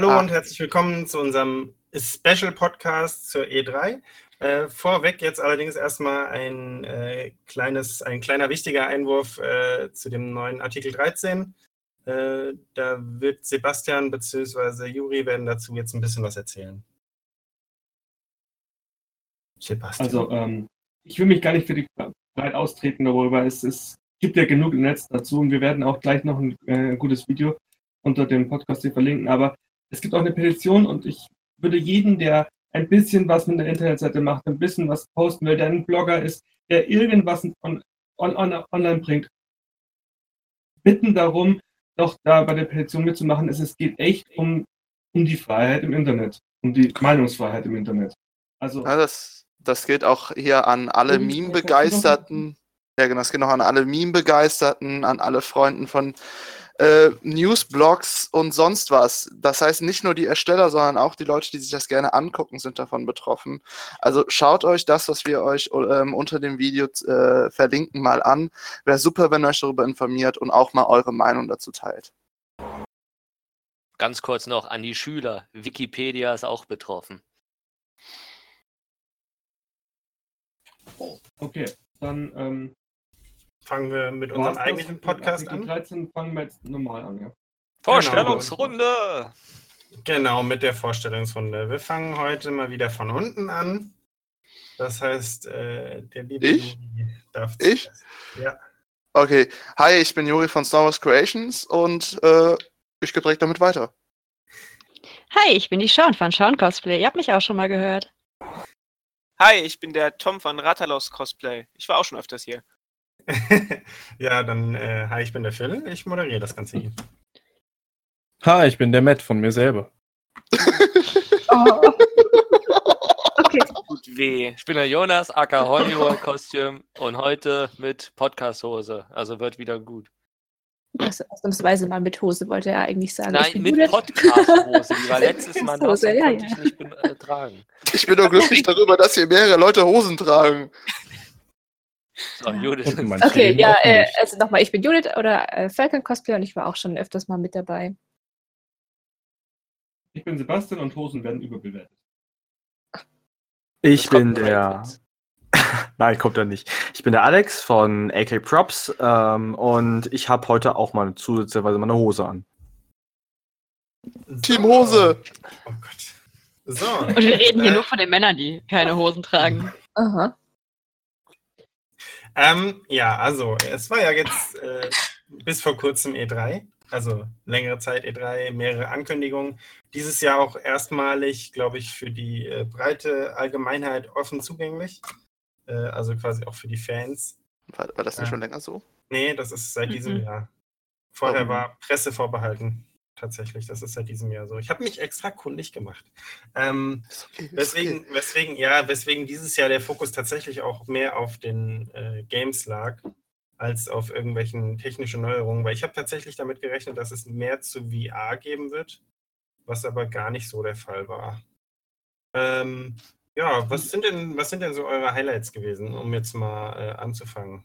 Hallo ah. und herzlich willkommen zu unserem Special Podcast zur E3. Äh, vorweg jetzt allerdings erstmal ein, äh, kleines, ein kleiner wichtiger Einwurf äh, zu dem neuen Artikel 13. Äh, da wird Sebastian bzw. Juri werden dazu jetzt ein bisschen was erzählen. Sebastian. Also, ähm, ich will mich gar nicht für die Zeit austreten darüber. Es, es gibt ja genug im Netz dazu und wir werden auch gleich noch ein äh, gutes Video unter dem Podcast hier verlinken. Aber es gibt auch eine Petition und ich würde jeden, der ein bisschen was mit der Internetseite macht, ein bisschen was posten will, der ein Blogger ist, der irgendwas on, on, on, online bringt, bitten darum, doch da bei der Petition mitzumachen. Es, es geht echt um, um die Freiheit im Internet, um die Meinungsfreiheit im Internet. Also ja, das, das gilt auch hier an alle Meme-Begeisterten. Ja, genau, das geht noch an alle Meme-Begeisterten, an alle Freunden von äh, Newsblogs und sonst was. Das heißt, nicht nur die Ersteller, sondern auch die Leute, die sich das gerne angucken, sind davon betroffen. Also schaut euch das, was wir euch ähm, unter dem Video äh, verlinken, mal an. Wäre super, wenn ihr euch darüber informiert und auch mal eure Meinung dazu teilt. Ganz kurz noch an die Schüler. Wikipedia ist auch betroffen. Okay, dann ähm, fangen wir mit unserem eigentlichen Podcast an. 13 fangen wir jetzt normal an, ja. Vorstellungsrunde! Genau, mit der Vorstellungsrunde. Wir fangen heute mal wieder von unten an. Das heißt, äh, der liebe ich? Juri darf Ich? Ja. Okay. Hi, ich bin Juri von Star Wars Creations und äh, ich gehe direkt damit weiter. Hi, ich bin die Sean von Sean Cosplay. Ihr habt mich auch schon mal gehört. Hi, ich bin der Tom von Ratalos Cosplay. Ich war auch schon öfters hier. ja, dann, äh, hi, ich bin der Phil, ich moderiere das Ganze hier. Hi, ich bin der Matt von mir selber. oh. Okay. Tut weh. Ich bin der Jonas, aka Hollywood Kostüm und heute mit Podcast-Hose. Also wird wieder gut. Also ausnahmsweise mal mit Hose, wollte er eigentlich sagen. Nein, mit Podcast-Hose. Die war letztes Mal nass ja, konnte ja. ich nicht äh, tragen. Ich bin nur glücklich darüber, dass hier mehrere Leute Hosen tragen. So, Judith. Okay, ja, äh, also nochmal, ich bin Judith oder äh, Falcon Cosplay und ich war auch schon öfters mal mit dabei. Ich bin Sebastian und Hosen werden überbewertet. Ich bin der. Nein, kommt da nicht. Ich bin der Alex von AK Props ähm, und ich habe heute auch mal zusätzlicherweise meine Hose an. Team Hose! Oh Gott. So. Und wir reden hier äh, nur von den Männern, die keine Hosen tragen. Aha. Ähm, ja, also, es war ja jetzt äh, bis vor kurzem E3, also längere Zeit E3, mehrere Ankündigungen. Dieses Jahr auch erstmalig, glaube ich, für die äh, breite Allgemeinheit offen zugänglich. Äh, also quasi auch für die Fans. War, war das nicht schon länger so? Nee, das ist seit diesem mhm. Jahr. Vorher war Presse vorbehalten tatsächlich. Das ist seit diesem Jahr so. Ich habe mich extra kundig gemacht. Ähm, okay, weswegen, okay. weswegen, ja, weswegen dieses Jahr der Fokus tatsächlich auch mehr auf den äh, Games lag, als auf irgendwelchen technischen Neuerungen, weil ich habe tatsächlich damit gerechnet, dass es mehr zu VR geben wird, was aber gar nicht so der Fall war. Ähm, ja, was sind denn, was sind denn so eure Highlights gewesen, um jetzt mal äh, anzufangen?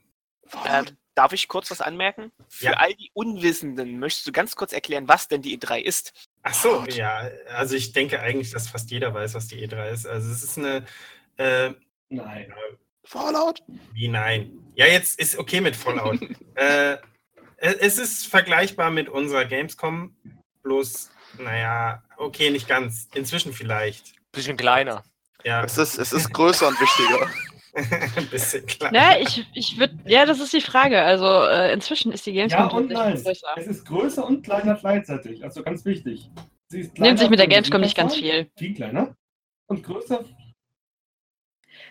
Ähm, Darf ich kurz was anmerken? Für ja. all die Unwissenden, möchtest du ganz kurz erklären, was denn die E3 ist? Ach so, ja. Also ich denke eigentlich, dass fast jeder weiß, was die E3 ist. Also es ist eine... Äh, nein. Fallout? Wie nein? Ja, jetzt ist okay mit Fallout. äh, es ist vergleichbar mit unserer Gamescom, bloß, naja, okay, nicht ganz. Inzwischen vielleicht. Bisschen kleiner. Ja. Es ist, es ist größer und wichtiger. Ein bisschen klar. Ja, ich, ich würde, ja, das ist die Frage. Also äh, inzwischen ist die Gamescom ja, und nein. größer. Es ist größer und kleiner gleichzeitig. Also ganz wichtig. Sie ist Nimmt sich mit der Gamescom nicht ganz viel. Viel kleiner und größer.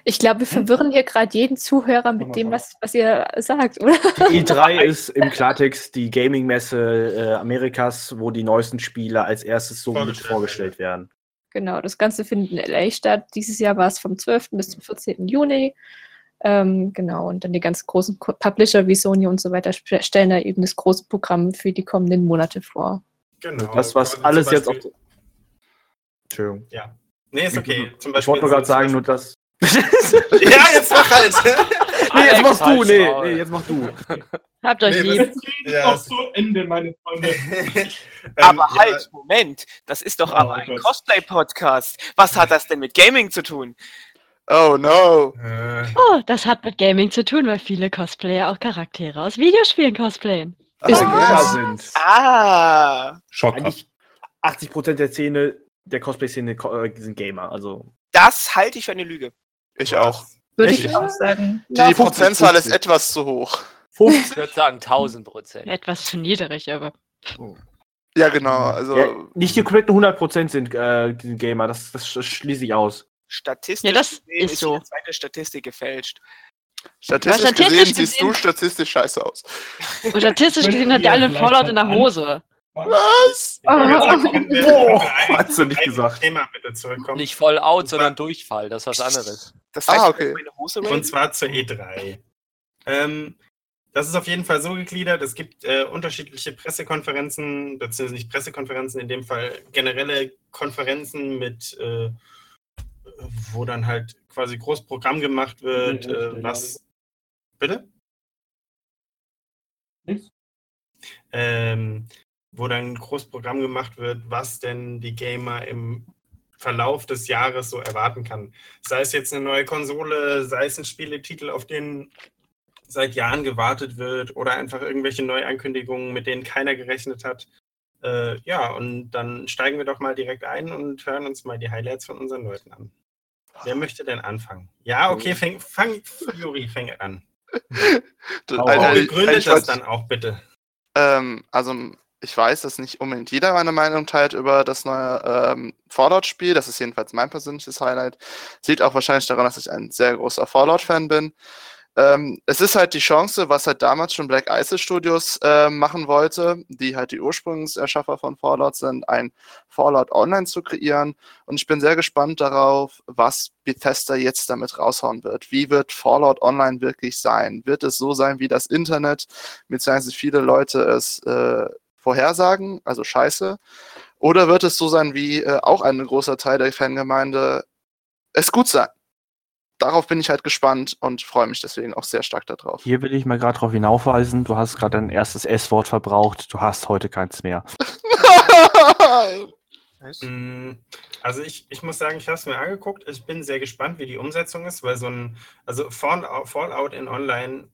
Ich glaube, wir verwirren hier gerade jeden Zuhörer mit dem, was, was ihr sagt, oder? Die E3 ist im Klartext die Gaming-Messe äh, Amerikas, wo die neuesten Spiele als erstes so vorgestellt, vorgestellt werden. Genau, das Ganze findet in LA statt. Dieses Jahr war es vom 12. bis zum 14. Juni. Ähm, genau, und dann die ganz großen Publisher wie Sony und so weiter stellen da eben das große Programm für die kommenden Monate vor. Genau. Das, was also alles jetzt auf. Entschuldigung. Ja. Nee, ist okay. Zum Beispiel ich wollte nur gerade sagen, nur das. ja, jetzt mach halt. Nee, jetzt machst du, nee, nee, jetzt mach du. Habt euch Nee, lieb. Ja, Auch so Ende, meine Freunde. Ähm, Aber ja, halt, Moment. Das ist doch Oh aber ein. Cosplay-Podcast. Was hat das denn mit Gaming zu tun? Oh no. Äh, Oh, das hat mit Gaming zu tun, weil viele Cosplayer auch Charaktere aus Videospielen cosplayen. Ist Ah. Gamer sind. Ah, Schockhaft. Eigentlich 80% der Szene, der Cosplay-Szene äh, sind Gamer. Also das halte ich für eine Lüge. Ich auch. Würde Echt? ich auch sagen. Die, Ja, die 50, Prozentzahl ist 50. etwas zu hoch. Ich würde sagen 1000 Prozent. Etwas zu niedrig, aber. Ja, genau. Also, ja, nicht die kompletten 100% sind, äh, die sind Gamer, das, das sch- schließe ich aus. Statistisch Ja, das gesehen ist so. die zweite Statistik gefälscht. statistisch, statistisch gesehen siehst du gesehen- statistisch scheiße aus. Und statistisch gesehen hat der alle einen Fallout in der Hose. Was? Oh, wir hast du nicht gesagt. Thema bitte zurückkommen. Nicht voll out, sondern Durchfall. Das ist was anderes. Das Ah, heißt, okay. meine Hose Und zwar zur E3. Ähm, das ist auf jeden Fall so gegliedert. Es gibt äh, unterschiedliche Pressekonferenzen, beziehungsweise nicht Pressekonferenzen, in dem Fall generelle Konferenzen mit, äh, wo dann halt quasi groß Programm gemacht wird, Nee, äh, was. Bitte? Nichts? Ähm, wo dann ein großes Programm gemacht wird, was denn die Gamer im Verlauf des Jahres so erwarten kann. Sei es jetzt eine neue Konsole, sei es ein Spieletitel, auf den seit Jahren gewartet wird oder einfach irgendwelche Neuankündigungen, mit denen keiner gerechnet hat. Äh, ja, und dann steigen wir doch mal direkt ein und hören uns mal die Highlights von unseren Leuten an. Wer möchte denn anfangen? Ja, okay, fang, fang Juri, fang an. Ein- Begründet ich das dann auch bitte. Ähm, also ich weiß, dass nicht unbedingt jeder meine Meinung teilt über das neue ähm, Fallout-Spiel. Das ist jedenfalls mein persönliches Highlight. Sieht auch wahrscheinlich daran, dass ich ein sehr großer Fallout-Fan bin. Ähm, es ist halt die Chance, was halt damals schon Black Isle Studios äh, machen wollte, die halt die Ursprungserschaffer von Fallout sind, ein Fallout Online zu kreieren. Und ich bin sehr gespannt darauf, was Bethesda jetzt damit raushauen wird. Wie wird Fallout Online wirklich sein? Wird es so sein, wie das Internet, beziehungsweise viele Leute es äh, vorhersagen, also scheiße? Oder wird es so sein, wie äh, auch ein großer Teil der Fangemeinde es gut sein? Darauf bin ich halt gespannt und freue mich deswegen auch sehr stark darauf. Hier will ich mal gerade darauf hinaufweisen, du hast gerade dein erstes S-Wort verbraucht, du hast heute keins mehr. Mm, Also ich, ich muss sagen, ich habe es mir angeguckt. Ich bin sehr gespannt, wie die Umsetzung ist, weil so ein, also Fallout, Fallout in Online,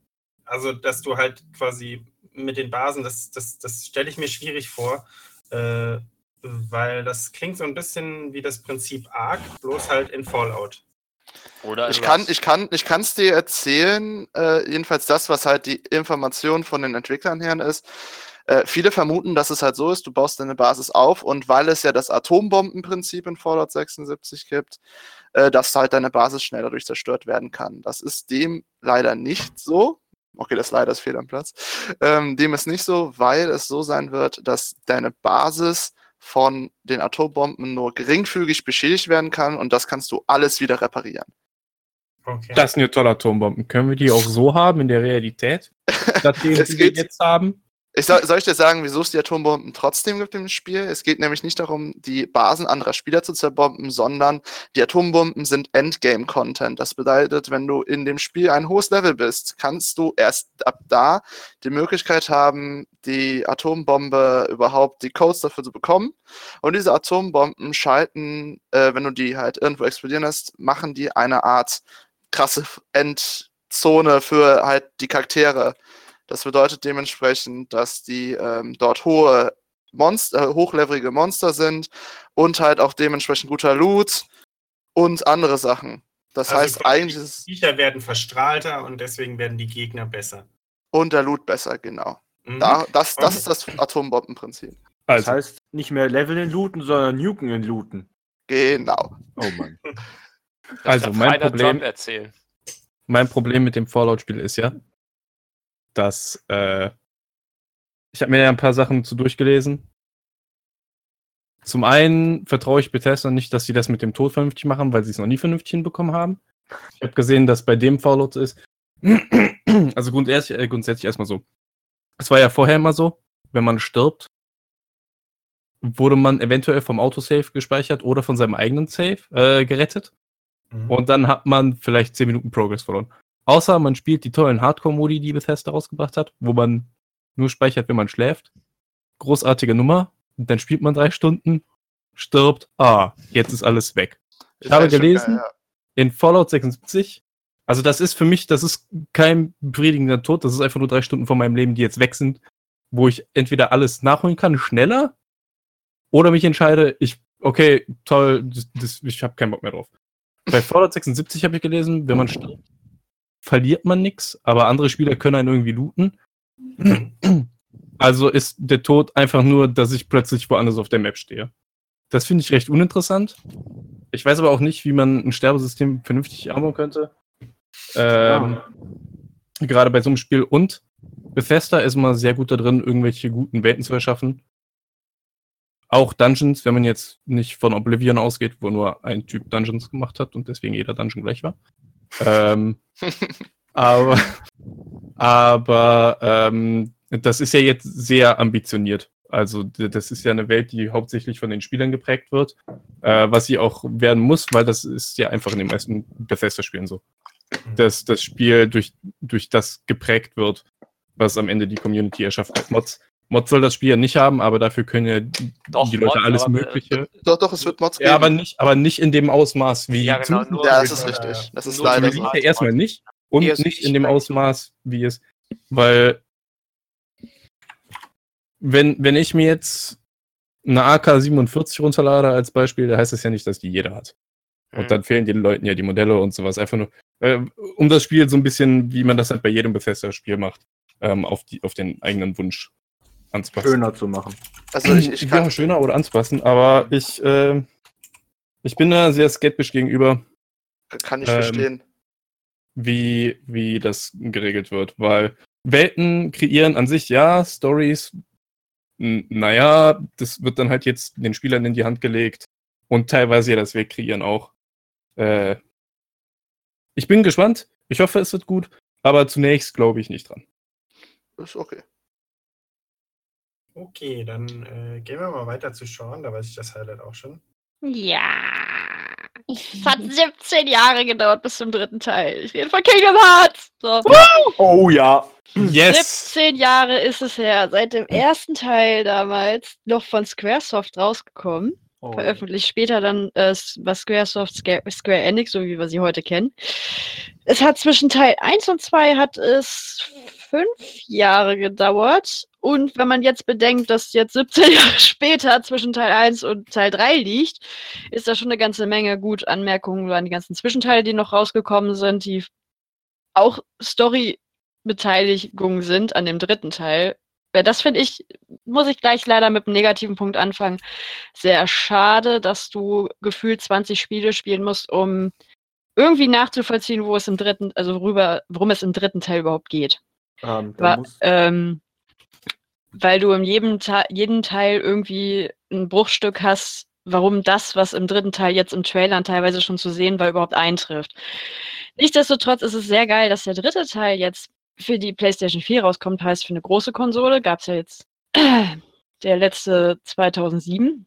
also dass du halt quasi mit den Basen, das, das, das stelle ich mir schwierig vor, äh, weil das klingt so ein bisschen wie das Prinzip Ark, bloß halt in Fallout. Oder Ich kann, ich kann, ich kann es dir erzählen, äh, jedenfalls das, was halt die Information von den Entwicklern her ist. Äh, viele vermuten, dass es halt so ist, du baust deine Basis auf und weil es ja das Atombombenprinzip in Fallout 76 gibt, äh, dass halt deine Basis schneller dadurch zerstört werden kann. Das ist dem leider nicht so. Okay, das leider ist fehl am Platz. Ähm, dem ist nicht so, weil es so sein wird, dass deine Basis von den Atombomben nur geringfügig beschädigt werden kann und das kannst du alles wieder reparieren. Okay. Das sind ja tolle Atombomben. Können wir die auch so haben in der Realität? Statt denen, Es die wir jetzt haben? Ich soll, soll ich dir sagen, wieso es die Atombomben trotzdem gibt im Spiel? Es geht nämlich nicht darum, die Basen anderer Spieler zu zerbomben, sondern die Atombomben sind Endgame-Content. Das bedeutet, wenn du in dem Spiel ein hohes Level bist, kannst du erst ab da die Möglichkeit haben, die Atombombe überhaupt die Codes dafür zu bekommen. Und diese Atombomben schalten, äh, wenn du die halt irgendwo explodieren lässt, machen die eine Art krasse Endzone für halt die Charaktere. Das bedeutet dementsprechend, dass die ähm, dort hohe Monster, äh, hochlevelige Monster sind und halt auch dementsprechend guter Loot und andere Sachen. Das Also heißt, eigentlich Die Viecher werden verstrahlter und deswegen werden die Gegner besser. und der Loot besser, genau. Mhm. Da, das, das ist das Atombombenprinzip. Das Also, heißt, nicht mehr Leveln in Looten, sondern Nuken in Looten. Genau. Oh Mann. Das also mein keiner Problem, Trump erzählen. mein Problem mit dem Fallout-Spiel ist ja, dass äh, ich habe mir ja ein paar Sachen zu durchgelesen. Zum einen vertraue ich Bethesda nicht, dass sie das mit dem Tod vernünftig machen, weil sie es noch nie vernünftig hinbekommen haben. Ich habe gesehen, dass bei dem Fallout ist. Also grundsätzlich, äh, grundsätzlich erstmal so. Es war ja vorher immer so, wenn man stirbt, wurde man eventuell vom Autosave gespeichert oder von seinem eigenen Save äh, gerettet. Mhm. Und dann hat man vielleicht 10 Minuten Progress verloren. Außer man spielt die tollen Hardcore-Modi, die Bethesda rausgebracht hat, wo man nur speichert, wenn man schläft. Großartige Nummer. Und dann spielt man drei Stunden, stirbt. Ah, jetzt ist alles weg. Ich Ist habe gelesen, geil, in Fallout 76, also das ist für mich, das ist kein befriedigender Tod, das ist einfach nur drei Stunden von meinem Leben, die jetzt weg sind, wo ich entweder alles nachholen kann, schneller, oder mich entscheide, ich, okay, toll, das, das, ich habe keinen Bock mehr drauf. Bei Fallout 76 habe ich gelesen, wenn man stirbt, verliert man nichts, aber andere Spieler können einen irgendwie looten. Also ist der Tod einfach nur, dass ich plötzlich woanders auf der Map stehe. Das finde ich recht uninteressant. Ich weiß aber auch nicht, wie man ein Sterbesystem vernünftig armen könnte. Ähm, Gerade bei so einem Spiel. Und Bethesda ist immer sehr gut da drin, irgendwelche guten Welten zu erschaffen. Auch Dungeons, wenn man jetzt nicht von Oblivion ausgeht, wo nur ein Typ Dungeons gemacht hat und deswegen jeder Dungeon gleich war. Ähm, aber aber ähm, das ist ja jetzt sehr ambitioniert. Also das ist ja eine Welt, die hauptsächlich von den Spielern geprägt wird, äh, was sie auch werden muss, weil das ist ja einfach in den meisten Bethesda-Spielen so. Dass das Spiel durch, durch das geprägt wird, was am Ende die Community erschafft hat. Mods, Mods soll das Spiel ja nicht haben, aber dafür können ja die Doch, Leute Mods, alles aber, äh, Mögliche. Doch, doch, es wird Mods geben. Ja, aber nicht, aber nicht in dem Ausmaß wie Ja, genau, nur- Ja, das ist richtig. Das ist Nur leider die so. Erstmal nicht und nicht wie in dem. Ausmaß, wie es, weil wenn, wenn ich mir jetzt eine AK-47 runterlade als Beispiel, da heißt das ja nicht, dass die jeder hat. Und Mhm. dann fehlen den Leuten ja die Modelle und sowas. Einfach nur, äh, um das Spiel so ein bisschen, wie man das halt bei jedem Bethesda-Spiel macht, ähm, auf, die, auf den eigenen Wunsch anzupassen. Schöner zu machen. Also ich, ich kann, ja, schöner oder anzupassen, aber ich, äh, ich bin da sehr skeptisch gegenüber, kann ich ähm, verstehen. wie, wie das geregelt wird, weil Welten kreieren an sich, ja, Stories, naja, das wird dann halt jetzt den Spielern in die Hand gelegt und teilweise ja das Weg kreieren auch. Äh, ich bin gespannt, ich hoffe, es wird gut, aber zunächst glaube ich nicht dran. Ist okay. Okay, dann äh, gehen wir mal weiter zu Sean, da weiß ich das Highlight auch schon. Ja. Es hat 17 Jahre gedauert bis zum dritten Teil. Ich rede von Kingdom Hearts. So. Oh ja. Yes! 17 Jahre ist es her. Seit dem ersten Teil damals noch von Squaresoft rausgekommen. Oh. Veröffentlicht später dann äh, was Squaresoft, Square, Square Enix, so wie wir sie heute kennen. Es hat zwischen Teil 1 und 2 hat es fünf Jahre gedauert. Und wenn man jetzt bedenkt, dass jetzt 17 Jahre später zwischen Teil 1 und Teil 3 liegt, ist da schon eine ganze Menge gut Anmerkungen an die ganzen Zwischenteile, die noch rausgekommen sind, die auch Story-Beteiligung sind an dem dritten Teil. Das finde ich, muss ich gleich leider mit einem negativen Punkt anfangen, sehr schade, dass du gefühlt 20 Spiele spielen musst, um irgendwie nachzuvollziehen, wo es im dritten, also worüber, worum es im dritten Teil überhaupt geht. Ähm, da Wa- muss, ähm, weil du in jedem, Te jedem Teil irgendwie ein Bruchstück hast, warum das, was im dritten Teil jetzt im Trailern teilweise schon zu sehen war, überhaupt eintrifft. Nichtsdestotrotz ist es sehr geil, dass der dritte Teil jetzt für die PlayStation 4 rauskommt, heißt für eine große Konsole. Gab es ja jetzt der letzte 2007.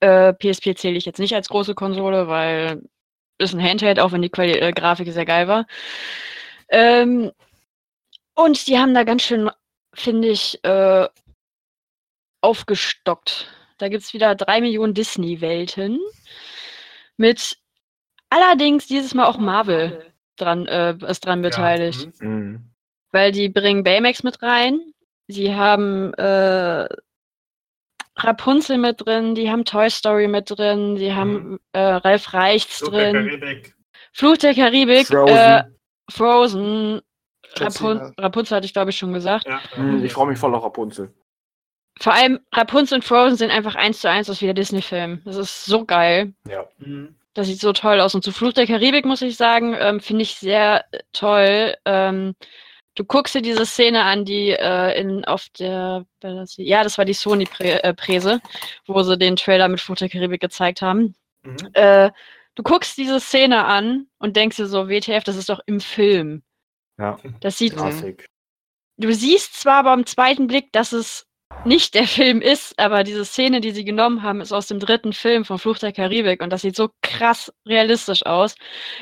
Äh, PSP zähle ich jetzt nicht als große Konsole, weil ist ein Handheld, auch wenn die Quali äh, Grafik sehr geil war. Ähm, und die haben da ganz schön, finde ich, äh, aufgestockt. Da gibt es wieder drei Millionen Disney-Welten mit allerdings dieses Mal auch Marvel dran, äh, ist dran beteiligt. mhm. Mhm. Weil die bringen Baymax mit rein. Sie haben äh, Rapunzel mit drin, die haben Toy Story mit drin, die haben äh, Ralf Reichts Fluch der drin, Karibik. Fluch der Karibik, Frozen. Äh, Frozen, Rapun. Rapunzel hatte ich glaube ich schon gesagt. Ja, Mhm, Ich freue mich voll auf Rapunzel. Vor allem Rapunzel und Frozen sind einfach eins zu eins aus wie der Disney-Film. Das ist so geil. Ja. Mhm. Das sieht so toll aus. Und zu Fluch der Karibik, muss ich sagen, ähm, finde ich sehr äh, toll. Ähm, du guckst dir diese Szene an, die äh, in, auf der, ja, das war die Sony-Präse, wo sie den Trailer mit Fluch der Karibik gezeigt haben. Mhm. Äh, du guckst diese Szene an und denkst dir so, WTF, das ist doch im Film. Ja. Das sieht. Grafik. du siehst zwar aber am zweiten Blick, dass es nicht der Film ist, aber diese Szene, die sie genommen haben, ist aus dem dritten Film von Fluch der Karibik und das sieht so krass realistisch aus.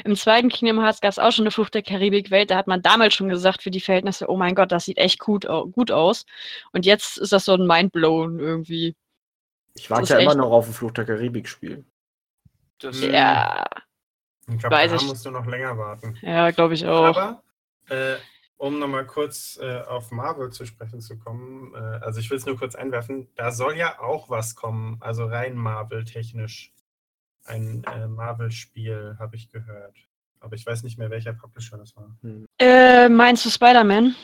Im zweiten Kingdom Hearts gab es auch schon eine Fluch der Karibik-Welt, da hat man damals schon gesagt für die Verhältnisse, oh mein Gott, das sieht echt gut, gut aus. Und jetzt ist das so ein Mindblown irgendwie. Ich warte ja immer noch auf ein Fluch der Karibik-Spiel. Ja. Ich glaube, Weiß da ich. musst du noch länger warten. Ja, glaube ich auch. Aber äh, um nochmal kurz äh, auf Marvel zu sprechen zu kommen, äh, also ich will es nur kurz einwerfen, da soll ja auch was kommen, also rein Marvel-technisch. Ein äh, Marvel-Spiel, habe ich gehört. Aber ich weiß nicht mehr, welcher Publisher das war. Äh, meinst du Spider-Man?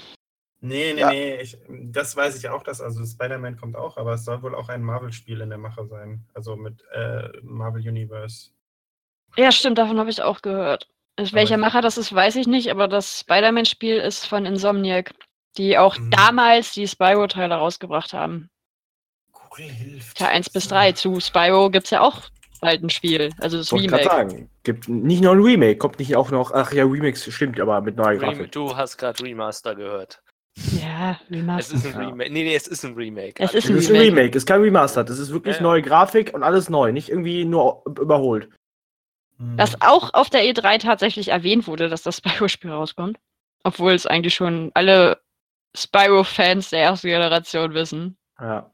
Nee, nee, Ja. nee, ich, das weiß ich auch, dass also Spider-Man kommt auch, aber es soll wohl auch ein Marvel-Spiel in der Mache sein. Also mit äh, Marvel Universe. Ja, stimmt, davon habe ich auch gehört. Also, welcher ich- Macher das ist, weiß ich nicht, aber das Spider-Man-Spiel ist von Insomniac, die auch Mhm. damals die Spyro-Teile rausgebracht haben. Cool, hilft. Teil 1 bis 3. Zu Spyro gibt es ja auch bald ein Spiel, also das Wollte gerade Remake. sagen, gibt nicht nur ein Remake, kommt nicht auch noch, ach ja, Remakes stimmt, aber mit neuer Grafik. du hast gerade Remaster gehört. Ja, Es Remaster. ist ein. Remake. Nee, nee, es ist ein Remake. Es Alles ist Es ein Remake. Remake, ist kein Remastered, es ist wirklich Ja, ja. neue Grafik und alles neu, nicht irgendwie nur überholt. Hm. Das auch auf der E3 tatsächlich erwähnt wurde, dass das Spyro-Spiel rauskommt. Obwohl es eigentlich schon alle Spyro-Fans der ersten Generation wissen. Ja.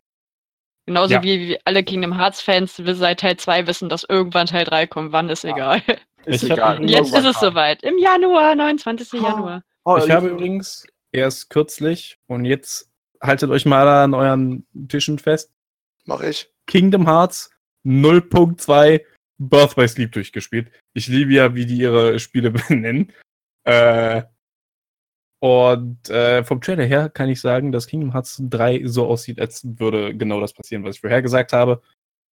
Genauso Ja. wie, wie alle Kingdom Hearts-Fans seit Teil 2 wissen, dass irgendwann Teil 3 kommt. Wann ist egal. Ist egal. Und jetzt ist es soweit. Im Januar, 29. Oh. Januar. Oh, Ich habe übrigens erst kürzlich und jetzt haltet euch mal an euren Tischen fest. Mach ich. Kingdom Hearts 0.2 Birth by Sleep durchgespielt. Ich liebe ja, wie die ihre Spiele benennen. Äh, und äh, vom Trailer her kann ich sagen, dass Kingdom Hearts 3 so aussieht, als würde genau das passieren, was ich vorher gesagt habe.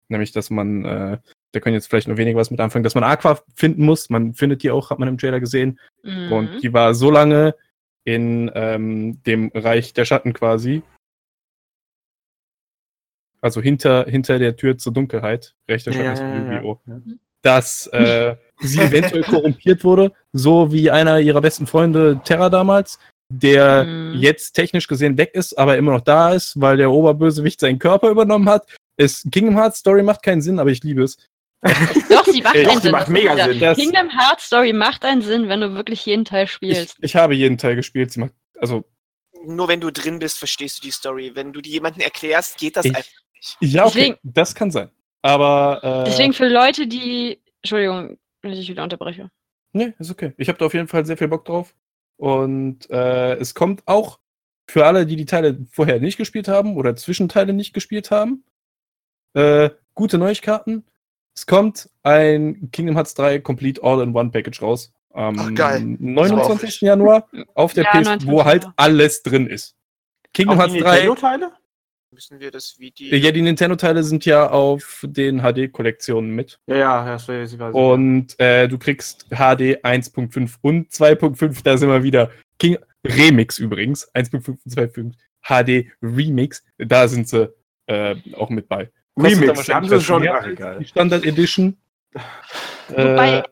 Nämlich, dass man, äh, da können jetzt vielleicht nur wenige was mit anfangen, dass man Aqua finden muss. Man findet die auch, hat man im Trailer gesehen. Mhm. Und die war so lange in ähm, dem Reich der Schatten quasi. Also hinter, hinter der Tür zur Dunkelheit. Reich der Schatten Ja, ja, ja, Yu-Gi-Oh! ja. Dass äh, sie eventuell korrumpiert wurde, so wie einer ihrer besten Freunde, Terra damals, der Mhm. jetzt technisch gesehen weg ist, aber immer noch da ist, weil der Oberbösewicht seinen Körper übernommen hat. Es, Kingdom Hearts Story macht keinen Sinn, aber ich liebe es. Doch, sie macht Ey, einen Sinn. macht mega Sinn. Das- Kingdom Hearts Story macht einen Sinn, wenn du wirklich jeden Teil Ich, spielst. ich habe jeden Teil gespielt. Sie macht, also, Nur wenn du drin bist, verstehst du die Story. Wenn du die jemandem erklärst, geht das Ich- einfach. Ja, okay, Deswegen- das kann sein. Aber. Äh, Deswegen für Leute, die. Entschuldigung, wenn ich dich wieder unterbreche. Nee, ist okay. Ich habe da auf jeden Fall sehr viel Bock drauf. Und äh, es kommt auch für alle, die die Teile vorher nicht gespielt haben oder Zwischenteile nicht gespielt haben, äh, gute Neuigkeiten. Es kommt ein Kingdom Hearts 3 Complete All-in-One Package raus. Am Ach, geil. 29. Januar auf der Ja, PS, 29. wo halt alles drin ist. Kingdom Auch Hearts die 3. Nintendo-Teile? Müssen wir das wie die. Ja, die Nintendo-Teile sind ja auf den HD-Kollektionen mit. Ja, ja, das wäre jetzt quasi. Und äh, du kriegst HD 1.5 und 2.5, da sind wir wieder. King Remix übrigens. 1.5 und 2.5 HD Remix. Da sind sie äh, auch mit bei. Remix, haben sie schon. mehr. Die Standard Edition. Wobei, Äh,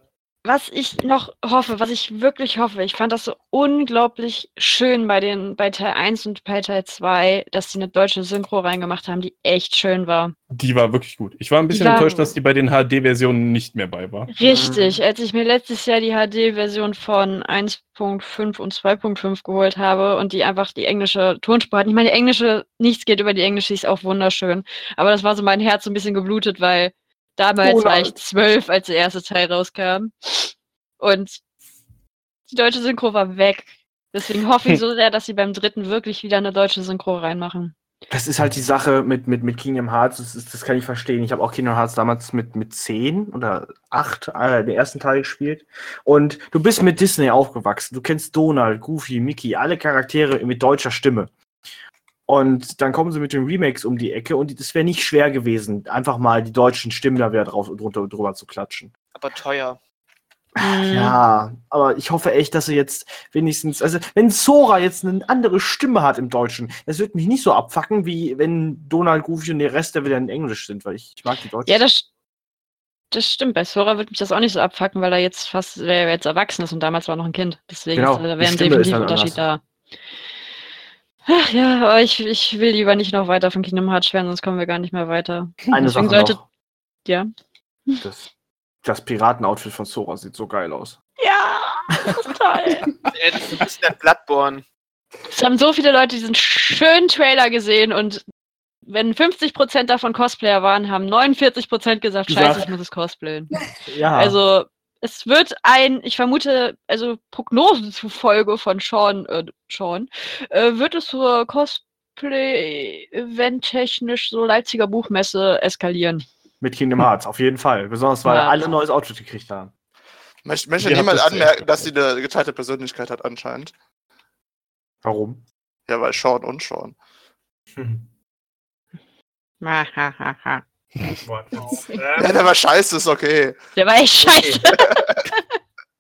was ich noch hoffe, was ich wirklich hoffe, ich fand das so unglaublich schön bei den, bei Teil 1 und bei Teil 2, dass die eine deutsche Synchro reingemacht haben, die echt schön war. die war wirklich gut. Ich war ein bisschen war- enttäuscht, dass die bei den HD-Versionen nicht mehr bei war. Richtig, als ich mir letztes Jahr die HD-Version von 1.5 und 2.5 geholt habe und die einfach die englische Tonspur hatten. Ich meine, die englische, nichts geht über die englische, die ist auch wunderschön. Aber das war so mein Herz so ein bisschen geblutet, weil damals Oh war ich zwölf, als der erste Teil rauskam. Und die deutsche Synchro war weg. Deswegen hoffe ich so sehr, dass sie beim dritten wirklich wieder eine deutsche Synchro reinmachen. Das ist halt die Sache mit, mit, mit Kingdom Hearts, das, ist, das kann ich verstehen. Ich habe auch Kingdom Hearts damals mit, mit 10 oder 8 äh, den ersten Teil gespielt. Und du bist mit Disney aufgewachsen. Du kennst Donald, Goofy, Mickey, alle Charaktere mit deutscher Stimme. Und dann kommen sie mit den Remakes um die Ecke und es wäre nicht schwer gewesen, einfach mal die deutschen Stimmen da wieder drauf drunter drüber zu klatschen. Aber teuer. Mhm. Ja, aber ich hoffe echt, dass sie jetzt wenigstens, also wenn Sora jetzt eine andere Stimme hat im Deutschen, das wird mich nicht so abfacken, wie wenn Donald, Goofy und der Rest der wieder in Englisch sind, weil ich, ich mag die Deutschen. Ja, das, das stimmt. Bei Sora wird mich das auch nicht so abfacken, weil er jetzt fast, weil er jetzt erwachsen ist und damals war er noch ein Kind. Deswegen Genau, ist, da wäre ein definitiv Unterschied da. Ach ja, aber ich, ich will lieber nicht noch weiter von Kingdom Hearts schweren, sonst kommen wir gar nicht mehr weiter. Eine Deswegen Sache sollte- noch. Ja. Das, das Piratenoutfit von Sora sieht so geil aus. Ja, das ist toll. Äh, Das ist der Bloodborne. Es haben so viele Leute diesen schönen Trailer gesehen und wenn 50% davon Cosplayer waren, haben 49% gesagt, Gesagt. scheiße, ich muss es cosplayen. Ja. Also es wird ein, ich vermute, also Prognosen zufolge von Sean, äh, Sean äh, wird es zur Cosplay-Event technisch so Leipziger Buchmesse eskalieren. mit Kingdom Hearts, auf jeden Fall. Besonders weil Ja. alle ein neues Outfit gekriegt haben. Möchte, möchte niemand das anmerken, echt- dass sie eine geteilte Persönlichkeit hat anscheinend. Warum? Ja, weil Sean und Sean. Wortwitz. Ja, der war scheiße, ist okay. Der war echt scheiße.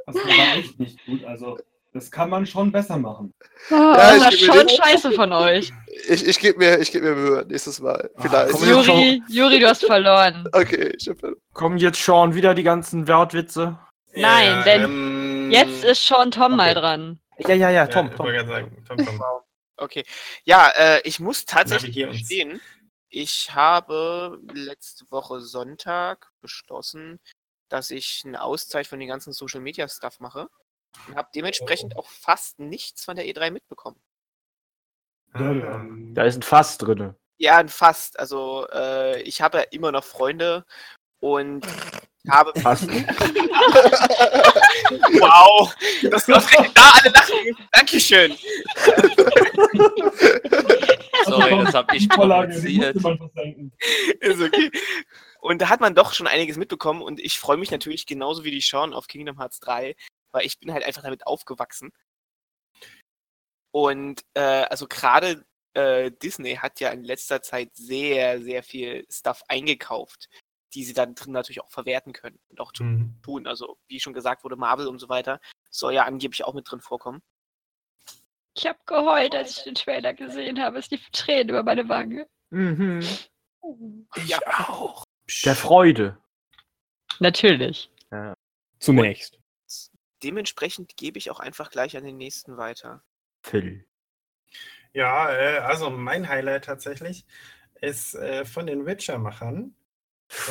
Das war echt nicht gut. Also, das kann man schon besser machen. Ja, Ja, das war schon scheiße von euch. Ich, ich gebe mir, ich geb mir Mühe nächstes Mal. Vielleicht. komm, jetzt Juri, Juri, du hast verloren. okay, ich hab, Kommen jetzt schon wieder die ganzen Wortwitze? Nein, denn ähm, Jetzt ist schon Tom mal Okay. dran. Ja, ja, ja, Tom, Tom, ja, ich Tom. wollte gerade sagen, Tom, Tom. Okay. Ja, äh, ich muss tatsächlich Navigier uns. Ich habe letzte Woche Sonntag beschlossen, dass ich eine Auszeit von den ganzen Social Media Stuff mache und habe dementsprechend auch fast nichts von der E3 mitbekommen. Ah. Da ist ein Fass drin. Ja, ein fast. Also äh, ich habe ja immer noch Freunde und habe. Fass. wow! Das da alle lachen. Dankeschön. Sorry, das habe ich provoziert. Ist okay. Und da hat man doch schon einiges mitbekommen und ich freue mich natürlich genauso wie die Sean auf Kingdom Hearts 3, weil ich bin halt einfach damit aufgewachsen. Und äh, also gerade äh, Disney hat ja in letzter Zeit sehr, sehr viel Stuff eingekauft, die sie dann drin natürlich auch verwerten können und auch Mhm. tun. Also wie schon gesagt wurde, Marvel und so weiter soll ja angeblich auch mit drin vorkommen. Ich habe geheult, als ich den Trailer gesehen habe. Es lief Tränen über meine Wange. Mhm. Ja, auch. Der Freude. Natürlich. Zunächst. dementsprechend gebe ich auch einfach gleich an den nächsten weiter. Phil. Ja, äh, also mein Highlight tatsächlich ist äh, von den Witcher-Machern.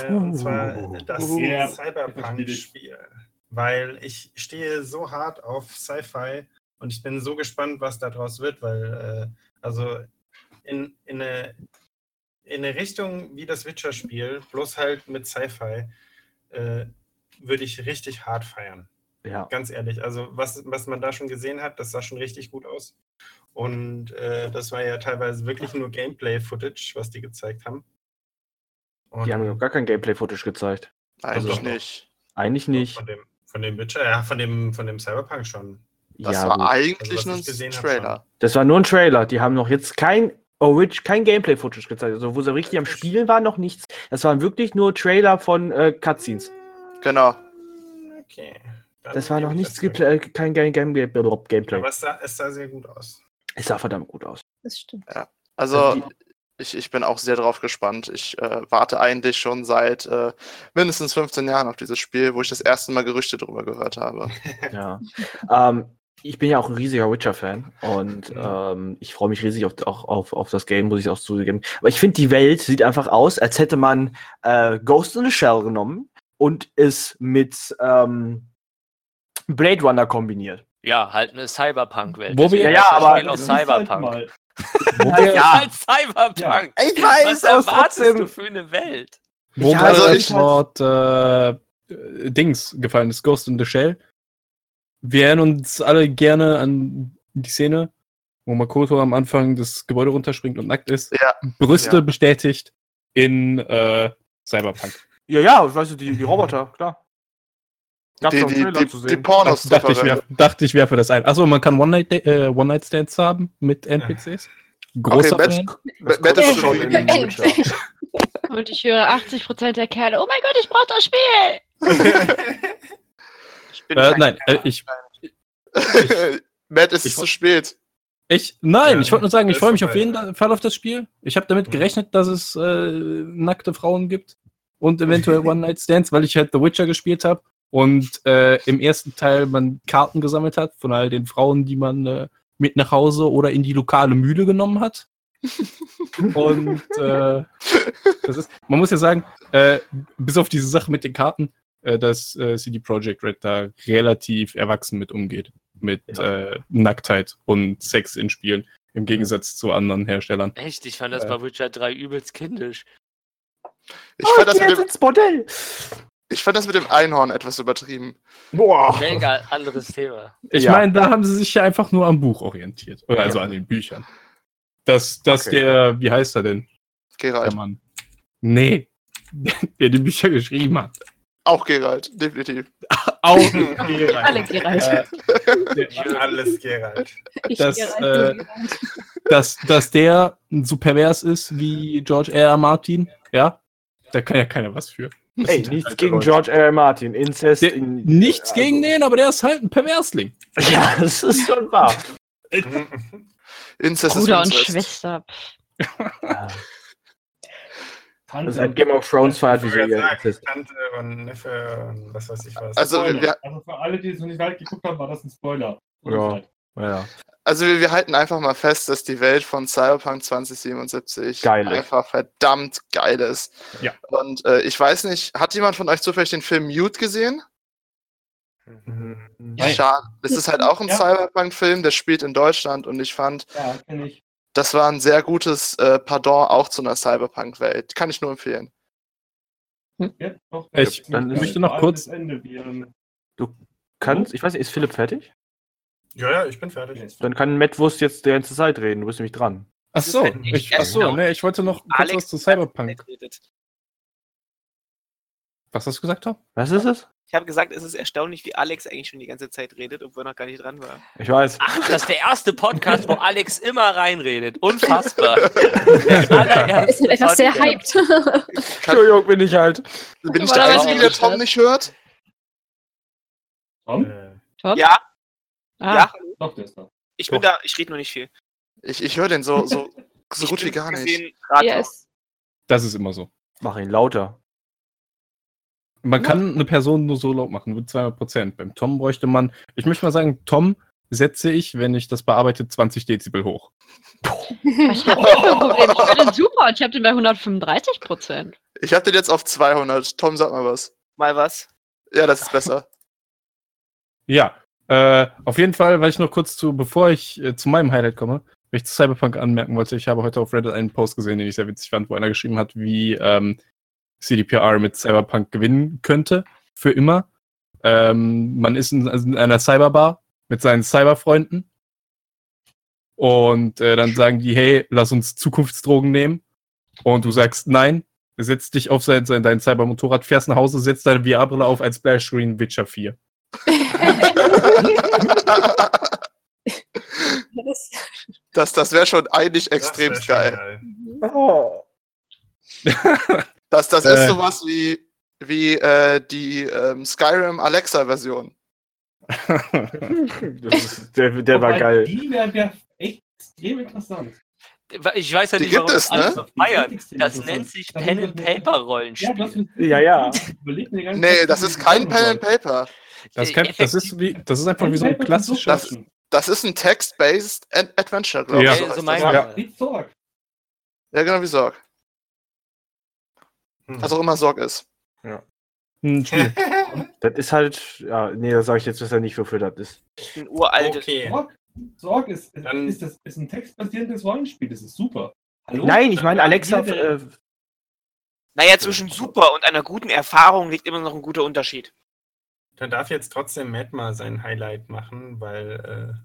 Äh, und zwar das Ja, Cyberpunk-Spiel. Weil ich stehe so hart auf Sci-Fi und ich bin so gespannt, was daraus wird, weil äh, also in, in, eine, in eine Richtung wie das Witcher-Spiel, bloß halt mit Sci-Fi, äh, würde ich richtig hart feiern. Ja. Ganz ehrlich, also was, was man da schon gesehen hat, das sah schon richtig gut aus. Und äh, das war ja teilweise wirklich nur Gameplay-Footage, was die gezeigt haben. Und Die haben noch gar kein Gameplay-Footage gezeigt. Eigentlich doch. nicht. Eigentlich nicht. Von dem, von dem Witcher, ja, von dem, von dem Cyberpunk schon. Das ja, war gut. eigentlich Also, ein Trailer. Das war nur ein Trailer. Die haben noch jetzt kein Orig kein Gameplay-Footage gezeigt. Also, wo sie richtig am Spielen waren, noch nichts. Das waren wirklich nur Trailer von äh, Cutscenes. Genau. Okay. Dann Das war noch ich nichts, äh, kein Game, Game, Gameplay. Aber es sah, es sah sehr gut aus. Es sah verdammt gut aus. Das stimmt. Also, Also ich, ich bin auch sehr drauf gespannt. Ich äh, warte eigentlich schon seit äh, mindestens 15 Jahren auf dieses Spiel, wo ich das erste Mal Gerüchte darüber gehört habe. Ja. ähm, ich bin ja auch ein riesiger Witcher-Fan und Ja. ähm, ich freue mich riesig auf, auch auf, auf das Game, muss ich auch zugeben. Aber ich finde, die Welt sieht einfach aus, als hätte man äh, Ghost in the Shell genommen und es mit ähm, Blade Runner kombiniert. Ja, halt eine Cyberpunk-Welt. Wo wir- Ja, das aber- Spiel auch Das ist halt Cyberpunk. mal- Wo Das wir, ist halt Cyberpunk. Ich Was erwartest du für eine Welt? wo Ja, also das ich- Wort äh, äh, Dings gefallen ist, Ghost in the Shell. Wir erinnern uns alle gerne an die Szene, wo Makoto am Anfang das Gebäude runterspringt und nackt ist. Ja. Brüste Ja. bestätigt in äh, Cyberpunk. Ja, ja, weißt du, die, die Roboter, klar. Gab's Die, die, die, zu die. Pornos Das dachte, ich, verwenden. werf, dachte ich werfe das ein. Achso, man kann äh, One-Night-Stands haben mit NPCs. Großer Okay. Matt, Matt ist schon. Und ich höre 80% der Kerle, oh mein Gott, ich brauche das Spiel! Ich bin Äh, nein, äh, ich, Matt, ist Ich es zu spät. ich, nein, Ja, ich wollte nur sagen, ich freue mich auf jeden Fall auf das Spiel. Ich habe damit Mhm. gerechnet, dass es äh, nackte Frauen gibt und eventuell One-Night-Stands, weil ich halt The Witcher gespielt habe und äh, im ersten Teil man Karten gesammelt hat von all den Frauen, die man äh, mit nach Hause oder in die lokale Mühle genommen hat. Und äh, das ist, man muss ja sagen, äh, bis auf diese Sache mit den Karten, äh, dass äh, CD Projekt Red da relativ erwachsen mit umgeht. Mit Ja. äh, Nacktheit und Sex in Spielen. Im Gegensatz zu anderen Herstellern. Echt, ich fand das Äh. bei Witcher 3 übelst kindisch. Ich fand, das geh mit dem, ins Bordell. Ich fand das mit dem Einhorn etwas übertrieben. Boah. Mega anderes Thema. Ich Ja. meine, da haben sie sich ja einfach nur am Buch orientiert. Oder also an den Büchern. Dass, dass Okay. der, wie heißt er denn? Der Geralt. Mann. Nee. Der die Bücher geschrieben hat. Auch Geralt, definitiv. Auch Alle Geralt. Äh, Alles Geralt. Ich das, Geralt, äh, dass, dass der so pervers ist wie George R. R. Martin, ja, da kann ja keiner was für. Ey, nichts gegen. George R. R. Martin. Inzest. Der- in, Nichts also- gegen den, aber der ist halt ein Perversling. Ja, das ist schon wahr. Inzest ist Bruder und Inzest. Schwester. Das ist ein Game of Thrones feiert wie so ihr. Tante und Neffe und was weiß ich was. Also wir, Also für alle, die es noch nicht weit geguckt haben, war das ein Spoiler. Ja. Ja. also wir, wir halten einfach mal fest, dass die Welt von Cyberpunk 2077 Geil einfach verdammt geil ist. Ja. Und äh, ich weiß nicht, hat jemand von euch zufällig den Film Mute gesehen? Nein. Schade. Das ist halt auch ein Ja. Cyberpunk-Film, der spielt in Deutschland und ich fand, Ja, ich. das war ein sehr gutes äh, Pardon auch zu einer Cyberpunk-Welt. Kann ich nur empfehlen. Ja, doch, Ich Dann möchte noch kurz- das Ende, wie, ähm, Kannst, ich weiß nicht, ist Philipp fertig? Ja, ja, ich bin fertig. Dann kann Matt Wurst jetzt die ganze Zeit reden. Du bist nämlich dran. Ach so, ich, ach so nee, ich wollte noch kurz Alex was zu Cyberpunk. redet. Was hast du gesagt, Tom? Was ist es? Ich habe gesagt, es ist erstaunlich, wie Alex eigentlich schon die ganze Zeit redet, obwohl er noch gar nicht dran war. Ich weiß. Ach, das ist der erste Podcast, wo Alex immer reinredet. Unfassbar. Ist etwas sehr hyped. Entschuldigung, bin ich halt. Bin ich der Einzige, der Tom nicht hört? Tom? Äh, Tom? Ja, Ah, ja, Doch, der ist da. ich bin da, ich rede nur nicht viel. Ich, ich höre den so, so, so gut wie gar nicht. Yes. Das ist immer so. Mach ihn lauter. Man kann eine Person nur so laut machen, mit 200 Prozent. Beim Tom bräuchte man, ich möchte mal sagen, Tom setze ich, wenn ich das bearbeite, 20 Dezibel hoch. ich hab kein Problem. Ich bin super. Ich habe den bei 135 Prozent. Ich habe den jetzt auf 200. Tom, sag mal was. Mal was. Ja, das ist besser. Ja, äh, auf jeden Fall, weil ich noch kurz zu, bevor ich äh, zu meinem Highlight komme, weil ich zu Cyberpunk anmerken wollte, ich habe heute auf Reddit einen Post gesehen, den ich sehr witzig fand, wo einer geschrieben hat, wie ähm, CDPR mit Cyberpunk gewinnen könnte, für immer. Ähm, man ist in, in einer Cyberbar mit seinen Cyberfreunden und äh, dann sagen die, hey, lass uns Zukunftsdrogen nehmen und du sagst nein, setzt dich auf sein, sein, dein Cybermotorrad, fährst nach Hause, setzt deine VR-Brille auf als Splashscreen Witcher 4. Das- Das, wäre schon eigentlich extrem schon geil. Oh. Das, das Äh. ist sowas wie, wie äh, die ähm, Skyrim Alexa-Version. Der der war geil. Die wäre wär echt extrem interessant. Ich weiß ja Die nicht, gibt warum es, ne? so feiern. extrem Das nennt sich Pen and Paper Ja, Rollenspiel. Ja, ja. Nee, das ist kein Pen and Paper. Das, kann, das, ist wie, das ist einfach wie so ein so klassisches. Quatschen. Das ist ein Text-based Ad- Adventure, glaube Ja. ich. Heißt so das. mein- ja. Ja. Wie Zorg. ja, genau wie Sorg. Hm. Was auch immer Sorg ist. Ein Spiel. Das ist halt, ja, nee, das sage ich jetzt besser nicht, wofür das ist. Ein uraltes. Okay. Zorg, Zorg ist, Dann- ist, das, ist ein textbasierendes Rollenspiel. Das ist super. Hallo? Nein, ich meine, Alexa, äh, Naja, zwischen super und einer guten Erfahrung liegt immer noch ein guter Unterschied. Dann darf jetzt trotzdem Matt mal sein Highlight machen, weil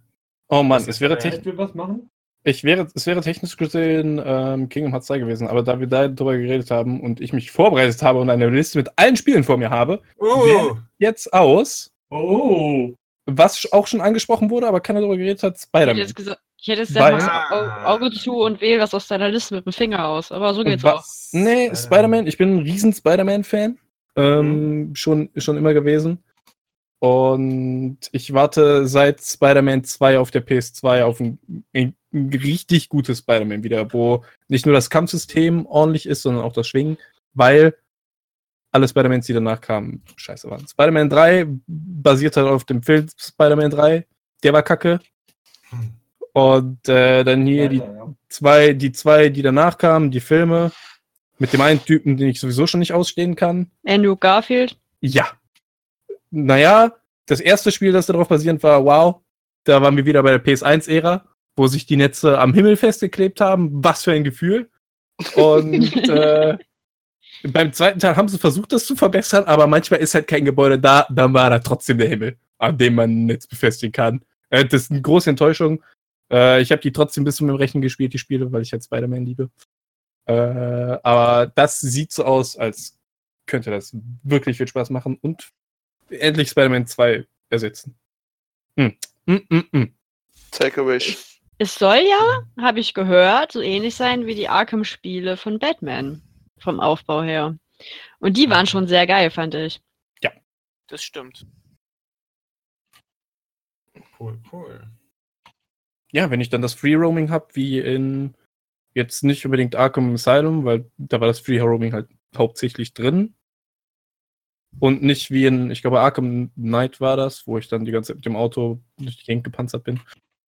Oh Mann, es wäre, technisch, was machen. ich wäre, es wäre technisch gesehen ähm, Kingdom Hearts 2 gewesen, aber da wir da drüber geredet haben und ich mich vorbereitet habe und eine Liste mit allen Spielen vor mir habe, äh, oh, jetzt aus, Oh. was auch schon angesprochen wurde, aber keiner darüber geredet hat, Spider-Man. ich hätte jetzt Weil- Au- Auge zu und wähle was aus deiner Liste mit dem Finger aus. Aber so geht's auch. Nee, Spider-Man. Spider-Man, ich bin ein riesen Spider-Man-Fan. Ähm, schon, schon immer gewesen. Und ich warte seit Spider-Man 2 auf der PS2 auf ein, ein richtig gutes Spider-Man wieder, wo nicht nur das Kampfsystem ordentlich ist, sondern auch das Schwingen, weil alle Spider-Mans, die danach kamen, scheiße waren. Spider-Man 3 basiert halt auf dem Film Spider-Man 3, der war kacke. Hm. Und äh, dann hier die zwei, die zwei, die danach kamen, die Filme, mit dem einen Typen, den ich sowieso schon nicht ausstehen kann. Andrew Garfield. Ja. Naja, das erste Spiel, das darauf basierend war, wow, da waren wir wieder bei der PS1-Ära, wo sich die Netze am Himmel festgeklebt haben. Was für ein Gefühl. Und äh, beim zweiten Teil haben sie versucht, das zu verbessern, aber manchmal ist halt kein Gebäude da, dann war da trotzdem der Himmel, an dem man ein Netz befestigen kann. Äh, das ist eine große Enttäuschung. Äh, ich habe die trotzdem bis zum Rechnen gespielt, die Spiele, weil ich halt Spider-Man liebe. Äh, aber das sieht so aus, als könnte das wirklich viel Spaß machen und endlich Spider-Man 2 ersetzen. Hm. Mm, mm, mm. Take a wish. Es soll ja, habe ich gehört, so ähnlich sein wie die Arkham-Spiele von Batman. Vom Aufbau her. Und die waren schon sehr geil, fand ich. Das stimmt. Cool, cool. Ja, wenn ich dann das Free Roaming habe, wie in jetzt nicht unbedingt Arkham Asylum, weil da war das Free Roaming halt hauptsächlich drin. Und nicht wie in, ich glaube, Arkham Knight war das, wo ich dann die ganze Zeit mit dem Auto durch die Gegend gepanzert bin.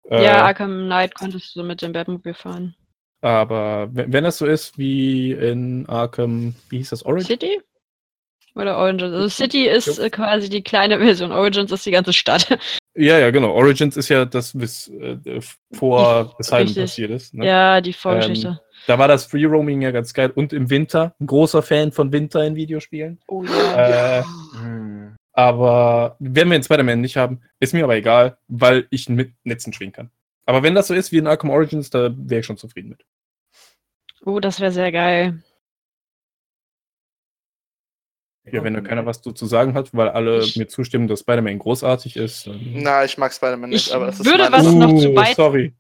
ja, Äh, Arkham Knight konntest du mit dem Batmobil fahren. aber wenn, wenn das so ist wie in Arkham, wie hieß das, Origin? City? Oder Origins? Also City ist äh, quasi die kleine Version. Origins ist die ganze Stadt. Ja, ja, genau. Origins ist ja das, was äh, vor Asylum passiert ist. Ne? Ja, die Vorgeschichte. Da war das Free Roaming ja ganz geil. Und im Winter, ein großer Fan von Winter in Videospielen. oh ja. Äh, aber wenn wir in Spider-Man nicht haben, ist mir aber egal, weil ich mit Netzen schwingen kann. Aber wenn das so ist wie in Arkham Origins, da wäre ich schon zufrieden mit. Oh, das wäre sehr geil. Ja, wenn da keiner was zu sagen hat, weil alle Ich- mir zustimmen, dass Spider-Man großartig ist. Na, ich mag Spider-Man nicht, Ich aber das ist würde was Sache. noch zu weit- Sorry.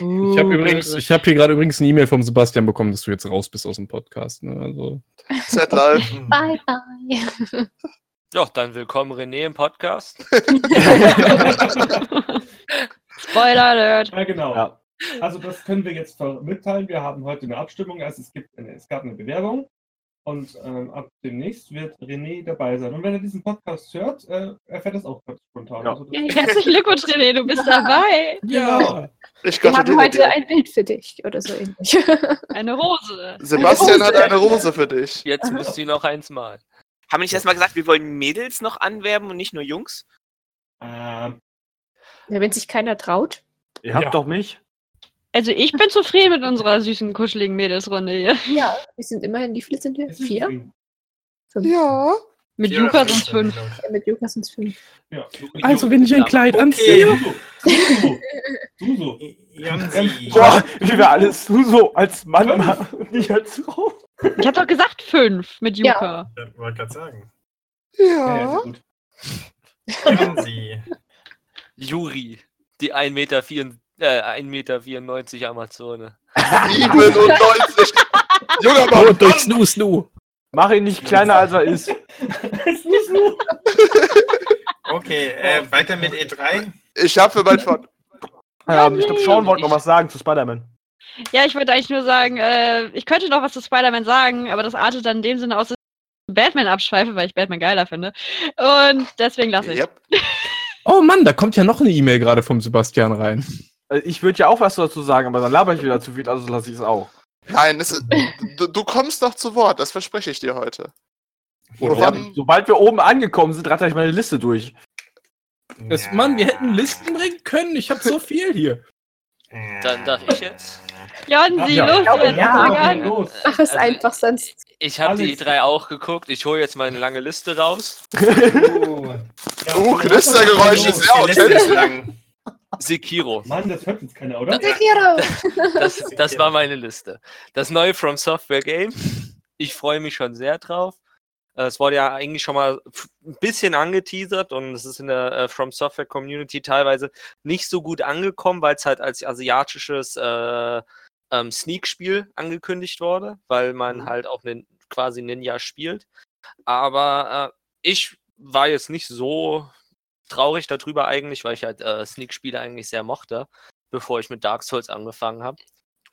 Uh, Ich habe übrigens, ich habe hier gerade übrigens eine E-Mail vom Sebastian bekommen, dass du jetzt raus bist aus dem Podcast. Ne? Also, Set live. Bye, bye. Ja, dann willkommen René im Podcast. Spoiler Alert. Ja, genau. Ja. Also das können wir jetzt mitteilen. Wir haben heute eine Abstimmung. Also es, gibt eine, es gab eine Bewerbung und ähm, ab demnächst wird René dabei sein. Und wenn er diesen Podcast hört, äh, erfährt das auch ganz spontan. Ja. Also Herzlichen Glückwunsch, René, du bist dabei. ja. Ich Wir haben heute dir. ein Bild für dich oder so ähnlich. Eine Rose. Sebastian Rose. hat eine Rose für dich. Jetzt müsst ihr noch eins malen. Haben wir nicht erstmal gesagt, wir wollen Mädels noch anwerben und nicht nur Jungs? Ähm, Ja, wenn sich keiner traut. Ihr habt Ja. doch mich. Also ich bin zufrieden mit unserer süßen, kuscheligen Mädelsrunde hier. Ja. Wir sind immerhin, wie viele sind wir? Vier? Fünf. Ja. Mit Vier Juka sind es fünf. Ja, Mit Lukas sind es fünf. Ja. also, wenn ich ein Kleid Okay. anziehe. Suso. Suso. Boah, wie wir alles du so als Mann machen und nicht als Frau. Ich hab doch gesagt fünf mit Ja. Juka. Ich wollte gerade sagen. Ja, ja, Ja. Juri, die 1,94 Meter, vier- äh, 1,94 Meter Amazone. 97. Junger Mann. Und durch Snoo Snoo. Mach ihn nicht kleiner, als er ist. Suso. Okay, äh, weiter mit E3. Ich habe für mein Fun. Ähm, ich glaube, Sean wollte noch was sagen zu Spider-Man. Ja, ich wollte eigentlich nur sagen, äh, ich könnte noch was zu Spider-Man sagen, aber das artet dann in dem Sinne aus, dass ich Batman abschweife, weil ich Batman geiler finde. Und deswegen lasse ich. Yep. Oh Mann, da kommt ja noch eine E-Mail gerade vom Sebastian rein. Äh, Ich würde ja auch was dazu sagen, aber dann laber ich wieder zu viel, also lasse ich es auch. Nein, es ist, du, du kommst noch zu Wort, das verspreche ich dir heute. Ja, Wann- sobald wir oben angekommen sind, ratter ich meine Liste durch. Das, Mann, wir hätten Listen bringen können. Ich habe so viel hier. Dann darf ich jetzt. Jonsi, Ja. los, Ja, jetzt ja. Ja, los. Ach, ist Also, einfach sonst. Ich habe die. E3 auch geguckt. Ich hole jetzt meine lange Liste raus. Oh. Ja, Uh, dann Knistergeräusche, los. sehr authentisch. Sekiro. Mann, das hört jetzt keiner, oder? Das, das war meine Liste. Das neue From Software Game. Ich freue mich schon sehr drauf. Äh, Es wurde ja eigentlich schon mal ein bisschen angeteasert und es ist in der äh, From Software Community teilweise nicht so gut angekommen, weil es halt als asiatisches äh, ähm, Sneak-Spiel angekündigt wurde, weil man halt auch nin quasi Ninja spielt. Aber äh, ich war jetzt nicht so traurig darüber eigentlich, weil ich halt äh, Sneak-Spiele eigentlich sehr mochte, bevor ich mit Dark Souls angefangen habe.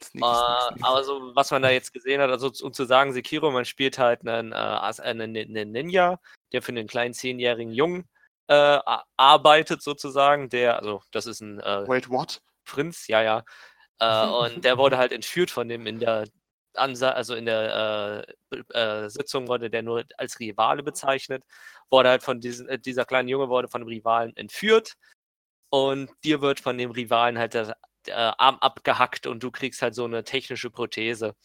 Sneak, Äh, sneak, sneak. aber so, was man da jetzt gesehen hat, also um zu sagen, Sekiro, man spielt halt einen, äh, As- einen, einen Ninja, der für einen kleinen zehnjährigen Jungen äh, arbeitet sozusagen, der, also das ist ein äh, Wait, what? Prinz, ja, ja. Äh, und der wurde halt entführt von dem in der also in der äh, äh, Sitzung wurde der nur als Rivale bezeichnet, wurde halt von diesen, äh, dieser kleine Junge wurde von dem Rivalen entführt und dir wird von dem Rivalen halt der, der Arm abgehackt und du kriegst halt so eine technische Prothese.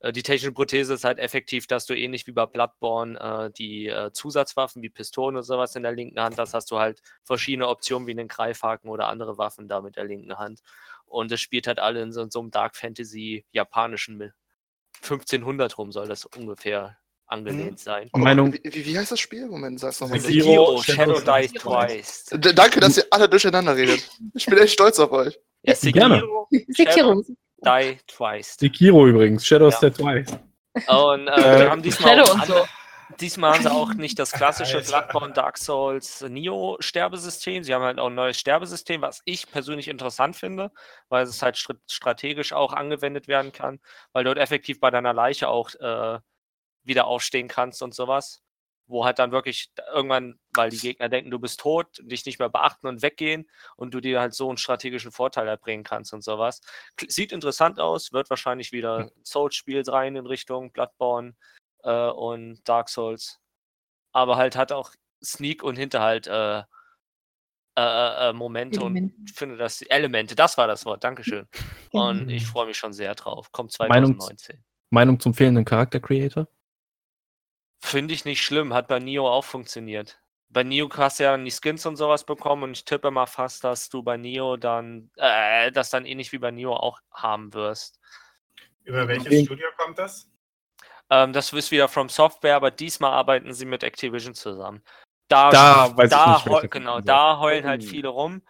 Äh, die technische Prothese ist halt effektiv, dass du ähnlich wie bei Bloodborne äh, die äh, Zusatzwaffen wie Pistolen oder sowas in der linken Hand hast, hast du halt verschiedene Optionen wie einen Greifhaken oder andere Waffen da mit der linken Hand. Und es spielt halt alle in so, so einem Dark Fantasy japanischen 1500 rum soll das ungefähr angelehnt Mhm. sein. Meinung- Wie, wie, heißt das Spiel? Moment, sag's nochmal. Sekiro, Sekiro, Shadow Shadow Die Twice. Danke, dass ihr alle durcheinander redet. Ich bin echt stolz auf euch. Ja, Gerne. Sekiro, Sekiro. Die Twice. Sekiro übrigens, Shadows Ja. Dead Twice. Und äh, Äh, wir haben diesmal Shadow auch, und so. Diesmal haben sie auch nicht das klassische. Bloodborne Dark Souls Neo Sterbesystem. Sie haben halt auch ein neues Sterbesystem, was ich persönlich interessant finde, weil es halt str- strategisch auch angewendet werden kann, weil du dort effektiv bei deiner Leiche auch äh, wieder aufstehen kannst und sowas. Wo halt dann wirklich irgendwann, weil die Gegner denken, du bist tot, dich nicht mehr beachten und weggehen und du dir halt so einen strategischen Vorteil erbringen kannst und sowas. Sieht interessant aus, wird wahrscheinlich wieder ein Souls-Spiel rein in Richtung Bloodborne äh, und Dark Souls. Aber halt hat auch Sneak und Hinterhalt äh, äh, äh, äh, Momente Elemente. und finde das Elemente, das war das Wort, Dankeschön. Und ich freue mich schon sehr drauf. Kommt Meinung- 2019. Meinung zum fehlenden Charakter-Creator? Finde ich nicht schlimm, hat bei Nio auch funktioniert. Bei Nio hast du ja dann die Skins und sowas bekommen und ich tippe mal fast, dass du bei Nio dann, äh, das dann ähnlich wie bei Nio auch haben wirst. Über welches. Studio kommt das? Ähm, das ist wieder From Software, aber diesmal arbeiten sie mit Activision zusammen. Da, Da da nicht, welcher heu- genau, da heulen halt Oh. viele rum.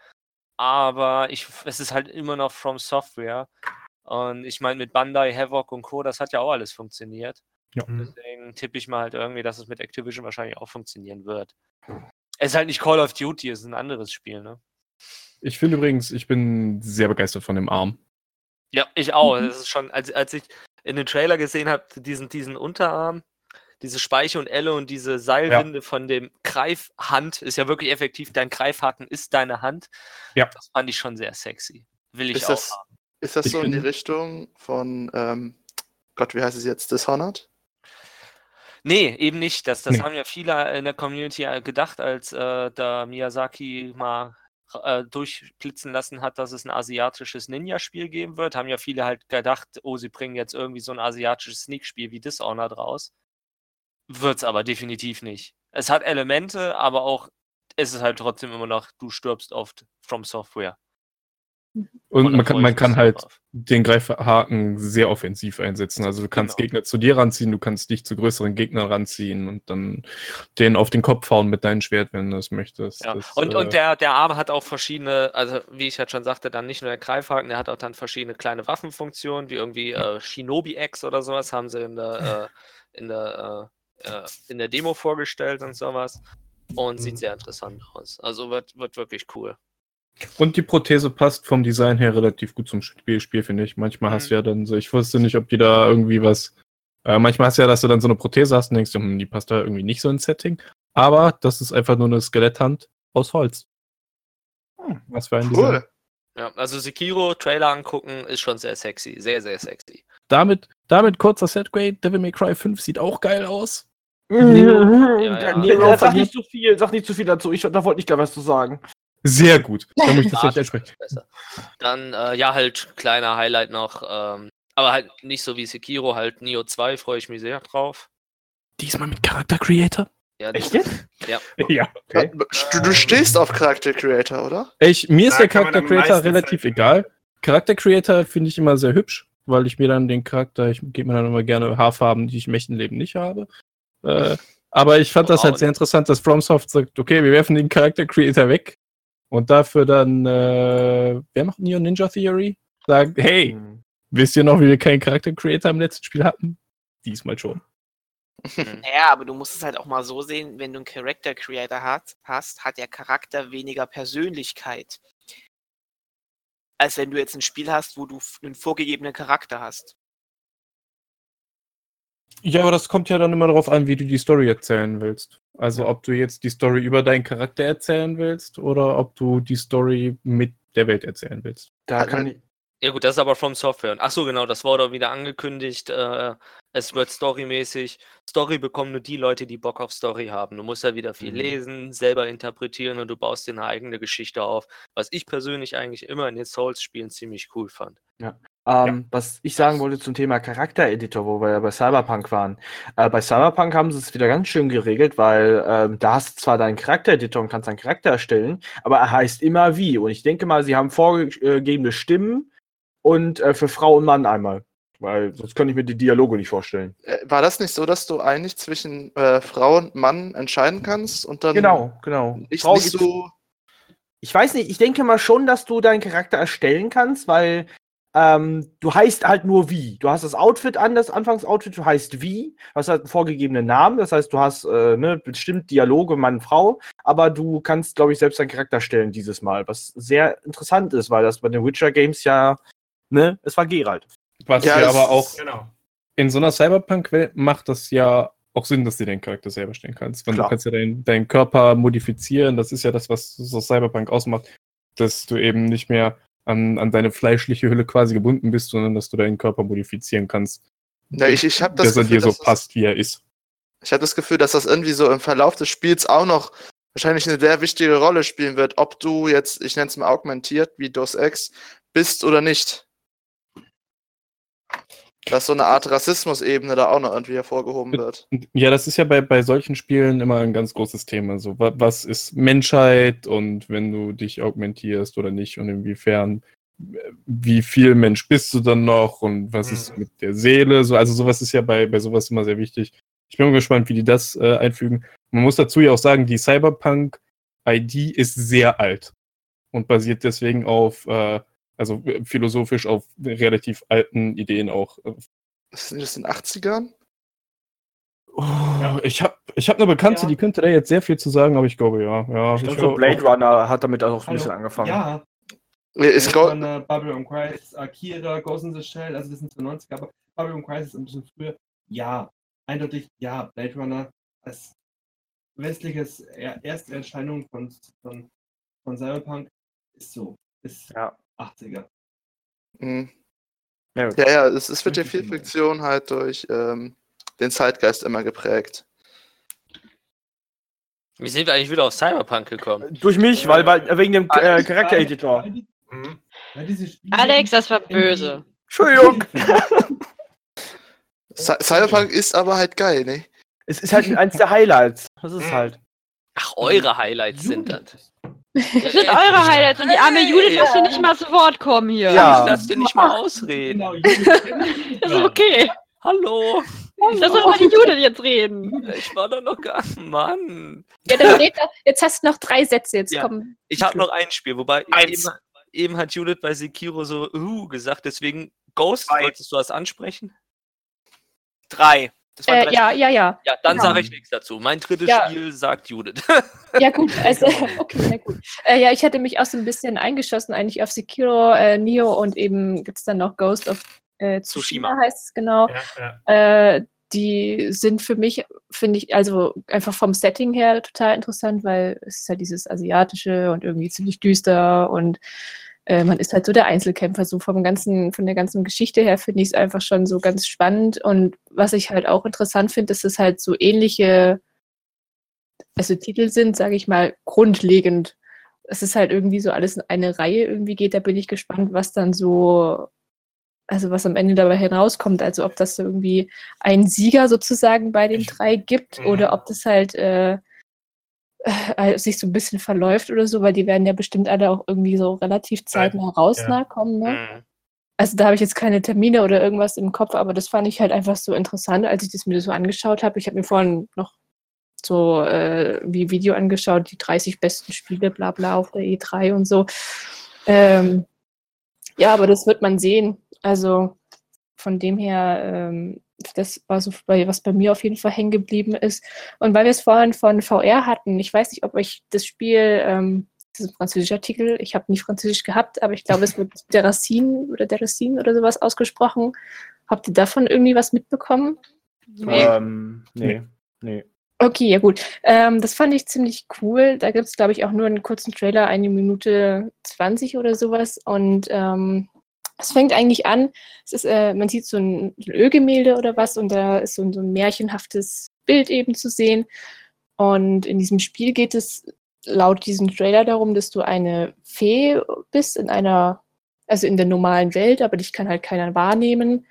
Aber ich, es ist halt immer noch From Software. Und ich meine, mit Bandai, Havoc und Co., das hat ja auch alles funktioniert. Ja. Deswegen tippe ich mal halt irgendwie, dass es mit Activision wahrscheinlich auch funktionieren wird. Es ist halt nicht Call of Duty, es ist ein anderes Spiel, ne? Ich finde übrigens, ich bin sehr begeistert von dem Arm. Ja, ich auch. Mhm. Das ist schon, als, als ich in den Trailer gesehen habe, diesen, diesen Unterarm, diese Speiche und Elle und diese Seilwinde von dem Greifhand, ist ja wirklich effektiv, dein Greifhaken ist deine Hand. Ja. Das fand ich schon sehr sexy. Will ich Ist auch das- haben. Ist das Ich so in die Richtung von, ähm, Gott, wie heißt es jetzt? Dishonored? Nee, eben nicht. Das, das Nee. haben ja viele in der Community äh, gedacht, als äh, da Miyazaki mal äh, durchblitzen lassen hat, dass es ein asiatisches Ninja-Spiel geben wird. Haben ja viele halt gedacht, oh, sie bringen jetzt irgendwie so ein asiatisches Sneak-Spiel wie Dishonored raus. Wird's aber definitiv nicht. Es hat Elemente, aber auch es ist halt trotzdem immer noch, du stirbst oft from Software. Und Und man kann, man kann halt drauf. den Greifhaken sehr offensiv einsetzen. Also du kannst Genau. Gegner zu dir ranziehen, du kannst dich zu größeren Gegnern ranziehen und dann den auf den Kopf hauen mit deinem Schwert, wenn du das möchtest. Ja. Das, und, äh, und der, der Arm hat auch verschiedene, also wie ich halt schon sagte, dann nicht nur der Greifhaken, der hat auch dann verschiedene kleine Waffenfunktionen, wie irgendwie äh, Shinobi-X oder sowas, haben sie in der, äh, in der, äh, äh, in der Demo vorgestellt und sowas. Und sieht Mhm. sehr interessant aus. Also wird, wird wirklich cool. Und die Prothese passt vom Design her relativ gut zum Spiel, Spiel finde ich. Manchmal hast Mhm. du ja dann so, ich wusste nicht, ob die da irgendwie was. Äh, manchmal hast du ja, dass du dann so eine Prothese hast und denkst, hm, die passt da irgendwie nicht so ins Setting. Aber das ist einfach nur eine Skeletthand aus Holz. Hm, Was für ein Design. Cool. Ja, also Sekiro, Trailer angucken, ist schon sehr sexy. Sehr, sehr sexy. Damit, damit kurzer Setgrade. Devil May Cry 5 sieht auch geil aus. Ja, ja. Nee, sag nicht zu viel, sag nicht zu viel dazu. Ich, da wollte ich gar was zu sagen. Sehr gut. Da muss ich das Ja, besser. Dann, äh, ja, halt kleiner Highlight noch. Ähm, aber halt nicht so wie Sekiro, halt Neo 2, freue ich mich sehr drauf. Diesmal mit Charakter Creator. Ja, Echt das- jetzt? Ja. Okay. Du, du stehst auf Charakter Creator, oder? Ich, mir ist Da der Charakter am Creator relativ Zeit- egal. Charakter Creator finde ich immer sehr hübsch, weil ich mir dann den Charakter, ich gebe mir dann immer gerne Haarfarben, die ich im echten Leben nicht habe. Äh, aber ich fand das Wow. halt sehr interessant, dass FromSoft sagt, okay, wir werfen den Charakter Creator weg und dafür dann, äh, wer macht Neo Ninja Theory? Sagt, hey, Hm. wisst ihr noch, wie wir keinen Charakter Creator im letzten Spiel hatten? Diesmal schon. Naja, aber du musst es halt auch mal so sehen, wenn du einen Character Creator hat, hast, hat der Charakter weniger Persönlichkeit. Als wenn du jetzt ein Spiel hast, wo du einen vorgegebenen Charakter hast. Ja, aber das kommt ja dann immer darauf an, wie du die Story erzählen willst. Also ob du jetzt die Story über deinen Charakter erzählen willst oder ob du die Story mit der Welt erzählen willst. Da kann ich. Ja gut, das ist aber From Software. Ach so, genau, das wurde auch wieder angekündigt. Äh, es wird storymäßig. Story bekommen nur die Leute, die Bock auf Story haben. Du musst ja wieder viel Mhm. lesen, selber interpretieren und du baust dir eine eigene Geschichte auf. Was ich persönlich eigentlich immer in den Souls-Spielen ziemlich cool fand. Ähm, Was ich sagen wollte zum Thema Charaktereditor, wo wir ja bei Cyberpunk waren. Äh, bei Cyberpunk haben sie es wieder ganz schön geregelt, weil ähm, da hast du zwar deinen Charaktereditor und kannst deinen Charakter erstellen, aber er heißt immer wie. Und ich denke mal, sie haben vorgegebene Stimmen und äh, für Frau und Mann einmal. Weil sonst könnte ich mir die Dialoge nicht vorstellen. Äh, War das nicht so, dass du eigentlich zwischen äh, Frau und Mann entscheiden kannst und dann Genau, genau. nicht, Frau nicht so. Ich weiß nicht, ich denke mal schon, dass du deinen Charakter erstellen kannst, weil ähm, du heißt halt nur wie. Du hast das Outfit an, das Anfangsoutfit, du heißt wie, du hast halt einen vorgegebenen Namen, das heißt, du hast äh, ne, bestimmt Dialoge Mann, Frau, aber du kannst, glaube ich, selbst deinen Charakter stellen dieses Mal, was sehr interessant ist, weil das bei den Witcher Games ja, ne, es war Geralt. Was Ja, aber auch Genau. in so einer Cyberpunk-Welt macht das ja auch Sinn, dass du den Charakter selber stellen kannst. Weil Klar. du kannst ja deinen deinen Körper modifizieren. Das ist ja das, was so Cyberpunk ausmacht, dass du eben nicht mehr an, an deine fleischliche Hülle quasi gebunden bist, sondern dass du deinen Körper modifizieren kannst. Ja, ich, ich habe das dass er Gefühl, dir so dass das, passt, wie er ist. ich habe das Gefühl, dass das irgendwie so im Verlauf des Spiels auch noch wahrscheinlich eine sehr wichtige Rolle spielen wird, ob du jetzt, ich nenne es mal augmentiert, wie DOS X, bist oder nicht. Dass so eine Art Rassismusebene da auch noch irgendwie hervorgehoben wird. Ja, das ist ja bei, bei solchen Spielen immer ein ganz großes Thema. So, wa- was ist Menschheit und wenn du dich augmentierst oder nicht und inwiefern, äh, wie viel Mensch bist du dann noch und was ist Mhm. mit der Seele? So, also sowas ist ja bei, bei sowas immer sehr wichtig. Ich bin mal gespannt, wie die das äh, einfügen. Man muss dazu ja auch sagen, die Cyberpunk-ID ist sehr alt und basiert deswegen auf, äh, also äh, philosophisch auf relativ alten Ideen auch. Sind das in den 80ern? Oh, Ich habe ich hab eine Bekannte, Ja. die könnte da jetzt sehr viel zu sagen, aber ich glaube ja. ja Ich glaube, ich so Blade Runner hat damit auch ein Hallo. bisschen angefangen. Ja, Ist Blade Go Runner, Babylon Crisis, Akira, Ghost in the Shell, also das sind so 90er, aber Babylon Crisis ein bisschen früher. Ja, eindeutig ja, Blade Runner als westliches Er- Ersterscheinung von, von, von Cyberpunk ist so, ist Ja. 80er. Mhm. Ja, Ja, ja, es, es wird ja viel. Fiktion halt durch ähm, den Zeitgeist immer geprägt. Wie sind wir eigentlich wieder auf Cyberpunk gekommen? Durch mich, weil, weil wegen dem äh, Charaktereditor. Mhm. Alex, das war böse. Entschuldigung. Cy- Cyberpunk ist aber halt geil, ne? Es ist halt eins der Highlights. Das ist Mhm. halt. Ach, eure Highlights sind das. Das sind eure Highlights und die arme Judith lässt hier nicht mal zu Wort kommen hier. Ja. Ich lass dir nicht mal ausreden. Genau, Das ist okay. Hallo. Lass doch mal die Judith jetzt reden. Ich war da noch gar. Mann. Ja, dann red. Jetzt hast du noch drei Sätze. Jetzt Ja. komm. Ich habe noch ein Spiel, wobei eben, eben hat Judith bei Sekiro so uh gesagt, deswegen Ghost, Zwei. wolltest du das ansprechen? Drei. Äh, ja, ja, ja. Ja, dann Genau. sage ich nichts dazu. Mein drittes Ja. Spiel sagt Judith. Ja, gut. Also, okay, sehr gut. Äh, ja, ich hatte mich auch so ein bisschen eingeschossen eigentlich auf Sekiro, äh, Neo und eben gibt es dann noch Ghost of äh, Tsushima, Tsushima. heißt es genau. Ja, ja. Äh, die sind für mich, finde ich, also einfach vom Setting her total interessant, weil es ist ja dieses asiatische und irgendwie ziemlich düster und äh, man ist halt so der Einzelkämpfer. So vom ganzen, von der ganzen Geschichte her finde ich es einfach schon so ganz spannend. Und was ich halt auch interessant finde, ist, dass es halt so ähnliche, also Titel sind, sage ich mal, grundlegend. Es ist halt irgendwie so alles in eine Reihe irgendwie geht. Da bin ich gespannt, was dann so also was am Ende dabei herauskommt, also ob das so irgendwie einen Sieger sozusagen bei den drei gibt Mhm. oder ob das halt äh, äh, sich so ein bisschen verläuft oder so, weil die werden ja bestimmt alle auch irgendwie so relativ zeitnah rausnah kommen. Ne? Mhm. Also da habe ich jetzt keine Termine oder irgendwas im Kopf, aber das fand ich halt einfach so interessant, als ich das mir so angeschaut habe. Ich habe mir vorhin noch so äh, wie Video angeschaut, die 30 besten Spiele, bla bla auf der E3 und so. Ähm, ja, aber das wird man sehen. Also von dem her, ähm, das war so, bei, was bei mir auf jeden Fall hängen geblieben ist. Und weil wir es vorhin von VR hatten, ich weiß nicht, ob euch das Spiel, ähm, das ist ein französischer Artikel, ich habe nie Französisch gehabt, aber ich glaube, es wird Derracine oder Derracine oder sowas ausgesprochen. Habt ihr davon irgendwie was mitbekommen? Nee. Ähm, nee, nee. Okay, ja gut. Ähm, das fand ich ziemlich cool. Da gibt es, glaube ich, auch nur einen kurzen Trailer, eine Minute 20 oder sowas. Und ähm, es fängt eigentlich an, es ist, äh, man sieht so ein, Ölgemälde oder was und da ist so ein, so ein märchenhaftes Bild eben zu sehen. Und in diesem Spiel geht es laut diesem Trailer darum, dass du eine Fee bist in einer, also in der normalen Welt, aber dich kann halt keiner wahrnehmen.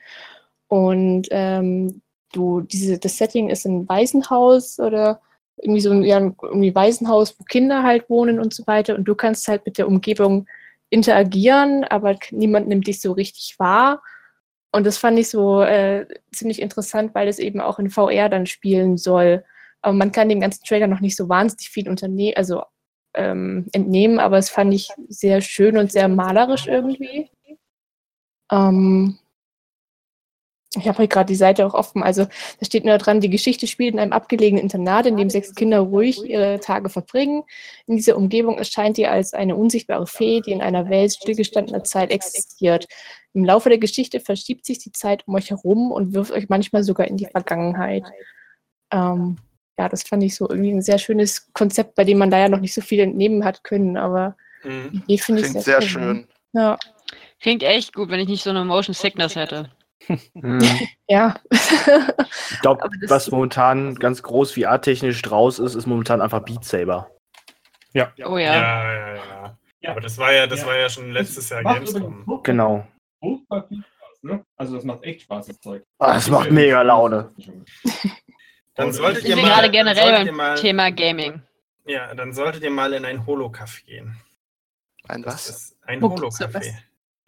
Und ähm, du, diese, das Setting ist ein Waisenhaus oder irgendwie so ein, ja, irgendwie Waisenhaus, wo Kinder halt wohnen und so weiter. Und du kannst halt mit der Umgebung interagieren, aber niemand nimmt dich so richtig wahr. Und das fand ich so äh, ziemlich interessant, weil es eben auch in VR dann spielen soll. Aber man kann dem ganzen Trailer noch nicht so wahnsinnig viel unternehmen, also ähm, entnehmen, aber es fand ich sehr schön und sehr malerisch irgendwie. Ähm, ich habe hier gerade die Seite auch offen. Also da steht nur dran, die Geschichte spielt in einem abgelegenen Internat, in dem sechs Kinder ruhig ihre Tage verbringen. In dieser Umgebung erscheint ihr als eine unsichtbare Fee, die in einer Welt stillgestandener Zeit existiert. Im Laufe der Geschichte verschiebt sich die Zeit um euch herum und wirft euch manchmal sogar in die Vergangenheit. Ähm, ja, das fand ich so irgendwie ein sehr schönes Konzept, bei dem man da ja noch nicht so viel entnehmen hat können, aber Mhm. die finde ich sehr, sehr schön. schön. Ja, Klingt echt gut, wenn ich nicht so eine Motion Sickness hätte. Hm. ja. Ich glaube, was momentan ganz groß VR-technisch draus ist, ist momentan einfach Beat Saber. Oh ja. Ja, ja, ja. Ja. Aber das war ja, das Ja. war ja schon letztes Jahr Gamescom. Genau. ne? Also das macht echt Spaß, das Zeug. Ah, das macht mega Laune. Dann solltet ihr mal, gerade generell beim Thema Gaming. Ja, dann solltet ihr mal in ein Holocafé gehen. Ein was? ein? Holocafé.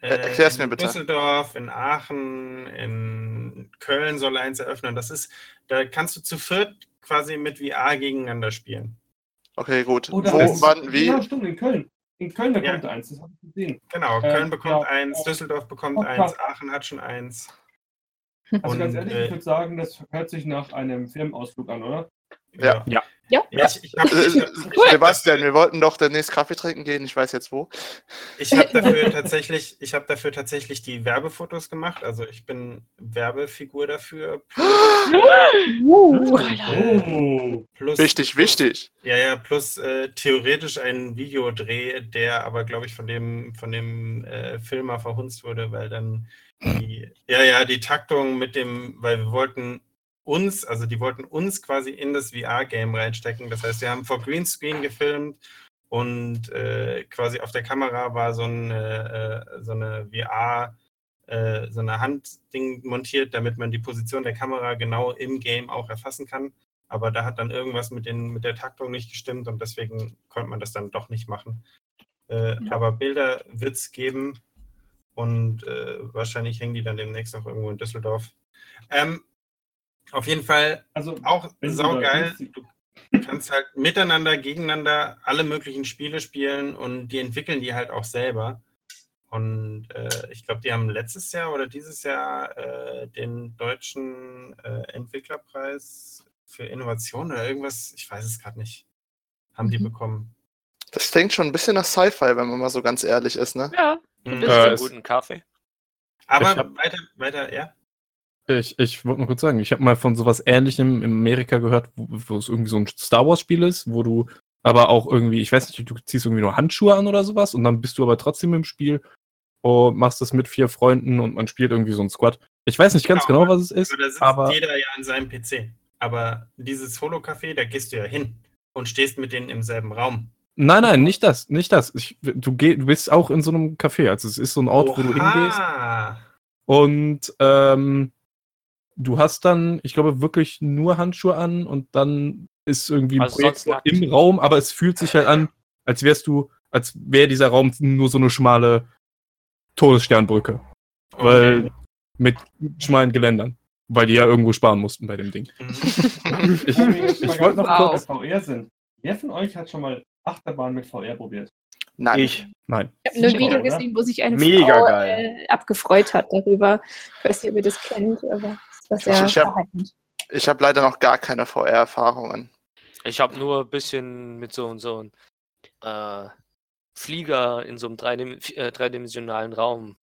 Äh, erklär's mir in bitte. Düsseldorf, in Aachen, in Köln soll eins eröffnen. Das ist, da kannst du zu viert quasi mit VR gegeneinander spielen. Okay, gut. Oder Wo, das- wann, wie? Ja, stimmt, in Köln. In Köln, da Ja. eins, das habe ich gesehen. Genau, Ähm, Köln bekommt ja, eins. Düsseldorf bekommt Podcast. eins, Aachen hat schon eins. Also Und, ganz ehrlich, äh, ich würde sagen, das hört sich nach einem Firmenausflug an, oder? Ja. Ja. Ja. Ja, ich, ich habe Äh, Sebastian, wir wollten doch demnächst Kaffee trinken gehen, ich weiß jetzt wo. ich hab dafür tatsächlich, ich habe dafür tatsächlich die Werbefotos gemacht. Also ich bin Werbefigur dafür. Uh. Plus, Wichtig, wichtig. Ja, ja, plus äh, theoretisch ein Videodreh, der aber, glaube ich, von dem, von dem äh, Filmer verhunzt wurde, weil dann die, ja, ja, die Taktung mit dem, weil wir wollten uns, also die wollten uns quasi in das VR-Game reinstecken. Das heißt, wir haben vor Greenscreen gefilmt und äh, quasi auf der Kamera war so eine, äh, so eine VR, äh, so eine Handding montiert, damit man die Position der Kamera genau im Game auch erfassen kann. Aber da hat dann irgendwas mit, den, mit der Taktung nicht gestimmt und deswegen konnte man das dann doch nicht machen. Äh, Aber Bilder wird es geben und äh, wahrscheinlich hängen die dann demnächst auch irgendwo in Düsseldorf. Ähm, auf jeden Fall Also, auch du saugeil. Du kannst halt miteinander, gegeneinander alle möglichen Spiele spielen und die entwickeln die halt auch selber. Und äh, ich glaube, die haben letztes Jahr oder dieses Jahr äh, den deutschen äh, Entwicklerpreis für Innovation oder irgendwas, ich weiß es gerade nicht, haben die Mhm. bekommen. Das klingt schon ein bisschen nach Sci-Fi, wenn man mal so ganz ehrlich ist, ne? Ja. Mhm. Das Äh, ist einen es- guten Kaffee. Aber weiter, weiter, ja. Ich, ich wollte nur kurz sagen, ich habe mal von sowas ähnlichem in Amerika gehört, wo, es irgendwie so ein Star Wars-Spiel ist, wo du aber auch irgendwie, ich weiß nicht, du ziehst irgendwie nur Handschuhe an oder sowas und dann bist du aber trotzdem im Spiel und machst das mit vier Freunden und man spielt irgendwie so ein Squad. Ich weiß nicht ganz Genau, genau, was es ist, Aber da sitzt aber jeder ja an seinem PC. Aber dieses Holo-Café, da gehst du ja hin und stehst mit denen im selben Raum. nein, nein, nicht das, nicht das. Ich, du, geh, du bist auch in so einem Café, also es ist so ein Ort, wo du hingehst Oha. und ähm, du hast dann, ich glaube, wirklich nur Handschuhe an und dann ist irgendwie ein Also Projektor nackt. im Raum, aber es fühlt sich halt an, als wärst du, als wäre dieser Raum nur so eine schmale Todessternbrücke. Weil Okay. mit schmalen Geländern. Weil die ja irgendwo sparen mussten bei dem Ding. Mhm. Ich, ich, ich wollte noch Wow. kurz. VR sind. Wer von euch hat schon mal Achterbahn mit VR probiert? Nein. Ich. Nein. Ich habe nur ein Video gesehen, wo sich eine Mega Frau geil. äh, abgefreut hat darüber. Ich weiß nicht, ob ihr das kennt, aber das Ich hab- verhaltend. Ich habe leider noch gar keine VR-Erfahrungen. Ich habe nur ein bisschen mit so, so einem äh, Flieger in so einem dreidim äh, dreidimensionalen Raum,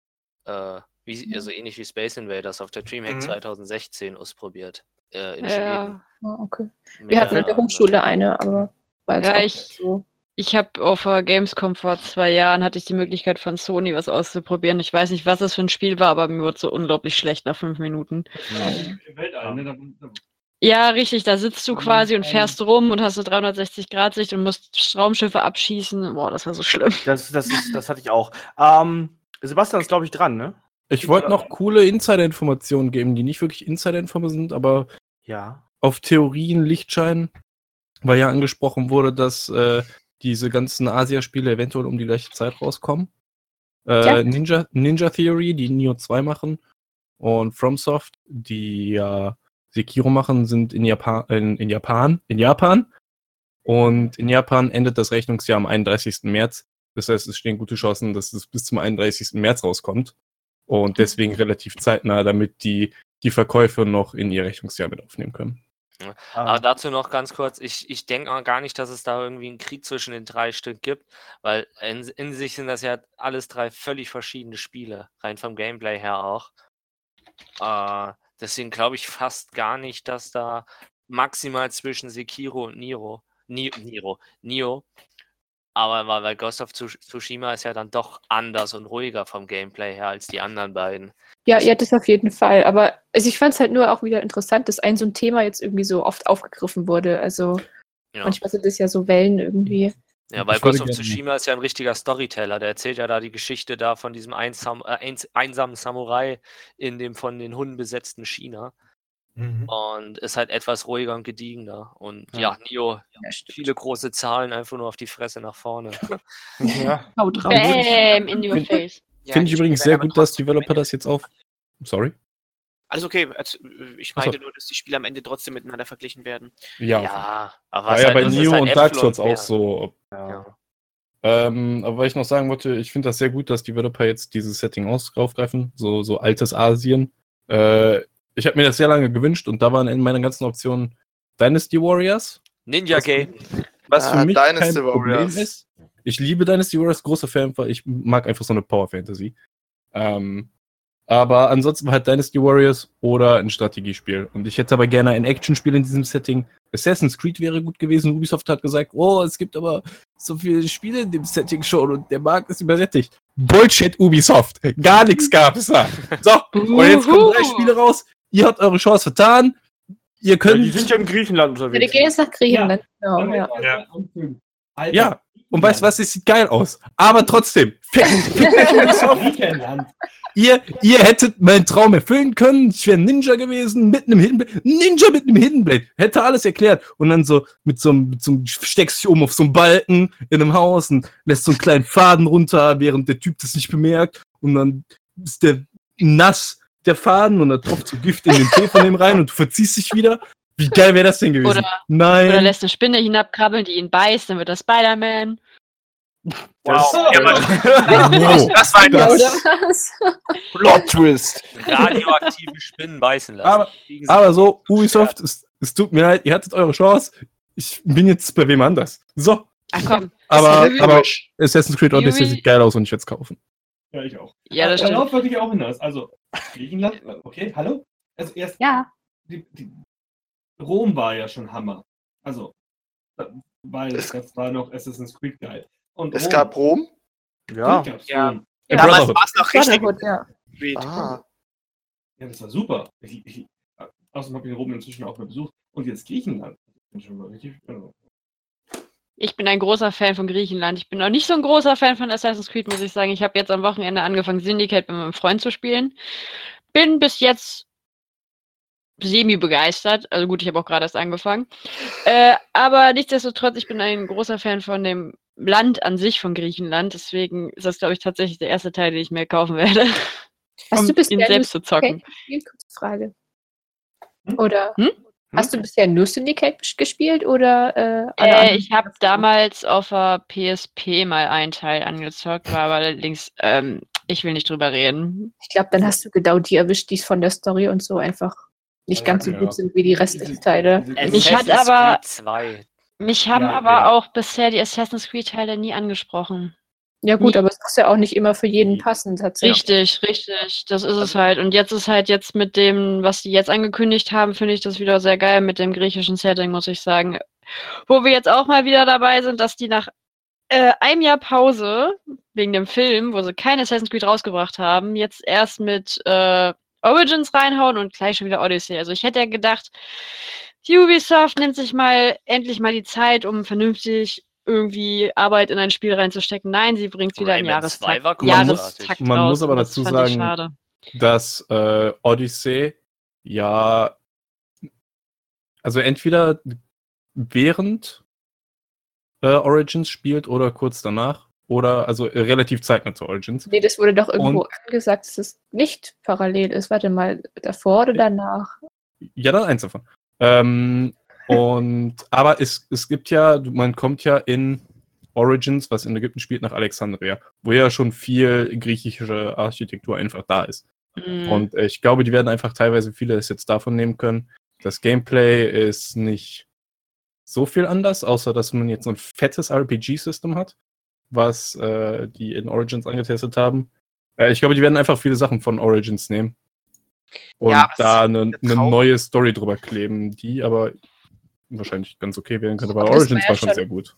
äh, wie, also ähnlich wie Space Invaders auf der DreamHack Mhm. 2016 ausprobiert. äh, in Schweden. Ja, Ah, okay. Wir hatten an der Mehrere Hochschule eine, aber war jetzt Ja, auch ich- nicht so. Ich habe auf der Gamescom vor zwei Jahren hatte ich die Möglichkeit von Sony was auszuprobieren. Ich weiß nicht, was das für ein Spiel war, aber mir wurde so unglaublich schlecht nach fünf Minuten. Da- Ja, richtig, da sitzt du quasi und fährst rum und hast eine 360-Grad-Sicht und musst Raumschiffe abschießen. Boah, das war so schlimm. Das, das, ist, das hatte ich auch. Ähm, Sebastian ist, glaube ich, dran, ne? Ich wollte noch coole Insider-Informationen geben, die nicht wirklich Insider-Informationen sind, aber Ja. auf Theorien Lichtschein, weil ja angesprochen wurde, dass äh, diese ganzen Asia-Spiele eventuell um die gleiche Zeit rauskommen. Äh, Ja. Ninja, Ninja Theory, die Neo 2 machen, und FromSoft, die ja Sekiro machen, sind in Japan, in, in Japan, in Japan. Und in Japan endet das Rechnungsjahr am 31. März. Das heißt, es stehen gute Chancen, dass es bis zum 31. März rauskommt. Und deswegen relativ zeitnah, damit die die Verkäufe noch in ihr Rechnungsjahr mit aufnehmen können. Aber Ähm, dazu noch ganz kurz, ich, ich denke auch gar nicht, dass es da irgendwie einen Krieg zwischen den drei Stück gibt, weil in, in sich sind das ja alles drei völlig verschiedene Spiele, rein vom Gameplay her auch. Äh, deswegen glaube ich fast gar nicht, dass da maximal zwischen Sekiro und Niro, Ni, Niro, Nio, aber weil, weil Ghost of Tsush- Tsushima ist ja dann doch anders und ruhiger vom Gameplay her als die anderen beiden. Ja, ja, das auf jeden Fall. Aber also ich fand es halt nur auch wieder interessant, dass ein so ein Thema jetzt irgendwie so oft aufgegriffen wurde. Also Ja. manchmal sind das ja so Wellen irgendwie. Ja, weil Ghost of Tsushima ist ja ein richtiger Storyteller. Der erzählt ja da die Geschichte da von diesem einsam, äh, eins, einsamen Samurai in dem von den Hunden besetzten China. Mhm. Und ist halt etwas ruhiger und gediegener. Und Ja. ja, Nio, Ja, viele große Zahlen, einfach nur auf die Fresse nach vorne. ja. Haut drauf. Bam, in your Find- face. Ja, Finde ich übrigens sehr gut, dass Developer das jetzt auf. Sorry. Alles okay. also, Ich Ach so. meinte nur, dass die Spiele am Ende trotzdem miteinander verglichen werden. Ja, Ja, aber war was ja halt bei Neo halt und Dark Souls auch so. Ja. Ähm, aber weil ich noch sagen wollte, ich finde das sehr gut, dass Developer jetzt dieses Setting aus aufgreifen, so, so altes Asien. Äh, ich habe mir das sehr lange gewünscht und da waren in meinen ganzen Optionen Dynasty Warriors, Ninja Was- Game. was Ah, für mich Dynasty kein Problem Warriors. ist. Ich liebe Dynasty Warriors, großer Fan, weil ich mag einfach so eine Power Fantasy. Ähm, aber ansonsten war halt Dynasty Warriors oder ein Strategiespiel. Und ich hätte aber gerne ein Actionspiel in diesem Setting. Assassin's Creed wäre gut gewesen. Ubisoft hat gesagt, oh, es gibt aber so viele Spiele in dem Setting schon und der Markt ist übersättigt. Bullshit, Ubisoft. Gar nichts gab es da. So, und jetzt kommen drei. Spiele raus. Ihr habt eure Chance vertan. Ihr ja. könnt. Die sind ja in Griechenland Ja, die unterwegs. gehen jetzt nach Griechenland. Genau, ja. Ja. Alter, Ja, und weißt du was, es sieht geil aus. Aber trotzdem, ihr, ihr hättet meinen Traum erfüllen können. Ich wäre Ninja gewesen mit einem Hidden Blade. Ninja mit einem Hidden Blade. Hätte alles erklärt. Und dann so mit so einem, mit so einem steckst dich um auf so einem Balken in einem Haus und lässt so einen kleinen Faden runter, während der Typ das nicht bemerkt. Und dann ist der nass, der Faden, und dann tropft so Gift in den Tee von dem rein und du verziehst dich wieder. Wie geil wäre das denn gewesen? Oder- Nein. Oder lässt eine Spinne hinabkrabbeln, die ihn beißt, dann wird Spider-Man. Das, Ja, aber Wow. das war ein Ja, Das-? Plot Twist. Radioaktive Spinnen beißen lassen. Aber- Aber so, Ubisoft, es, es tut mir leid, ihr hattet eure Chance. Ich bin jetzt bei wem anders. So, Ach komm. aber, Ist ja aber. Assassin's Creed Odyssey sieht geil aus und ich werde es kaufen. Ja, ich auch. Ja, das Darauf stimmt. wollte ich auch hinaus. Also, Griechenland, okay, hallo? Also erst, Ja, die, die, Rom war ja schon Hammer. Also, äh, weil Es- das war noch Assassin's Creed geil. Und Es gab Rom. ja. Ja. Rom. Ja, Damals war es noch richtig. Brotherhood, ja. Ah. ja, das war super. Ich, ich, außerdem habe ich Rom inzwischen auch mal besucht. Und jetzt Griechenland. Ich bin schon mal richtig. Also, Ich bin ein großer Fan von Griechenland. Ich bin auch nicht so ein großer Fan von Assassin's Creed, muss ich sagen. Ich habe jetzt am Wochenende angefangen, Syndicate mit meinem Freund zu spielen. Bin bis jetzt semi begeistert. Also gut, ich habe auch gerade erst angefangen. Äh, aber nichtsdestotrotz, ich bin ein großer Fan von dem Land an sich von Griechenland. Deswegen ist das, glaube ich, tatsächlich der erste Teil, den ich mir kaufen werde. Hast du um bisher ihn selbst zu zocken. Gespielt? Kurze Frage. Hm? Oder Hm? Hast du bisher nur Syndicate ges- gespielt oder äh, Äh, ich habe damals auf der PSP mal einen Teil angezockt, war aber allerdings, ähm, ich will nicht drüber reden. Ich glaube, dann hast du genau die erwischt, die von der Story und so einfach nicht ganz so Ja. gut sind wie die restlichen Teile. Mich hat aber- Creed 2. Mich haben Ja, aber ja. auch bisher die Assassin's Creed-Teile nie angesprochen. Ja gut, aber es muss ja auch nicht immer für jeden passen tatsächlich. Richtig, richtig. Das ist es halt. Und jetzt ist halt jetzt mit dem, was die jetzt angekündigt haben, finde ich das wieder sehr geil mit dem griechischen Setting, muss ich sagen. Wo wir jetzt auch mal wieder dabei sind, dass die nach äh, einem Jahr Pause wegen dem Film, wo sie kein Assassin's Creed rausgebracht haben, jetzt erst mit äh, Origins reinhauen und gleich schon wieder Odyssey. Also ich hätte ja gedacht, Ubisoft nimmt sich mal endlich mal die Zeit, um vernünftig irgendwie Arbeit in ein Spiel reinzustecken. Nein, sie bringt wieder einen Rayman 2 Jahrestakt, war Man muss- Jahrestakt man raus. muss aber das dazu ich sagen, dass äh, Odyssey ja, also entweder während äh, Origins spielt oder kurz danach oder also äh, relativ zeitnah zu Origins. Nee, das wurde doch irgendwo Und- angesagt, dass es nicht parallel ist. Warte mal, davor oder danach? Ja, dann eins davon. Ähm, und aber es, es gibt ja, man kommt ja in Origins, was in Ägypten spielt, nach Alexandria, wo ja schon viel griechische Architektur einfach da ist. Mhm. Und ich glaube, die werden einfach teilweise vieles jetzt davon nehmen können. Das Gameplay ist nicht so viel anders, außer dass man jetzt ein fettes RPG-System hat, was äh, die in Origins angetestet haben. Äh, ich glaube, die werden einfach viele Sachen von Origins nehmen und Ja, da eine, eine neue Story drüber kleben, die aber wahrscheinlich ganz okay werden könnte, weil Aber das Origins war ja schon schon- sehr gut.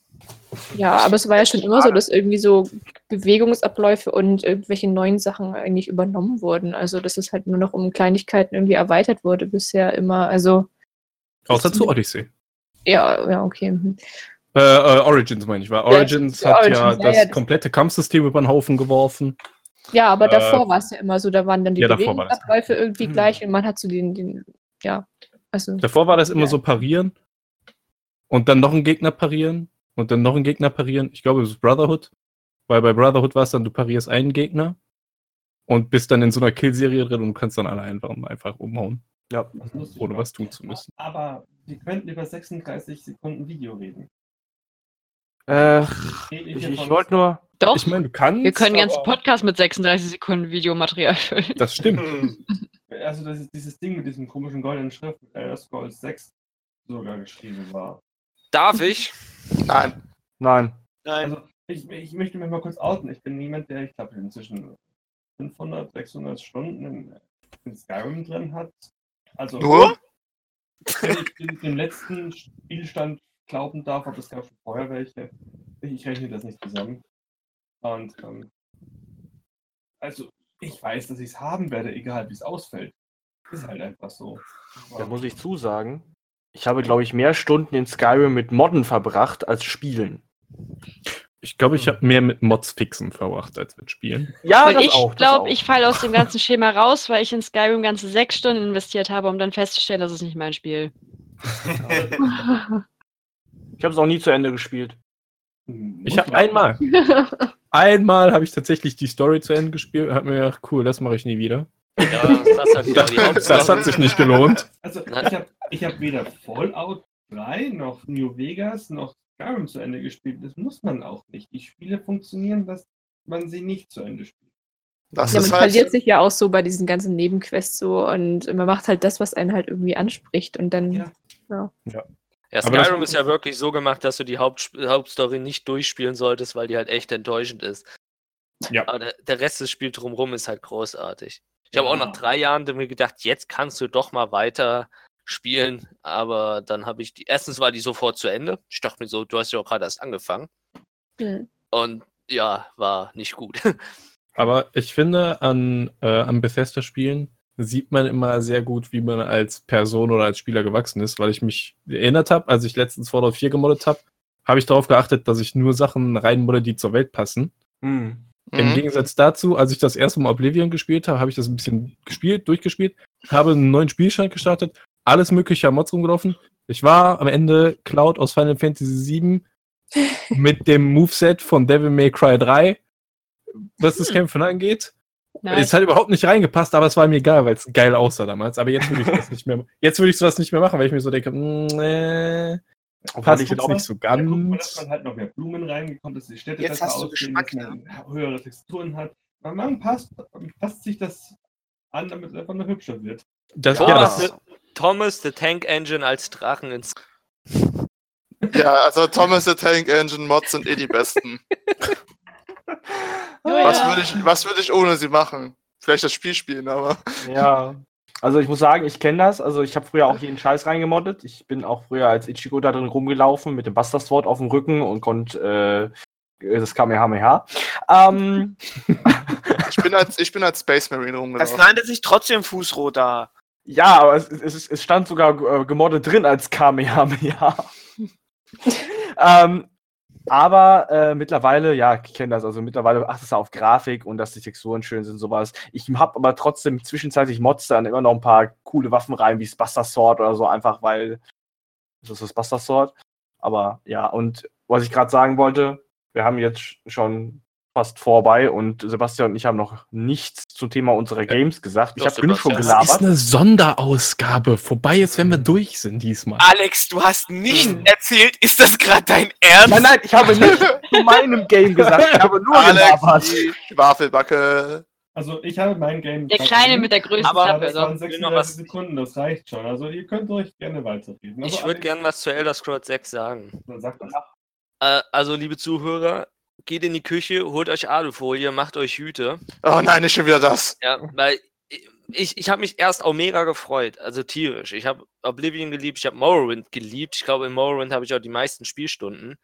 Ja, aber es war ja schon immer so, dass irgendwie so Bewegungsabläufe und irgendwelche neuen Sachen eigentlich übernommen wurden. Also, dass es halt nur noch um Kleinigkeiten irgendwie erweitert wurde bisher immer. Also, Außer zu Odyssey. ja, ja, okay. mhm. Äh, äh, Origins meine ich, weil Origins ja, hat Origins, ja ja, das ja, komplette Kampfsystem über den Haufen geworfen. Ja, aber Äh, davor war es ja immer so, da waren dann die ja. Bewegungsabläufe irgendwie Mhm. gleich und man hat so den, den ja, also, Davor war das immer so parieren und dann noch ein Gegner parieren und dann noch ein Gegner parieren. Ich glaube, es ist Brotherhood, weil bei Brotherhood war es dann, du parierst einen Gegner und bist dann in so einer Kill-Serie drin und kannst dann alle einfach, einfach umhauen, Ja. ohne was tun zu müssen. Aber wir könnten über 36 Sekunden Video reden. Äh, ich ich wollte nur. Doch, Ich meine, du kannst. wir können den ganzen Podcast mit 36 Sekunden Videomaterial füllen. Das stimmt. Also das ist dieses Ding mit diesem komischen goldenen Schrift mit Elder Scrolls 6 sogar geschrieben war. Darf ich? Nein. Nein. Nein. Also ich, ich möchte mich mal kurz outen. Ich bin niemand, der, ich glaube, inzwischen 500, 600 Stunden in, in Skyrim drin hat. Also Nur? wenn ich den, den letzten Spielstand glauben darf, aber es gab schon vorher welche. Ich, ich rechne das nicht zusammen. Und ähm, also ich weiß, dass ich es haben werde, egal wie es ausfällt. Ist halt einfach so. Da muss ich zusagen. Ich habe, glaube ich, mehr Stunden in Skyrim mit Modden verbracht als Spielen. Ich glaube, ich habe mehr mit Mods fixen verbracht als mit Spielen. Ja, Und das ich glaube, ich falle aus dem ganzen Schema raus, weil ich in Skyrim ganze sechs Stunden investiert habe, um dann festzustellen, das ist nicht mein Spiel. Ich habe es auch nie zu Ende gespielt. Ich habe einmal, einmal habe ich tatsächlich die Story zu Ende gespielt und habe mir gedacht, cool, das mache ich nie wieder. Ja, das hat Das Hauptsache. hat sich nicht gelohnt. Also ich habe ich hab weder Fallout 3 noch New Vegas noch Skyrim zu Ende gespielt. Das muss man auch nicht. Die Spiele funktionieren, dass man sie nicht zu Ende spielt. Das ja, man halt. verliert sich ja auch so bei diesen ganzen Nebenquests so und man macht halt das, was einen halt irgendwie anspricht und dann, Ja. Ja, Aber das- Skyrim ist ja wirklich so gemacht, dass du die Haupt Hauptstory nicht durchspielen solltest, weil die halt echt enttäuschend ist. Ja. Aber der, der Rest des Spiels drumherum ist halt großartig. Ich habe auch nach drei Jahren mir gedacht, jetzt kannst du doch mal weiter spielen, aber dann habe ich die. Erstens war die sofort zu Ende. Ich dachte mir so, du hast ja auch gerade erst angefangen. Hm. Und ja, war nicht gut. Aber ich finde, an, äh, an Bethesda-Spielen sieht man immer sehr gut, wie man als Person oder als Spieler gewachsen ist, weil ich mich erinnert habe, als ich letztens Fallout 4 gemoddet habe, habe ich darauf geachtet, dass ich nur Sachen reinmodde, die zur Welt passen. Hm. Im Mhm. Gegensatz dazu, als ich das erste Mal Oblivion gespielt habe, habe ich das ein bisschen gespielt, durchgespielt, habe einen neuen Spielstand gestartet, alles mögliche an Mods rumgelaufen. Ich war am Ende Cloud aus Final Fantasy VII mit dem Moveset von Devil May Cry 3, was das Kämpfen angeht. Nice. Es hat überhaupt nicht reingepasst, aber es war mir egal, weil es geil aussah damals. Aber jetzt würde ich das nicht mehr, jetzt würde ich sowas nicht mehr machen, weil ich mir so denke, mm, äh, Obwohl passt ich jetzt nicht so Ja, guck mal, ganz. dass man halt noch mehr Blumen reingekommen, dass die Städte Jetzt besser hast du aussehen, Geschmack, dass man höhere Texturen hat. Man, man passt, passt sich das an, damit es einfach noch hübscher wird. Das, Ja. ja, Thomas, das, Thomas the Tank Engine als Drachen ins. Ja, also Thomas the Tank Engine Mods sind eh die besten. Was Ja. würde ich, was würde ich ohne sie machen? Vielleicht das Spiel spielen, aber. Ja. Also ich muss sagen, ich kenne das. Also ich habe früher auch jeden Scheiß reingemoddet. Ich bin auch früher als Ichigo da drin rumgelaufen mit dem Buster Sword auf dem Rücken und konnte äh, das Kamehameha. Ähm, Ich bin als, ich bin als Space Marine Das rumgelaufen. nannte sich trotzdem Fußrot da. ja, aber es, es, es- es stand sogar äh, gemoddet drin als Kamehameha. ähm, aber äh, mittlerweile, ja, ich kenne das, also mittlerweile achtest du auf Grafik und dass die Texturen schön sind, sowas. Ich habe aber trotzdem zwischenzeitlich Mods dann immer noch ein paar coole Waffen rein, wie das Buster Sword oder so, einfach weil das ist das Buster Sword. Aber ja, und was ich gerade sagen wollte, wir haben jetzt schon fast vorbei und Sebastian und ich haben noch nichts zum Thema unserer Games gesagt. Ich habe genug schon Sebastian. Das ist gelabert. eine Sonderausgabe. Vorbei ist, wenn wir durch sind diesmal. Alex, du hast nicht erzählt, ist das gerade dein Ernst? Nein, nein, ich habe nicht zu meinem Game gesagt. Ich habe nur gelabert. Alex, die Wafelbacke. Also ich habe mein Game. Der Kleine mit der größten Aber- Klappe. Das waren So. will noch was- 36 Sekunden, das reicht schon. Also ihr könnt euch gerne weiterreden. Also, Ich würde gern was zu Elder Scrolls 6 sagen. Dann sagt das. Äh, also, liebe Zuhörer, geht in die Küche, holt euch Alufolie, macht euch Hüte. Oh nein, nicht schon wieder das. Ja, weil ich, ich habe mich erst auch mega gefreut, also tierisch. Ich habe Oblivion geliebt, ich habe Morrowind geliebt. Ich glaube, in Morrowind habe ich auch die meisten Spielstunden.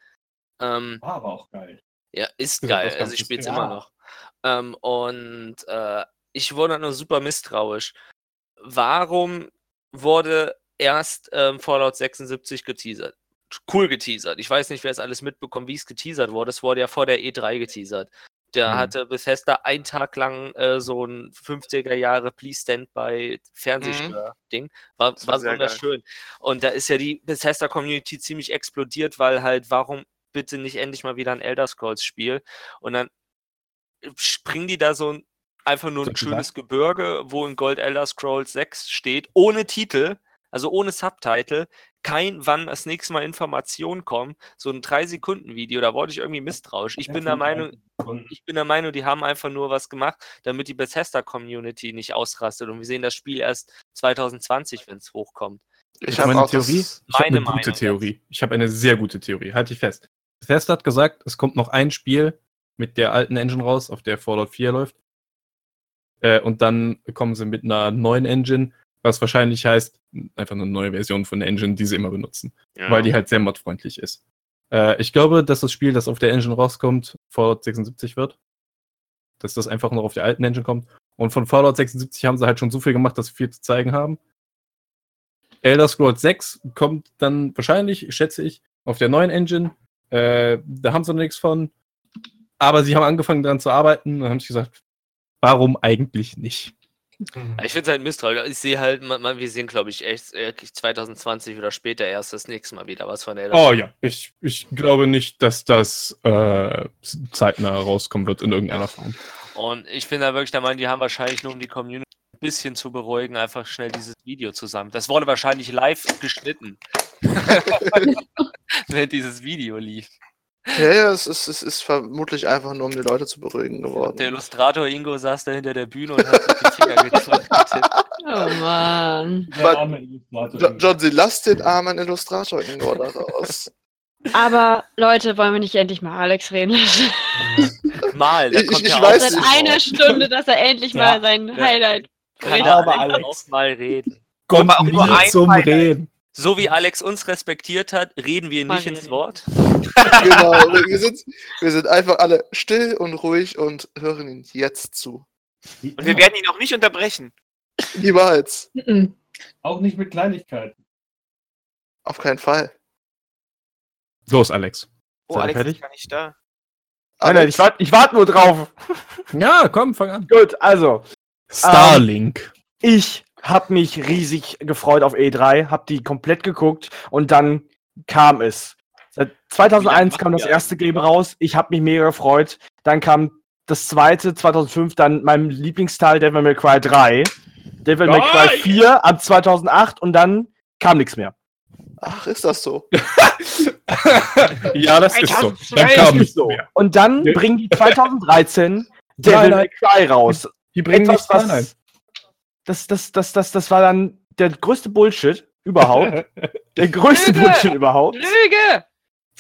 Ähm, War aber auch geil. ja, ist geil. Also ich spiele es immer noch. Ähm, und äh, ich wurde nur super misstrauisch. Warum wurde erst ähm, Fallout 76 geteasert? Cool geteasert. Ich weiß nicht, wer es alles mitbekommt, wie es geteasert wurde. Es wurde ja vor der E3 geteasert. Da Hm. hatte Bethesda einen Tag lang äh, so ein 50er Jahre Please Stand by Fernsehstör-Ding. War, Das war war sehr geil. wunderschön. Und da ist ja die Bethesda-Community ziemlich explodiert, weil halt, warum bitte nicht endlich mal wieder ein Elder Scrolls-Spiel? Und dann springen die da so ein, einfach nur ein schönes Gebirge, wo in Gold Elder Scrolls 6 steht, ohne Titel, also ohne Subtitle, kein, wann das nächste Mal Informationen kommen, so ein 3-Sekunden-Video, da wurde ich irgendwie misstrauisch. Ich bin der Meinung, ich bin der Meinung, die haben einfach nur was gemacht, damit die Bethesda-Community nicht ausrastet. Und wir sehen das Spiel erst 2020, wenn es hochkommt. Ich Jetzt habe meine auch Theorie. Ich habe meine eine gute Meinung Theorie. Ich habe eine sehr gute Theorie. Halte ich fest. Bethesda hat gesagt, es kommt noch ein Spiel mit der alten Engine raus, auf der Fallout 4 läuft. Äh, und dann kommen sie mit einer neuen Engine, was wahrscheinlich heißt, einfach eine neue Version von der Engine, die sie immer benutzen. Weil die halt sehr modfreundlich ist. Äh, ich glaube, dass das Spiel, das auf der Engine rauskommt, Fallout 76 wird. Dass das einfach noch auf der alten Engine kommt. Und von Fallout 76 haben sie halt schon so viel gemacht, dass sie viel zu zeigen haben. Elder Scrolls 6 kommt dann wahrscheinlich, schätze ich, auf der neuen Engine. Äh, da haben sie noch nichts von. Aber sie haben angefangen daran zu arbeiten und haben sich gesagt, warum eigentlich nicht? Ja, Ich finde es halt misstrauisch. Ich sehe halt, man, wir sehen, glaube ich, echt äh, 2020 oder später erst das nächste Mal wieder was von Elder Oh ja, ich, ich glaube nicht, dass das äh, zeitnah rauskommen wird in irgendeiner Form. Und ich bin da wirklich der Meinung, die haben wahrscheinlich nur um die Community ein bisschen zu beruhigen, einfach schnell dieses Video zusammen. Das wurde wahrscheinlich live geschnitten. Wenn dieses Video lief. Ja, ja, es ist, es ist vermutlich einfach nur, um die Leute zu beruhigen Der geworden. Illustrator Ingo saß da hinter der Bühne und hat sich die Finger getippt. Oh Mann. Der But- arme Illustrator. Jo- John, sie lass den armen Illustrator Ingo da raus. Aber Leute, wollen wir nicht endlich mal Alex reden lassen? Mal, da Ich- kommt ich ja weiß Seit einer Stunde, dass er endlich Ja. mal sein Ja. Highlight kann ja Aber Alex auch mal reden. Kommt nur zum Highlight. Reden. So wie Alex uns respektiert hat, reden wir nicht ins. Wort. genau, wir sind, wir sind einfach alle still und ruhig und hören ihn jetzt zu. Und wir werden ihn auch nicht unterbrechen. Niemals. Mhm. Auch nicht mit Kleinigkeiten. Auf keinen Fall. Los, Alex. Oh, Alex fertig? ist gar nicht da. Nein, nein, ich warte ich wart nur drauf. Ja, komm, fang an. Gut, also, Starlink. ich habe mich riesig gefreut auf E3, habe die komplett geguckt und dann kam es. Seit 2001 kam das erste Game raus, ich habe mich mega gefreut. Dann kam das zweite, 2005, dann mein Lieblingsteil Devil May Cry 3, Devil May Cry Nein! 4 ab 2008 und dann kam nichts mehr. Ach, ist das so? ja, das ist so. Dann kam nicht so. mehr. Und dann bringen die 2013 Nein, Devil. May Cry raus. Die bringen Etwas, was, das, das, das, das, das war dann der größte Bullshit überhaupt. der größte Lüge! Bullshit überhaupt. Lüge!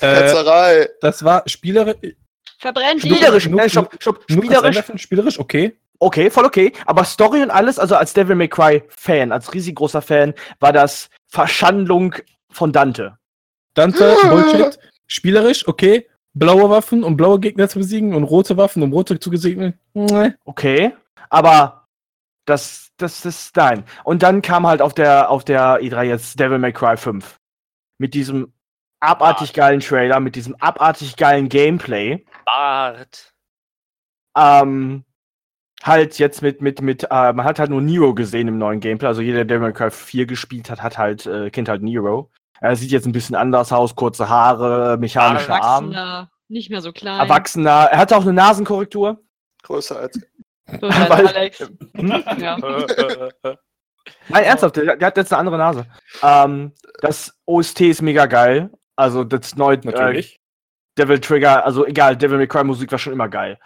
Äh, das war spielerisch. Verbrennt ihn! Spielerisch, Nur- äh, stopp, stopp, spielerisch, spielerisch, okay. okay, voll okay. Aber Story und alles, also als Devil May Cry Fan, als riesig großer Fan, war das Verschandlung von Dante. Dante, Bullshit. Spielerisch, okay. Blaue Waffen, um blaue Gegner zu besiegen und rote Waffen, um rote zu gesegnen. Nee. Okay, aber das, das ist nein. Und dann kam halt auf der, auf der E3 jetzt Devil May Cry 5. Mit diesem abartig geilen Trailer, mit diesem abartig geilen Gameplay. Bart. Ähm, halt jetzt mit, mit, mit, äh, man hat halt nur Nero gesehen im neuen Gameplay. Also jeder, der Devil May Cry 4 gespielt hat, hat halt, äh, kennt halt Nero. Er sieht jetzt ein bisschen anders aus, kurze Haare, mechanischer Arm. Erwachsener, nicht mehr so klein. Erwachsener. Er hat auch eine Nasenkorrektur. Größer als. So Weil- Alex. ja. Nein, ernsthaft, der, der hat jetzt eine andere Nase. Ähm, das OST ist mega geil. Also das neue äh, Natürlich. Devil Trigger, also egal, Devil May Cry Musik war schon immer geil.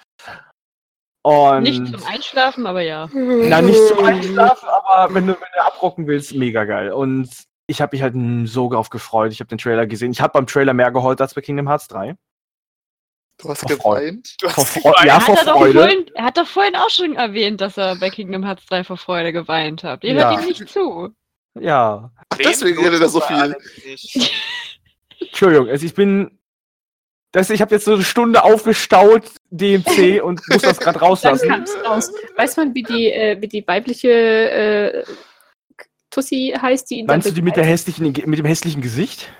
Und Nicht zum Einschlafen, aber ja. na, nicht zum Einschlafen, aber wenn du, wenn du abrocken willst, mega geil. Und ich habe mich halt so drauf gefreut. Ich habe den Trailer gesehen. Ich habe beim Trailer mehr geheult als bei Kingdom Hearts 3. Du hast Vor Freude. geweint. Du Vor hast ja, hat vor er, Freude. vorhin, er hat doch vorhin auch schon erwähnt, dass er bei Kingdom Hearts 3 vor Freude geweint hat. Ihr Ja. hört ihm nicht zu. Ja. deswegen redet er so viel. Entschuldigung, also ich bin. Das, ich habe jetzt so eine Stunde aufgestaut, DMC, und muss das gerade rauslassen. raus. Weiß man, wie die, äh, wie die weibliche äh, Tussi heißt? Die ihn Meinst du die mit, der hässlichen, mit dem hässlichen Gesicht?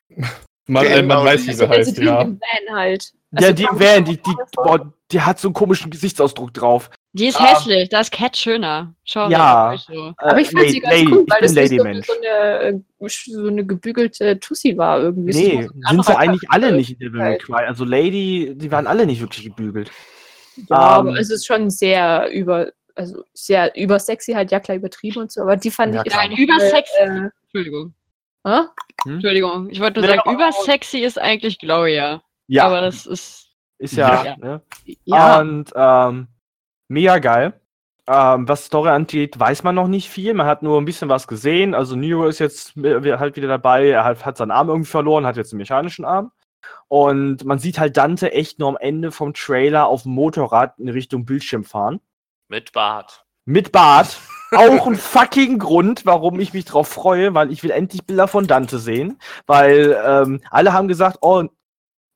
Man, äh, man Genau, weiß, wie Also, sie also heißt, die ja. im Van halt. Ja, Also die kam- Van, die, die, boah, die hat so einen komischen Gesichtsausdruck drauf. Die ist Ah. hässlich, da ist Cat schöner. Schau Ja. so. Aber ich fand Äh, sie ganz Lady- cool, weil ich das bin nicht so, Lady-Mensch. so, eine, äh, so eine gebügelte Tussi war irgendwie. Nee, so sind sie eigentlich alle nicht in Devil May Cry. Also Lady, die waren alle nicht wirklich gebügelt. Ja, aber Ähm, es ist schon sehr über, also sehr übersexy, halt ja klar übertrieben und so, aber die fand Ja, ich immer Übersexy? Äh, Entschuldigung. hä? Entschuldigung. Ich wollte nur Nee, sagen, übersexy ist eigentlich Gloria. Ja, Aber das ist. ist ja. Ja. Ne? Ja, Und ähm, mega geil. Ähm, was Story angeht, weiß man noch nicht viel. Man hat nur ein bisschen was gesehen. Also Nero ist jetzt äh, halt wieder dabei. Er hat, hat seinen Arm irgendwie verloren, hat jetzt einen mechanischen Arm. Und man sieht halt Dante echt nur am Ende vom Trailer auf dem Motorrad in Richtung Bildschirm fahren. Mit Bart. Mit Bart. Auch ein fucking Grund, warum ich mich drauf freue, weil ich will endlich Bilder von Dante sehen. Weil ähm, alle haben gesagt, oh,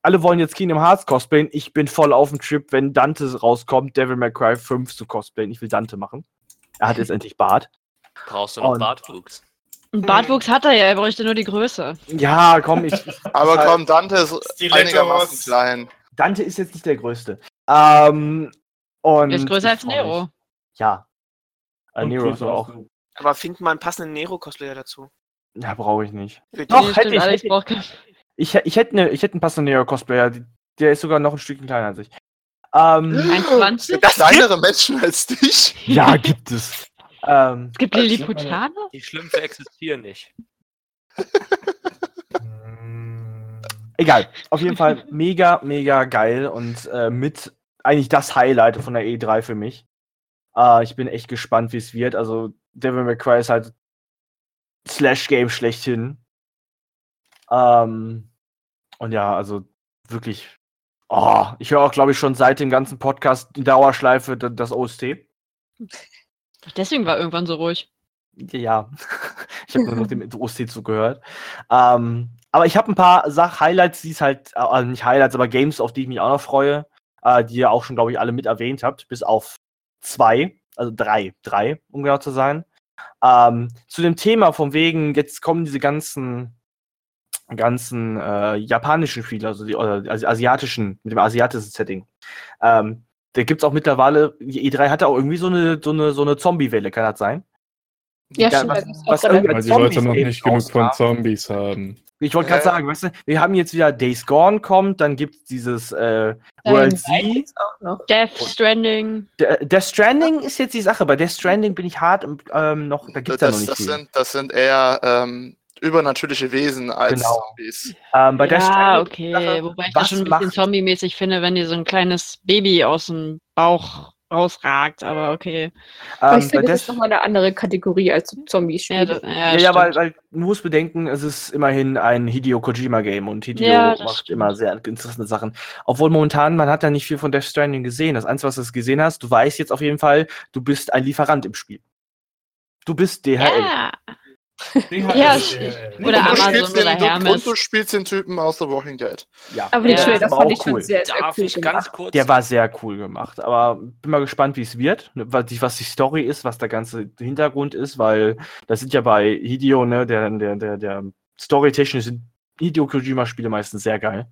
alle wollen jetzt Kingdom Hearts cosplayen. Ich bin voll auf dem Trip, wenn Dante rauskommt, Devil May Cry 5 zu cosplayen. Ich will Dante machen. Er hat jetzt endlich Bart. Brauchst du noch Und- Bartwuchs? Bartwuchs hat er ja, er bräuchte nur die Größe. Ja, komm, ich. Aber halt- komm, Dante ist Stilettos. einigermaßen klein. Dante ist jetzt nicht der Größte. Ähm, und Er ist größer als mich. Nero. Ja. Äh, Nero so auch. Aber finden wir einen passenden Nero-Cosplayer dazu. Ja, brauche ich nicht. Für Doch, hätte ich, hätte Ich, ich hätte ne, ich hätte einen passenden Nero-Cosplayer. die- Der ist sogar noch ein Stückchen kleiner als ich. Ähm, 1,20? Das kleinere Menschen als dich. ja, gibt es. Ähm, Es gibt Lilliputaner? Die Schlümpfe existieren nicht. egal. Auf jeden Fall mega, mega geil und äh, mit eigentlich das Highlight von der E3 für mich. Äh, ich bin echt gespannt, wie es wird. Also, Devil May Cry ist halt Slash-Game schlechthin. Ähm, und ja, also wirklich. Oh, ich höre auch, glaube ich, schon seit dem ganzen Podcast die Dauerschleife das OST. Deswegen war irgendwann so ruhig. Ja, ich habe nur noch dem OST zugehört. Ähm, aber ich habe ein paar Sach Highlights, die es halt, äh, also nicht Highlights, aber Games, auf die ich mich auch noch freue, äh, die ihr auch schon, glaube ich, alle mit erwähnt habt, bis auf zwei, also drei, drei, um genau zu sein. Ähm, zu dem Thema von wegen, jetzt kommen diese ganzen ganzen äh, japanischen Spiele, also die oder die asiatischen, mit dem asiatischen Setting. Ähm, da gibt es auch mittlerweile, die E3 hatte auch irgendwie so eine, so eine, so eine Zombie-Welle, kann das sein? Ja, Ja, stimmt. was- was Weil die Leute noch nicht genug von. Zombies haben. Ich wollte gerade Äh. sagen, weißt du, wir haben jetzt wieder Days Gone kommt, dann gibt es dieses äh, World Light Z. gibt's auch noch. Death Stranding. Der, Death Stranding ist jetzt die Sache. Bei Death Stranding bin ich hart im- ähm, noch, da gibt es ja noch Das, nicht das, viel. sind, das sind eher ähm, übernatürliche Wesen als Genau. Zombies. Ähm, bei ja, Stranding, okay. Sache, Wobei ich das schon ein bisschen zombie-mäßig finde, wenn die so ein kleines Baby aus dem Bauch rausragt, aber okay. Ähm, ich finde, das ist nochmal eine andere Kategorie als Zombie-Spiele. Ja, das, ja, Ja, ja, weil, weil du musst bedenken, es ist immerhin ein Hideo Kojima-Game und Hideo Ja, macht stimmt. immer sehr interessante Sachen. Obwohl momentan, man hat ja nicht viel von Death Stranding gesehen. Das Einzige, was du gesehen hast, du weißt jetzt auf jeden Fall, du bist ein Lieferant im Spiel. Du bist DHL. ja. DHL. Ja, Äh, oder du Amazon spielst oder den, Hermes. und du spielst den Typen aus The Walking Dead. Ja. Aber den Ja. Trailer fand ich schon cool. sehr, sehr Darf cool ich ganz kurz? Der war sehr cool gemacht. Aber bin mal gespannt, wie es wird, ne, was die, was die Story ist, was der ganze Hintergrund ist, weil das sind ja bei Hideo, ne, der, der, der, der storytechnisch sind Hideo Kojima-Spiele meistens sehr geil.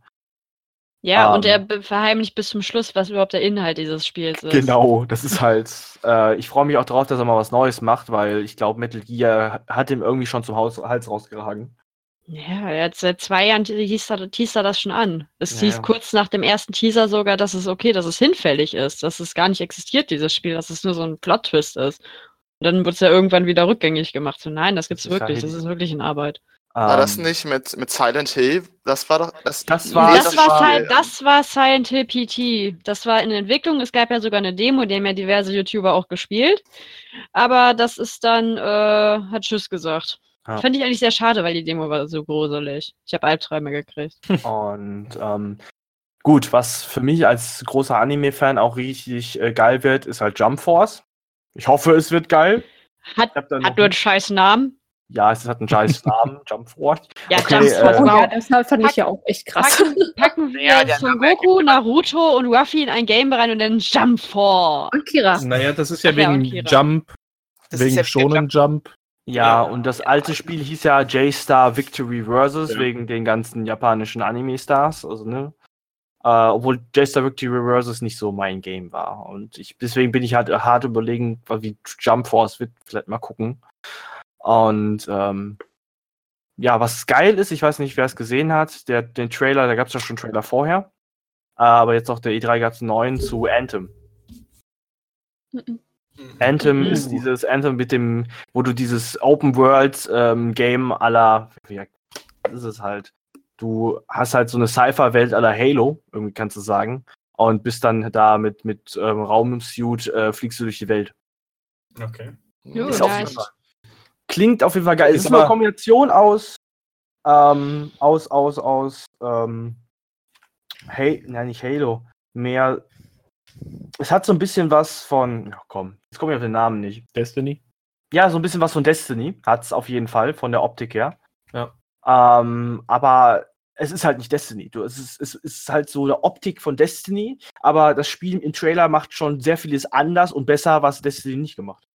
Ja, und Ähm. er be- verheimlicht bis zum Schluss, was überhaupt der Inhalt dieses Spiels ist. Genau, das ist halt. Äh, ich freue mich auch drauf, dass er mal was Neues macht, weil ich glaube, Metal Gear hat ihm irgendwie schon zum Haus, Hals rausgeragen. Ja, jetzt seit zwei Jahren hieß er, teast er das schon an. Es Ja, hieß ja. kurz nach dem ersten Teaser sogar, dass es okay, dass es hinfällig ist, dass es gar nicht existiert, dieses Spiel, dass es nur so ein Plot-Twist ist. Und dann wird es ja irgendwann wieder rückgängig gemacht. So, nein, das gibt's Das ist ja wirklich, das ist wirklich in Arbeit. War das Ähm, nicht mit, mit Silent Hill? Das war doch. Das, Das war- Nee, das, war, war- Sil- das war Silent Hill PT. Das war in Entwicklung. Es gab ja sogar eine Demo, die haben ja diverse YouTuber auch gespielt. Aber das ist dann, äh, hat Tschüss gesagt. Ja. Fand ich eigentlich sehr schade, weil die Demo war so gruselig. Ich habe Albträume gekriegt. Und ähm, gut, was für mich als großer Anime-Fan auch richtig äh, geil wird, ist halt Jump Force. Ich hoffe, es wird geil. Hat, hat nur einen scheiß Namen. Ja, es hat einen scheiß Namen, Jump Force. Ja, Okay, Jump Force, äh, ja, das fand ich ja auch echt krass. Packen, packen wir Ja, Son Goku, Naruto und Ruffy in ein Game rein und dann Jump Force. Und Kira. Naja, das ist ja Ach ja, wegen Kira. Jump, Das wegen ja Shonen Jump. Ja, und das alte Spiel hieß ja J-Star Victory Versus, Ja. wegen den ganzen japanischen Anime-Stars, also ne? Äh, obwohl J-Star Victory Versus nicht so mein Game war. Und ich, deswegen bin ich halt hart überlegen, wie Jump Force wird, vielleicht mal gucken. Und ähm, ja, was geil ist, ich weiß nicht, wer es gesehen hat, der, den Trailer, da gab es ja schon einen Trailer vorher. Aber jetzt auf der E3 gab es einen neuen zu Anthem. Mhm. Anthem Mhm. ist dieses Anthem mit dem, wo du dieses Open World ähm, Game aller, das ist es halt. Du hast halt so eine Cypher-Welt aller Halo, irgendwie kannst du sagen, und bist dann da mit, mit ähm, Raumsuit, äh, fliegst du durch die Welt. Okay. Jo, Ist auf nice. jeden Fall. Klingt auf jeden Fall geil. Es Ist ist eine Kombination aus, ähm, aus, aus, aus, ähm, hey, nein, nicht Halo, mehr. Es hat so ein bisschen was von, ja, komm, jetzt komme ich auf den Namen nicht. Destiny. Ja, so ein bisschen was von Destiny hat es auf jeden Fall, von der Optik her. Ja. Ähm, aber es ist halt nicht Destiny. Du, es, ist, es ist halt so eine Optik von Destiny, aber das Spiel im Trailer macht schon sehr vieles anders und besser, was Destiny nicht gemacht hat.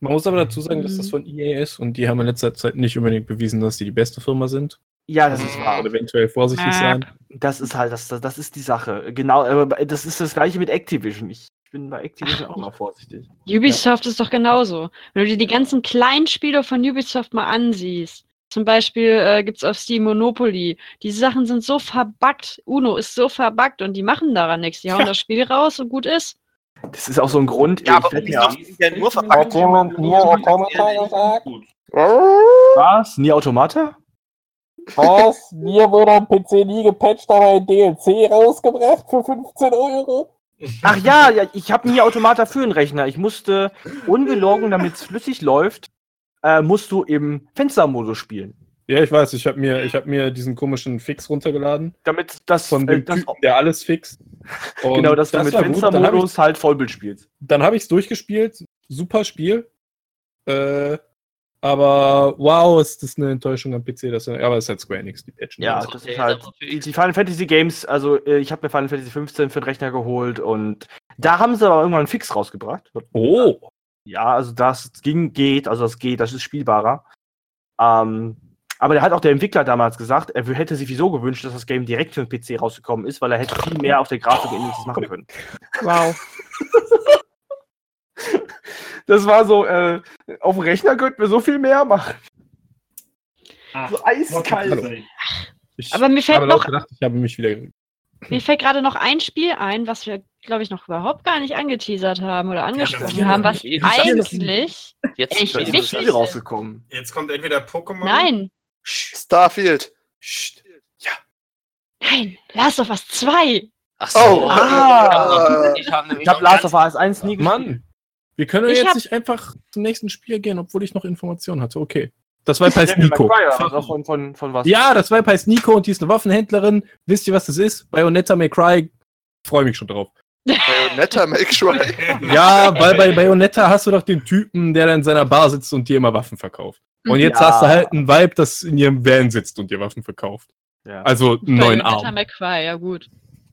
Man muss aber dazu sagen, dass das Mhm. von EA ist und die haben in letzter Zeit nicht unbedingt bewiesen, dass die die beste Firma sind. Ja, das ist wahr. Oder eventuell vorsichtig Ah. sein. Das ist halt, das, das ist die Sache. Genau, aber das ist das gleiche mit Activision. Ich bin bei Activision auch mal vorsichtig. Ubisoft ist doch genauso. Wenn du dir die ganzen kleinen Spiele von Ubisoft mal ansiehst, zum Beispiel äh, gibt es auf Steam Monopoly, die Sachen sind so verbuggt, Uno ist so verbuggt und die machen daran nichts. Die hauen Ja. das Spiel raus und gut ist. Das ist auch so ein Grund. Ja, ich aber ist ja nur verpackt. was? Nie Automata? Was? Mir wurde am PC nie gepatcht, aber ein DLC rausgebracht für 15 Euro. Ach ja, ja ich habe nie Automata für einen Rechner. Ich musste ungelogen, damit es flüssig läuft, äh, musst du im Fenstermodus spielen. Ja, ich weiß, ich habe mir, ich hab mir diesen komischen Fix runtergeladen. Damit das, Von äh, dem das Typen, der alles fixt. Und genau, dass du mit habe ich Fenstermodus halt Vollbild spielst. dann hab ich's durchgespielt. Super Spiel. Äh, aber wow, ist das eine Enttäuschung am PC. Das, aber es ist halt Square Enix, die patchen. Ja, alles. das ist halt. Die, die Final Fantasy Games, also äh, ich habe mir Final Fantasy 15 für den Rechner geholt und da haben sie aber irgendwann einen Fix rausgebracht. Oh, Ja, also das ging, geht, also das geht, das ist spielbarer. Ähm, aber der hat auch der Entwickler damals gesagt, er hätte sich wieso gewünscht, dass das Game direkt für den PC rausgekommen ist, weil er hätte viel mehr auf der Grafik Indexes machen können. Wow. Das war so, äh, auf dem Rechner könnten wir so viel mehr machen. Ach, So eiskalt. Ich Aber mir fällt noch- gedacht, ich habe mich wieder. Mir fällt gerade noch ein Spiel ein, was wir, glaube ich, noch überhaupt gar nicht angeteasert haben oder angesprochen Ja, haben, was eigentlich. Jetzt Echt Da ist wichtig das Spiel ist. rausgekommen. Jetzt kommt entweder Pokémon. Nein, Starfield. Psst. nein, Last of Us 2. Ach Oh, ah. ich habe noch Last of Us 1 nie gespielt. Mann, wir können Ich jetzt hab- nicht einfach zum nächsten Spiel gehen, obwohl ich noch Informationen hatte. Okay. Das Vibe heißt May Nico. Cry, also von, von, von was? Ja, das Vibe heißt Nico und die ist eine Waffenhändlerin. Wisst ihr, was das ist? Bayonetta May Cry. Freue mich schon drauf. Bayonetta Make Sure. Ja, weil bei Bayonetta hast du doch den Typen, der da in seiner Bar sitzt und dir immer Waffen verkauft. Und jetzt Ja. hast du halt einen Vibe, das in ihrem Van sitzt und dir Waffen verkauft. Ja. Also einen neuen Arm. McCry, ja gut.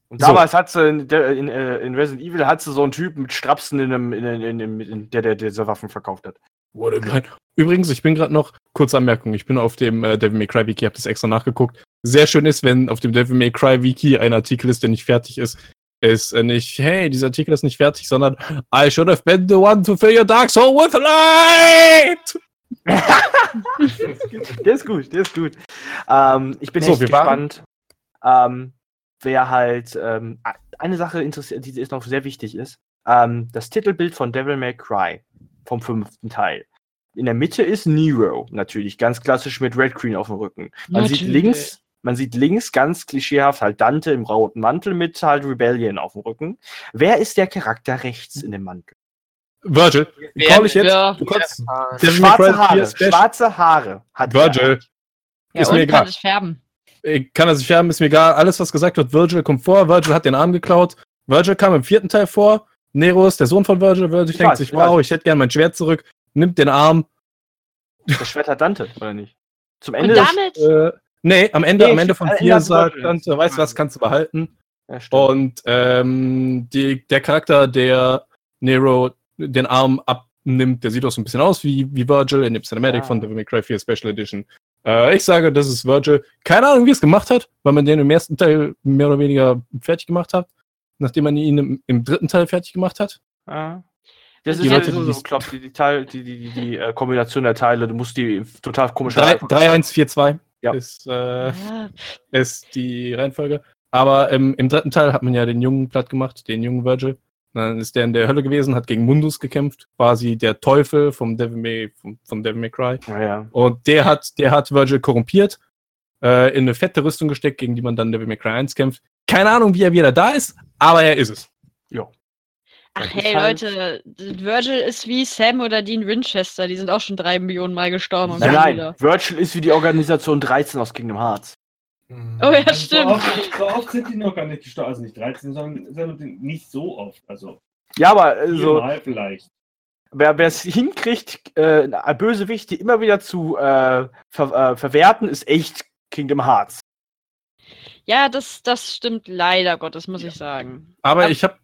Und damals hat sie in, der- in, äh, in Resident Evil hat sie so einen Typen mit Strapsen in einem, in, in, in, in, in der, der diese Waffen verkauft hat. Gemein. Übrigens, ich bin gerade noch, kurze Anmerkung, ich bin auf dem äh, Devil May Cry Wiki, hab das extra nachgeguckt. Sehr schön ist, wenn auf dem Devil May Cry Wiki ein Artikel ist, der nicht fertig ist, ist äh, nicht, hey, dieser Artikel ist nicht fertig, sondern I should have been the one to fill your dark soul with light! Der ist gut, der ist gut. Ähm, ich bin So, echt gespannt, ähm, wer halt ähm, eine Sache interessiert, die ist noch sehr wichtig ist. Ähm, das Titelbild von Devil May Cry vom fünften Teil. In der Mitte ist Nero, natürlich, ganz klassisch mit Red Queen auf dem Rücken. Man sieht Natürlich. links, man sieht links ganz klischeehaft halt Dante im roten Mantel mit halt Rebellion auf dem Rücken. Wer ist der Charakter rechts in dem Mantel? Virgil, Wer- call ich jetzt? Du kannst Schwarze Haare, 4 Special. schwarze Haare hat. Virgil, Ja, ist und mir kann egal. sich färben. Ich kann er sich färben, ist mir egal. Alles, was gesagt wird, Virgil kommt vor. Virgil hat den Arm geklaut. Virgil kam im vierten Teil vor. Nero ist der Sohn von Virgil. Virgil Ich denkt weiß, sich, ich weiß. wow, ich hätte gern mein Schwert zurück. Nimmt den Arm. Das Schwert hat Dante, oder nicht? Zum Und Ende des- damit, Äh, nee, am Ende, Nee, am Ende von Ende vier sagt Dante, weißt du was, kannst du behalten. Ja. Und ähm, die, der Charakter, der Nero den Arm abnimmt, der sieht auch so ein bisschen aus wie, wie Virgil in dem Cinematic Ah. von Devil May Cry 4 Special Edition. Äh, ich sage, das ist Virgil. Keine Ahnung, wie es gemacht hat, weil man den im ersten Teil mehr oder weniger fertig gemacht hat, nachdem man ihn im, im dritten Teil fertig gemacht hat. Ah. Das Die ist Leute, halt so, die so klopft, die, die, Teil, die, die, die, die äh, Kombination der Teile, du musst die total komisch Drei- 3142 Ja. ist, äh, ja, ist die Reihenfolge. Aber im, im dritten Teil hat man ja den Jungen platt gemacht, den jungen Virgil. Dann ist der in der Hölle gewesen, hat gegen Mundus gekämpft, quasi der Teufel vom Devil May, vom, vom Devil May Cry. Ja, ja. Und der hat, der hat Virgil korrumpiert, äh, in eine fette Rüstung gesteckt, gegen die man dann Devil May Cry 1 kämpft. Keine Ahnung, wie er wieder da ist, aber er ist es. Ach Das hey halt- Leute, Virgil ist wie Sam oder Dean Winchester, die sind auch schon drei Millionen Mal gestorben. und Nein, nein, wieder. Virtual ist wie die Organisation 13 aus Kingdom Hearts. Oh ja, stimmt. So oft, so oft sind die noch gar nicht gestorben. Also nicht 13, sondern sondern nicht so oft. Also Ja, aber äh, so, viermal vielleicht. wer es hinkriegt, äh, Bösewichte immer wieder zu äh, ver äh, verwerten, ist echt Kingdom Hearts. Ja, das, das stimmt leider Gottes, muss ich sagen. Aber Ab- ich habe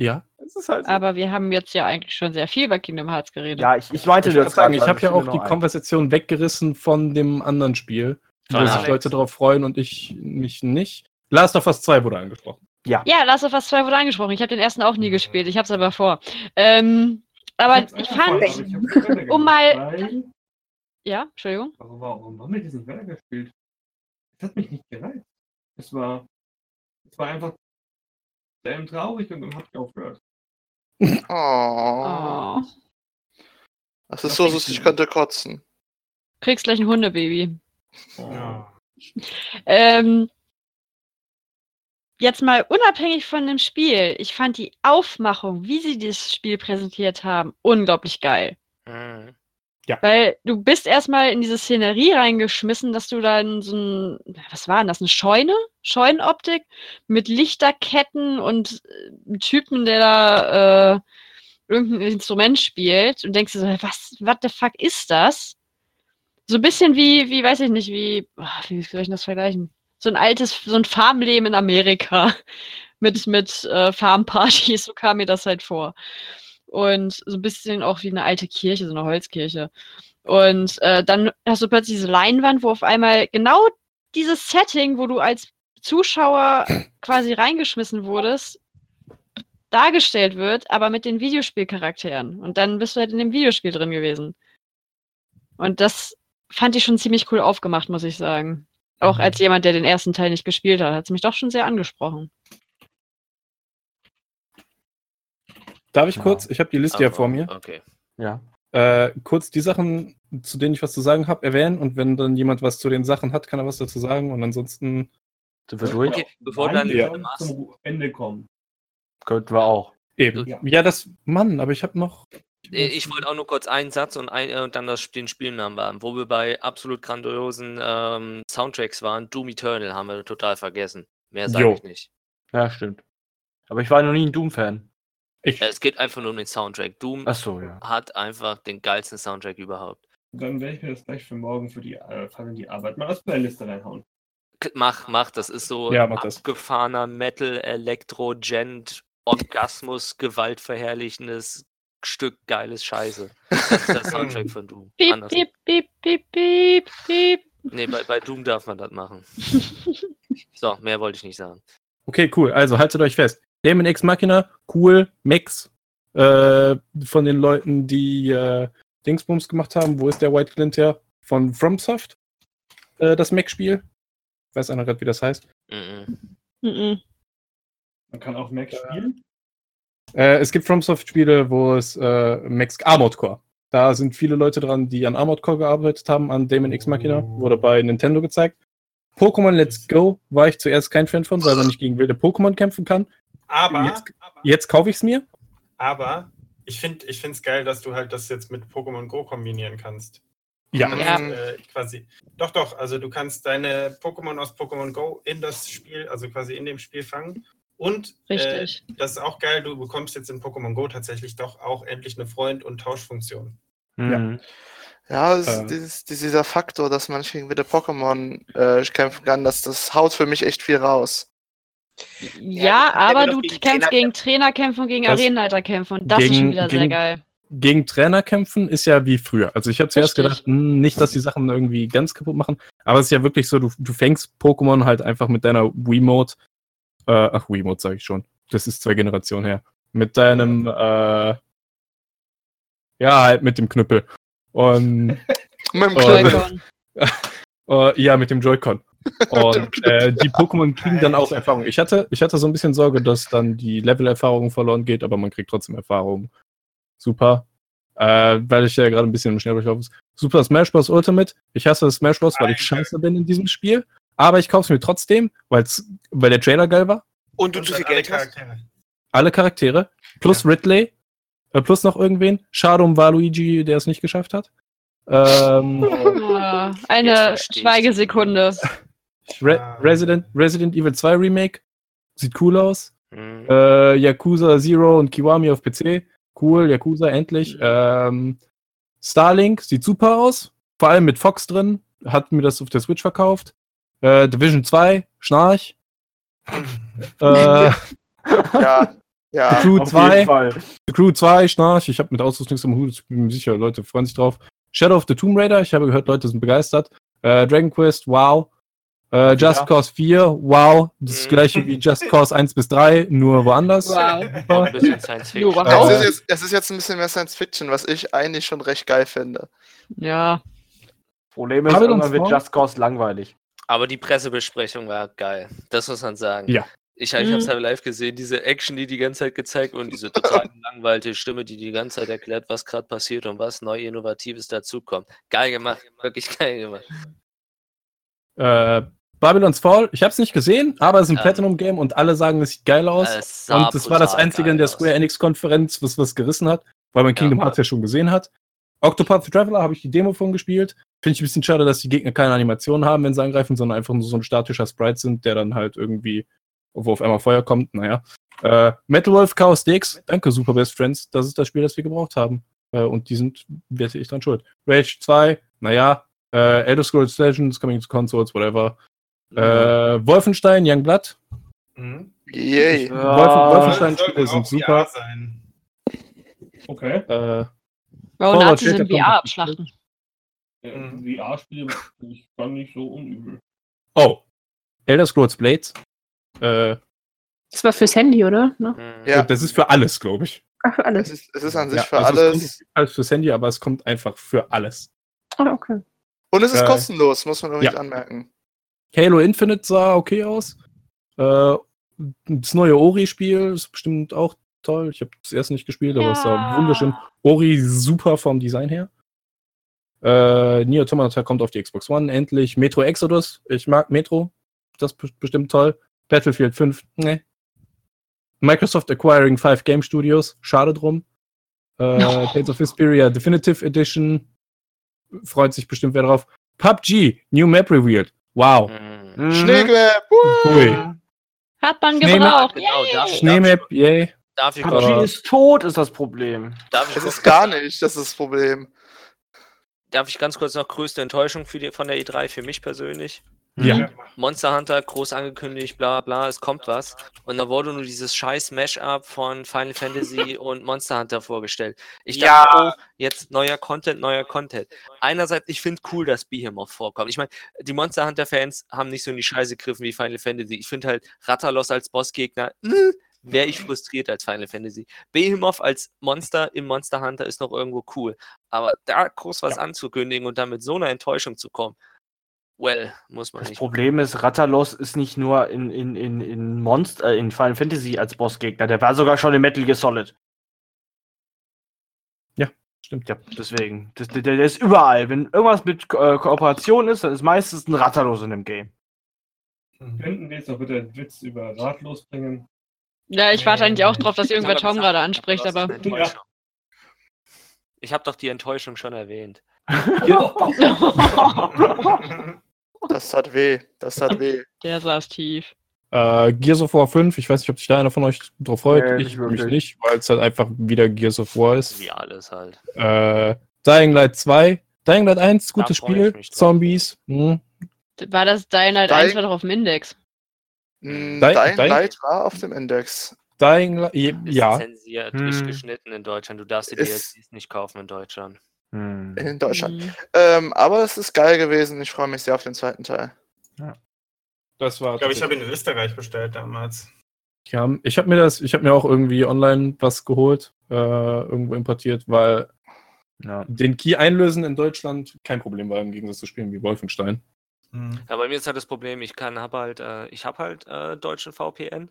ja, Das ist halt so. Aber wir haben jetzt ja eigentlich schon sehr viel bei Kingdom Hearts geredet. Ja, ich, ich meinte ich, wollte das sagen, ich weil habe ja auch die ein. Konversation weggerissen von dem anderen Spiel, wo sich. Leute darauf freuen und ich mich nicht. Last of Us 2 wurde angesprochen. Ja, Last of Us 2 wurde angesprochen. Ich habe den ersten auch nie gespielt. Ich habe es aber vor. Ähm, aber ich auch fand, ich um mal- ja, Entschuldigung. Aber warum haben wir das nicht weitergespielt? Das hat mich nicht gereizt. Es war, es war einfach sehr traurig und dann hab ich aufgehört. Oh. Oh. Das ist so süß, ich könnte kotzen. Kriegst gleich ein Hundebaby. Ja. Ähm, jetzt mal unabhängig von dem Spiel. Ich fand die Aufmachung, wie sie das Spiel präsentiert haben, unglaublich geil. Mhm. Weil du bist erstmal in diese Szenerie reingeschmissen, dass du dann so ein, was war denn das, eine Scheune? Scheunenoptik mit Lichterketten und äh, einem Typen, der da äh, irgendein Instrument spielt und denkst dir so, was, what the fuck ist das? So ein bisschen wie, wie, weiß ich nicht, wie, ah, wie soll ich das vergleichen? So ein altes, so ein Farmleben in Amerika mit, mit äh, Farmpartys, so kam mir das halt vor und so ein bisschen auch wie eine alte Kirche, so eine Holzkirche. Und äh, dann hast du plötzlich diese Leinwand, wo auf einmal genau dieses Setting, wo du als Zuschauer quasi reingeschmissen wurdest, dargestellt wird, aber mit den Videospielcharakteren. Und dann bist du halt in dem Videospiel drin gewesen. Und das fand ich schon ziemlich cool aufgemacht, muss ich sagen. Auch Mhm. als jemand, der den ersten Teil nicht gespielt hat, hat es mich doch schon sehr angesprochen. Darf ich Ja. kurz? Ich habe die Liste ja Aber- vor mir. Okay. Ja. Äh, kurz die Sachen, zu denen ich was zu sagen habe, erwähnen und wenn dann jemand was zu den Sachen hat, kann er was dazu sagen und ansonsten? Okay, bevor du Nein, dann wir Ja. zum Ende kommen. Könnten wir auch. Eben. Ja. Ja, das, Mann, aber ich habe noch. Äh, Ich wollte auch nur kurz einen Satz und, ein, äh, und dann das, den Spielnamen waren. Wo wir bei absolut grandiosen ähm, Soundtracks waren, Doom Eternal haben wir total vergessen. Mehr sage ich nicht. Ja, stimmt. Aber ich war noch nie ein Doom-Fan. Ich, Es geht einfach nur um den Soundtrack. Doom Ach so, ja. hat einfach den geilsten Soundtrack überhaupt. Dann werde ich mir das gleich für morgen für die, äh, für die Arbeit mal als Playliste reinhauen. Mach, mach, das ist so Ja, mach das. abgefahrener Metal, Elektro, Gent, Orgasmus, gewaltverherrlichendes Stück geiles Scheiße. Das ist der Soundtrack von Doom. Piep, Anders. piep, piep, piep, piep, piep. Nee, bei, bei Doom darf man das machen. So, mehr wollte ich nicht sagen. okay, cool. Also haltet euch fest. Demon X Machina, cool, Max. Äh, von den Leuten, die äh, Dingsbums gemacht haben. Wo ist der White Glint her? Von FromSoft. Äh, das Mac-Spiel. Weiß einer gerade, wie das heißt. Mhm. Mhm. Man kann auch Mac spielen. Äh, es gibt FromSoft-Spiele, wo es äh, Max Armored Core. Da sind viele Leute dran, die an Armored Core gearbeitet haben, an Damon X Machina. Wurde bei Nintendo gezeigt. Pokémon Let's Go war ich zuerst kein Fan von, weil man nicht gegen wilde Pokémon kämpfen kann. Aber, Jetzt- Jetzt kaufe ich es mir. aber ich finde es geil, dass du halt das jetzt mit Pokémon Go kombinieren kannst. Ja. Ja. äh, quasi. Doch, doch, also du kannst deine Pokémon aus Pokémon Go in das Spiel, also quasi in dem Spiel fangen. Und äh, Richtig. das ist auch geil, du bekommst jetzt in Pokémon Go tatsächlich doch auch endlich eine Freund- und Tauschfunktion. Mhm. Ja, es ist Äh. dieses, dieser Faktor, dass man gegen wilde Pokémon äh, kämpfen kann, das, das haut für mich echt viel raus. Ja, Ja, aber du gegen kämpfst Trainer gegen Trainer kämpfen und gegen Arenenleiter kämpfen und das ist Gegen- schon wieder sehr gegen- geil. Gegen Trainer kämpfen ist ja wie früher. Also ich habe zuerst gedacht, hm, nicht, dass die Sachen irgendwie ganz kaputt machen, aber es ist ja wirklich so, du, du fängst Pokémon halt einfach mit deiner Wiimote, äh, ach Wiimote sage ich schon, das ist zwei Generationen her, mit deinem, äh, ja, halt mit dem Knüppel. Und Mit dem. Joy-Con. Äh, ja, mit dem Joy-Con. Und äh, die Pokémon kriegen dann auch Erfahrung. Ich hatte, ich hatte so ein bisschen Sorge, dass dann die Level-Erfahrung verloren geht, aber man kriegt trotzdem Erfahrung. Super. Äh, weil ich ja gerade ein bisschen im Schnelldurchlauf ist. Super Smash Bros. Ultimate. Ich hasse Smash Bros., weil ich scheiße bin in diesem Spiel. Aber ich kaufe es mir trotzdem, weil's, weil der Trailer geil war. Und du Und zu viel alle Geld hast. Charaktere. Alle Charaktere. Plus Ridley. Äh, plus noch irgendwen. Schade um Waluigi, der es nicht geschafft hat. Ähm, Jetzt Eine. Schweigesekunde. Re Ah. Resident, Resident Evil 2 Remake. Sieht cool aus. Mhm. Äh, Yakuza Zero und Kiwami auf PC. Cool, Yakuza endlich. Ähm, Starlink sieht super aus. Vor allem mit Fox drin. Hat mir das auf der Switch verkauft. Äh, Division 2, Schnarch. äh, Ja, ja. Crew Auf 2, jeden Fall. The Crew 2, Schnarch. Ich habe mit Ausrüstung nichts am Hut. Ich bin mir sicher, Leute freuen sich drauf. Shadow of the Tomb Raider. Ich habe gehört, Leute sind begeistert. Äh, Dragon Quest, wow. Äh, Just Ja. Cause 4, wow. Das Mhm. gleiche wie Just Cause 1 bis 3, nur woanders. Wow. Auch ein bisschen Science Fiction. Wow. ist, jetzt, es ist jetzt ein bisschen mehr Science Fiction, was ich eigentlich schon recht geil finde. Ja. Problem ist, irgendwann wird? Just Cause langweilig. Aber die Pressebesprechung war geil. Das muss man sagen. Ja. Ich, ich Mhm. habe es halt live gesehen, diese Action, die die ganze Zeit gezeigt und diese total langweilige Stimme, die die ganze Zeit erklärt, was gerade passiert und was neu Innovatives dazukommt. Geil gemacht, wirklich geil gemacht. Äh, Babylon's Fall, ich habe es nicht gesehen, aber es ist ein Ähm. Platinum-Game und alle sagen, es sieht geil aus. Es und das war das einzige in der. Square Enix-Konferenz, was was gerissen hat, weil man Ja. Kingdom Hearts ja schon gesehen hat. Octopath Traveler habe ich die Demo von gespielt. Finde ich ein bisschen schade, dass die Gegner keine Animationen haben, wenn sie angreifen, sondern einfach nur so ein statischer Sprite sind, der dann halt irgendwie, wo auf einmal Feuer kommt. Naja. Äh, Metal Wolf Chaos DX, danke, Super Best Friends. Das ist das Spiel, das wir gebraucht haben. Äh, und die sind, werde ich dran schuld. Rage 2, naja. Äh, Elder Scrolls Legends, Coming to Consoles, whatever. Äh, Wolfenstein, Youngblood. Mhm. Yay. Wolfen, Ja, Wolfenstein-Spiele sind super. Okay. Äh, Wow, Fallout Nazis in VR abschlachten. Mhm. VR-Spiele ich gar nicht so unübel. oh. Elder Scrolls Blades. Äh, Das war fürs Handy, oder? Ne? Ja. Das ist für alles, glaube ich. Ach, für Es alles. ist, es ist an sich Ja, für also Es alles. kommt alles fürs Handy, aber es kommt einfach für alles. Ah, okay. Und es ist Äh, kostenlos, muss man übrigens ja. anmerken. Halo Infinite sah okay aus. Äh, das neue Ori-Spiel ist bestimmt auch toll. Ich habe es erst nicht gespielt, aber es sah wunderschön. Ori super vom Design her. Äh, Nier Automata kommt auf die Xbox One endlich. Metro Exodus. Ich mag Metro. das ist bestimmt toll. Battlefield 5, ne. Microsoft acquiring five Game Studios, schade drum. Äh, Tales of Vesperia Definitive Edition, freut sich bestimmt wer drauf. PUBG, New Map Revealed. Wow. Mhm. Schneeglap. Hui. Hat man Schneemann- gebraucht. Genau, Yay! darf, Schneemap, yay. Darf ich, PUBG Aber- ist tot, ist das Problem. darf, ich Das kurz, ist gar nicht, das ist das Problem. darf ich ganz kurz noch größte Enttäuschung für die, von der E3 für mich persönlich? Ja. Monster Hunter, groß angekündigt, bla bla, es kommt was. Und dann wurde nur dieses scheiß Mash-up von Final Fantasy und Monster Hunter vorgestellt. Ich Ja. dachte, oh, jetzt neuer Content, neuer Content. Einerseits, ich finde cool, dass Behemoth vorkommt. Ich meine, die Monster Hunter-Fans haben nicht so in die Scheiße gegriffen wie Final Fantasy. Ich finde halt Rattalos als Bossgegner, äh, wäre ich frustriert als Final Fantasy. Behemoth als Monster im Monster Hunter ist noch irgendwo cool. Aber da groß was anzukündigen und dann mit so einer Enttäuschung zu kommen, well, muss man Das nicht. Problem ist, Rattalos ist nicht nur in, in, in, in Monster, äh, in Final Fantasy als Bossgegner, der war sogar schon in Metal Gear Solid. Stimmt. Ja, deswegen. Das, der, der ist überall. Wenn irgendwas mit Ko äh, Kooperation ist, dann ist meistens ein Rattalos in dem Game. Könnten wir jetzt noch bitte einen Witz über Ratlos bringen? Ja, ich warte eigentlich auch drauf, dass irgendwer Tom gerade anspricht, aber. Ich habe doch die Enttäuschung schon erwähnt. Das hat weh, das hat weh. Der saß tief. Äh, Gears of War 5, ich weiß nicht, ob sich da einer von euch drauf freut. Nee, ich nicht mich wirklich. nicht, weil es halt einfach wieder Gears of War ist. Wie alles halt. Äh, Dying Light 2, Dying Light 1, gutes Spiel. Zombies. Hm. War das Dying Light Dying- 1 war doch auf dem Index? Mm, Dying- Dying Dying- Light war auf dem Index. Dying Light, je- Ist ja. zensiert, Hm. ist geschnitten in Deutschland. Du darfst die Ist- DLCs nicht kaufen in Deutschland. Hm. In Deutschland. Mhm. Ähm, aber es ist geil gewesen. Ich freue mich sehr auf den zweiten Teil. Das war Ich glaube, ich habe ihn in Österreich bestellt damals. Ja, ich habe mir das, ich habe mir auch irgendwie online was geholt, äh, irgendwo importiert, weil Ja. den Key einlösen in Deutschland kein Problem war im Gegensatz zu Spielen wie Wolfenstein. Ja, bei mir ist halt das Problem, ich kann, habe halt, äh, ich habe halt äh, deutschen VPN,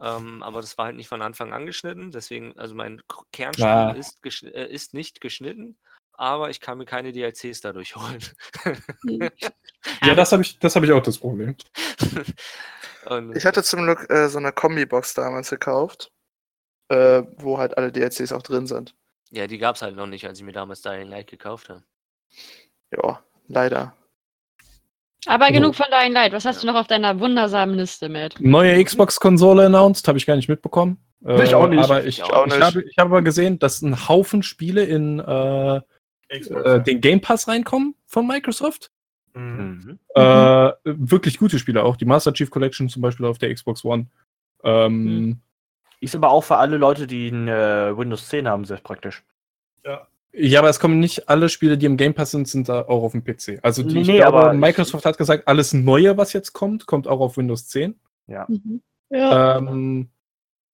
ähm, aber das war halt nicht von Anfang an geschnitten. Deswegen, also mein Kernspiel Ah. ist, äh, ist nicht geschnitten, aber ich kann mir keine DLCs dadurch holen. Ja, das habe ich, das habe ich auch das Problem. Und, Ich hatte zum Glück äh, so eine Kombi-Box damals gekauft, äh, wo halt alle DLCs auch drin sind. ja, die gab es halt noch nicht, als ich mir damals Dying Light gekauft habe. Ja, leider. Aber So. genug von Dying Light. Was hast du noch auf deiner wundersamen Liste mit? Neue Xbox-Konsole announced, habe ich gar nicht mitbekommen. Äh, Ich auch nicht. Aber ich, Ich auch ich, habe, ich aber gesehen, dass ein Haufen Spiele in äh, Xbox. äh, den Game Pass reinkommen von Microsoft. Mhm. Mhm. Äh, wirklich gute Spiele auch. Die Master Chief Collection zum Beispiel auf der Xbox One. Ähm, Ist aber auch für alle Leute, die ein äh, Windows 10 haben, sehr praktisch. Ja, aber es kommen nicht alle Spiele, die im Game Pass sind, sind da auch auf dem PC. Also die, Nee, ich nee, glaube, aber ich- Microsoft hat gesagt, alles Neue, was jetzt kommt, kommt auch auf Windows 10. Mhm. Ja. Ähm,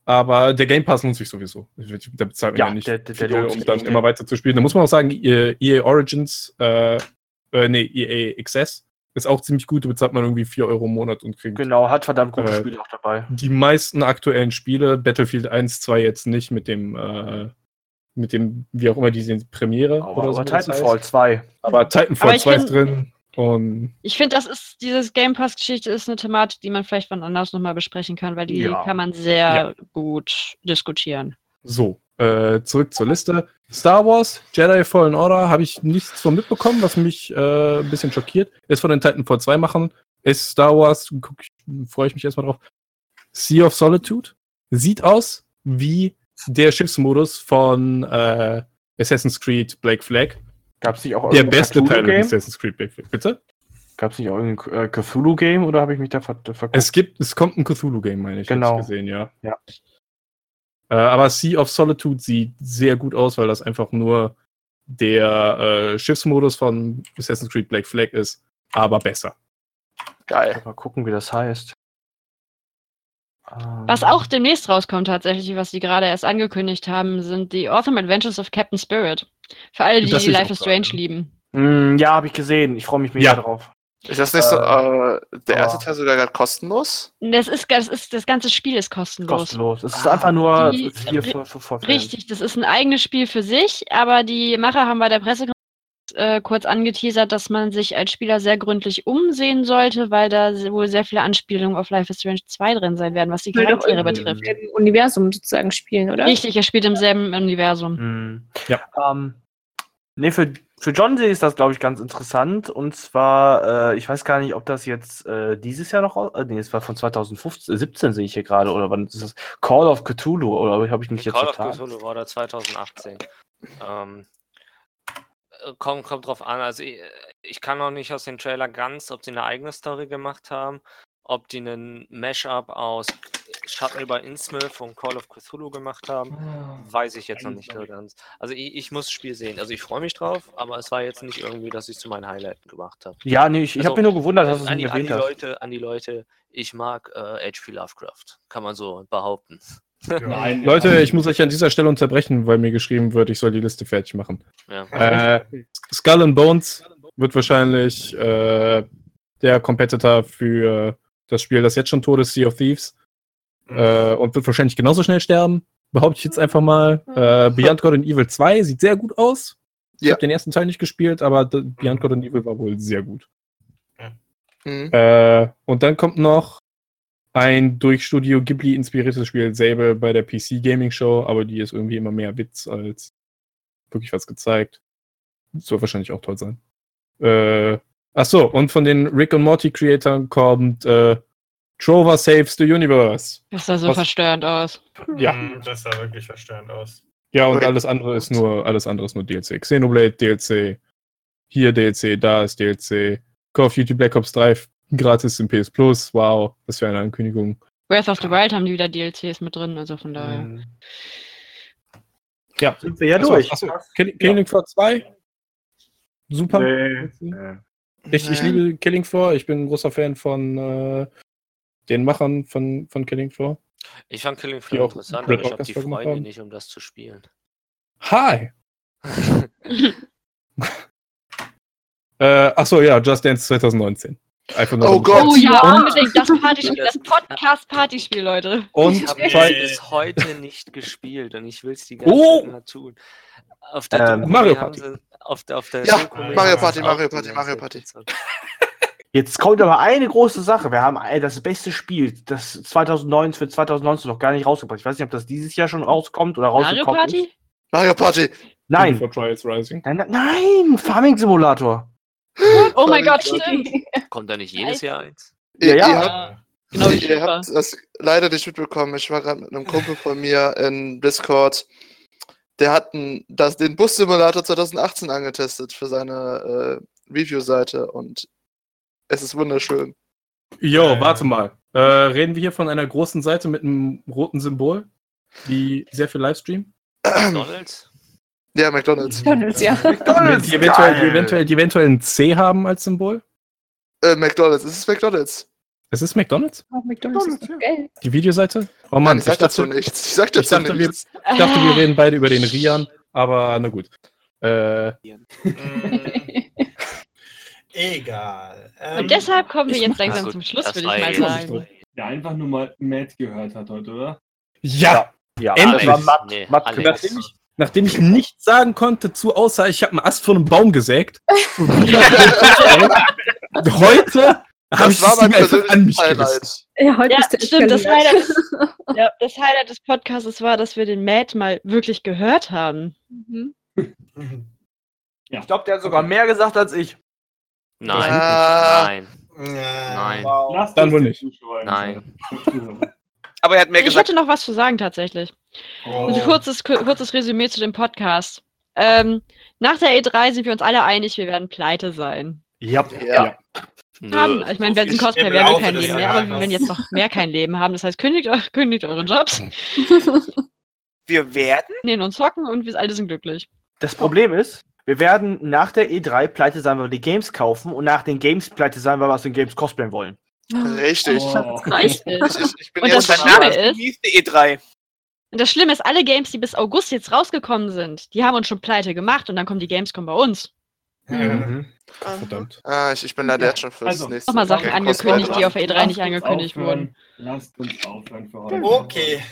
aber der Game Pass lohnt sich sowieso. Da bezahlt man ja, Ja, nicht der- der- der viel, lohnt um dann immer ja. weiter zu spielen. Da muss man auch sagen, EA EA Origins, äh, äh, nee, EA XS ist auch ziemlich gut. Da bezahlt man irgendwie 4 Euro im Monat und kriegt Genau, hat verdammt gute Äh, Spiele auch dabei. die meisten aktuellen Spiele, Battlefield 1, 2 jetzt nicht mit dem, äh, mit dem, wie auch immer die sind, Premiere Aber, oder so. aber Titanfall heißt. 2. Aber Titanfall Aber ich 2 ist drin und Ich finde, das ist, dieses Game Pass-Geschichte ist eine Thematik, die man vielleicht wann anders nochmal besprechen kann, weil die Ja. kann man sehr gut diskutieren. so. Äh, zurück zur Liste. Star Wars, Jedi Fallen Order, habe ich nichts von mitbekommen, was mich äh, ein bisschen schockiert. Ist von den Titanfall 2 machen. Ist Star Wars, freue ich mich erstmal drauf. Sea of Solitude sieht aus wie der Schiffsmodus von äh, Assassin's Creed Black Flag. Gab es nicht auch Der beste Teil von Cthulhu-Game? Assassin's Creed Black Flag. Bitte? Gab es nicht auch irgendein äh, Cthulhu-Game oder habe ich mich da ver verguckt? Es gibt, es kommt ein Cthulhu-Game, meine ich, Genau. gesehen, ja. Ja. Äh, aber Sea of Solitude sieht sehr gut aus, weil das einfach nur der äh, Schiffsmodus von Assassin's Creed Black Flag ist, aber besser. Geil. Mal gucken, wie das heißt. Was Ähm, auch demnächst rauskommt tatsächlich, was sie gerade erst angekündigt haben, sind die Awesome Adventures of Captain Spirit. Für alle, die, die Life is Strange sagen. lieben. Mm, ja, habe ich gesehen. Ich freue mich mega Ja. drauf. Ist das nicht so, äh, der erste Teil sogar gerade kostenlos? Das ist, das ist, das ganze Spiel ist kostenlos. Kostenlos. Es ist Ah, einfach nur die- hier für, für, für. Richtig, das ist ein eigenes Spiel für sich, aber die Macher haben bei der Pressekonferenz äh, kurz angeteasert, dass man sich als Spieler sehr gründlich umsehen sollte, weil da wohl sehr viele Anspielungen auf Life is Strange 2 drin sein werden, was die Charaktere betrifft. Im Universum sozusagen spielen, oder? Richtig, er spielt im selben Universum. Hm. Ja. Ähm, nee, für, für John ich das, glaube ich, ganz interessant. Und zwar, äh, ich weiß gar nicht, ob das jetzt äh, dieses Jahr noch, äh, nee, es war von 2015, äh, 17 sehe ich hier gerade, oder wann ist das? Call of Cthulhu, oder habe ich mich jetzt Call of? Cthulhu war da 2018. Ähm, äh, kommt, kommt drauf an. Also ich, ich kann noch nicht aus dem Trailer ganz, ob sie eine eigene Story gemacht haben, ob die einen Mashup aus Shuttle bei Innsmouth und Call of Cthulhu gemacht haben, weiß ich jetzt noch nicht so ganz. Also ich, ich muss das Spiel sehen. Also ich freue mich drauf, aber es war jetzt nicht irgendwie, dass ich es zu meinen Highlight gemacht habe. Ja, nee, ich, ich Also, habe mir nur gewundert, dass es an die, an die. Leute, an die Leute, ich mag äh, H.P. Lovecraft, kann man so behaupten. Nein, Leute, ich muss euch an dieser Stelle unterbrechen, weil mir geschrieben wird, ich soll die Liste fertig machen. Ja. Äh, Skull and Bones wird wahrscheinlich äh, der Competitor für das Spiel, das jetzt schon tot ist, Sea of Thieves. Äh, und wird wahrscheinlich genauso schnell sterben. Behaupte ich jetzt einfach mal. Äh, Beyond God and Evil 2 sieht sehr gut aus. Ich Ja. habe den ersten Teil nicht gespielt, aber Beyond God and Evil war wohl sehr gut. Mhm. Äh, und dann kommt noch ein durch Studio Ghibli inspiriertes Spiel, Sable bei der PC Gaming Show, aber die ist irgendwie immer mehr Witz als wirklich was gezeigt. Soll wahrscheinlich auch toll sein. Äh, ach so, und von den Rick und Morty Creatoren kommt äh, Trover Saves the Universe. Das sah so Was- verstörend aus. Ja. Hm, Das sah wirklich verstörend aus. Ja, und alles andere ist nur, alles andere ist nur DLC. Xenoblade DLC, hier DLC, da ist DLC, Call of Duty Black Ops 3 gratis im PS Plus, wow, was für eine Ankündigung. Breath of the Wild haben die wieder DLCs mit drin, also von daher. Hm. Ja, Sind wir ja Achso, durch. achso, Kill- Killing Floor 2, super. Nee. Nee. Ich, ich liebe Killing Floor, ich bin ein großer Fan von äh, den Machern von, von Killing Floor. Ich fand Killing Floor auch interessant, aber ich habe die Freunde nicht, um das zu spielen. Hi! äh, achso, ja, Just Dance 2019. Einfach nur Oh Gott. Oh ja, unbedingt das Partyspiel, das Podcast-Partyspiel, Leute. Und ich habe bis heute nicht gespielt und ich will es die ganze Oh! Zeit mal tun. Auf der Ähm, Doku, Mario Party. sie- Auf der, auf der Ja, Doku, Mario Party, Mario Party, Mario Party. Jetzt kommt aber eine große Sache. Wir haben das beste Spiel, das 2009 für 2019 noch gar nicht rausgebracht. Ich weiß nicht, ob das dieses Jahr schon rauskommt oder Mario rausgekommen Party? ist. Mario Party. Nein. For Trials Rising. Nein, nein, nein, Farming Simulator. Oh mein Gott, stimmt. Kommt da nicht jedes Jahr eins? Ja, ja. ihr habt, Ja, genau ihr habt das leider nicht mitbekommen. Ich war gerade mit einem Kumpel von mir in Discord. Der hat ein, das, den Bus-Simulator 2018 angetestet für seine äh, Review-Seite und es ist wunderschön. Jo, warte mal. Äh, reden wir hier von einer großen Seite mit einem roten Symbol, die sehr viel Livestream? McDonalds? Ja, McDonalds. McDonalds, ja. McDonald's, Die eventuell, die eventuell, die eventuell ein C haben als Symbol? Äh, McDonalds, es ist McDonalds. Es ist McDonalds? Oh, McDonalds ist doch geil. Die Videoseite? Oh Mann, Mann, ich ich sag dazu dachte, nichts. Ich sag ich dazu dachte, wir, nichts. ich dachte, wir reden beide über den Rian, aber na gut. Äh, Egal. Ähm, Und deshalb kommen wir ich jetzt langsam gut, zum Schluss, würde ich mal sagen. Der einfach nur mal Matt gehört hat heute, oder? ja, Ja, Endlich. das war Matt. Nee, Matt Alex. nachdem ich, nachdem ich nichts sagen konnte zu, außer ich habe einen Ast von einem Baum gesägt. heute habe ich war mein Ding einfach an mich persönliches gerissen. Highlight. Ja, heute Ja, stimmt, das. Highlight, ja, das Highlight des Podcasts war, dass wir den Matt mal wirklich gehört haben. Mhm. Ich glaube, der hat sogar mehr gesagt als ich. Nein, Ah. nein, Nein. nein, Lass Dann wohl nicht. Nein. Aber er hat mehr Ich gesagt. hätte noch was zu sagen tatsächlich. Oh. Ein kurzes, kurzes Resümee zu dem Podcast. Ähm, nach der E3 sind wir uns alle einig, wir werden pleite sein. Ja. Ja. Haben. Ich meine, wir viel sind Cosplay, wir laufe kein Leben mehr, aber wir werden jetzt noch mehr kein Leben haben. Das heißt, kündigt, kündigt eure Jobs, Wir werden? nehmen uns hocken und wir alle sind glücklich. Das Problem ist, wir werden nach der E3 pleite sein, weil wir die Games kaufen und nach den Games pleite sein, weil wir aus den Games cosplayen wollen. Richtig. Oh. Ich, bin Und jetzt das Schlimme ist ist- die nächste E3. Und das Schlimme ist, alle Games, die bis August jetzt rausgekommen sind, die haben uns schon pleite gemacht und dann kommt die Gamescom bei uns. Mhm. Verdammt. Ah, ich, ich bin leider jetzt schon fürs Also, nächste Nochmal Sachen angekündigt, die auf dran. der E3 Lasst nicht angekündigt aufhören. wurden. Lasst uns aufhören für heute. Okay.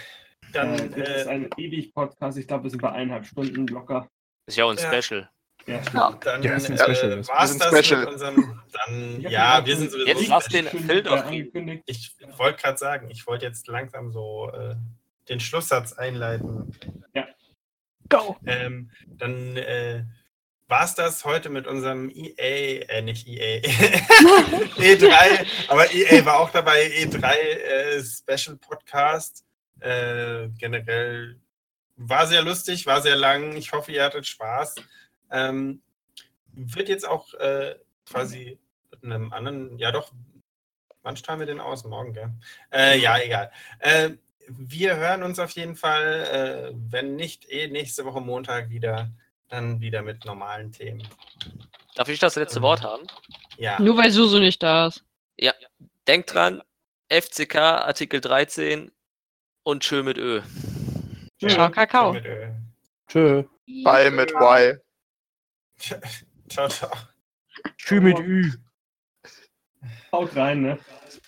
Dann, Äh, das ist äh, ein ewig Podcast. Ich glaube, wir sind bei eineinhalb Stunden locker. Ist ja auch ein Ja. Special. Ja. Dann Ja, ist ein äh, Special, das- war's das Special. mit unserem. Dann, ja, wir sind sowieso. Jetzt lass den Phil äh, doch angekündigt. Ich wollte gerade sagen, ich wollte jetzt langsam so äh, den Schlusssatz einleiten. Go! Ähm, dann äh, war es das heute mit unserem EA, äh, nicht EA, E3, aber EA war auch dabei, E3 äh, Special Podcast. Äh, generell war sehr lustig, war sehr lang. Ich hoffe, ihr hattet Spaß. Ähm, wird jetzt auch äh, quasi mit einem anderen, ja doch, wann strahlen wir den aus? Morgen, gell? Äh, ja, egal. Äh, wir hören uns auf jeden Fall, äh, wenn nicht eh nächste Woche Montag wieder, dann wieder mit normalen Themen. Darf ich das letzte Wort haben? Ja, Nur weil Susu nicht da ist. Denkt dran, FCK Artikel 13 und tschö mit Ö. Ciao, Kakao. mit Ö. Tschö. Bye mit Y. Ciao, ciao. Tschü mit Ü. Haut rein, ne?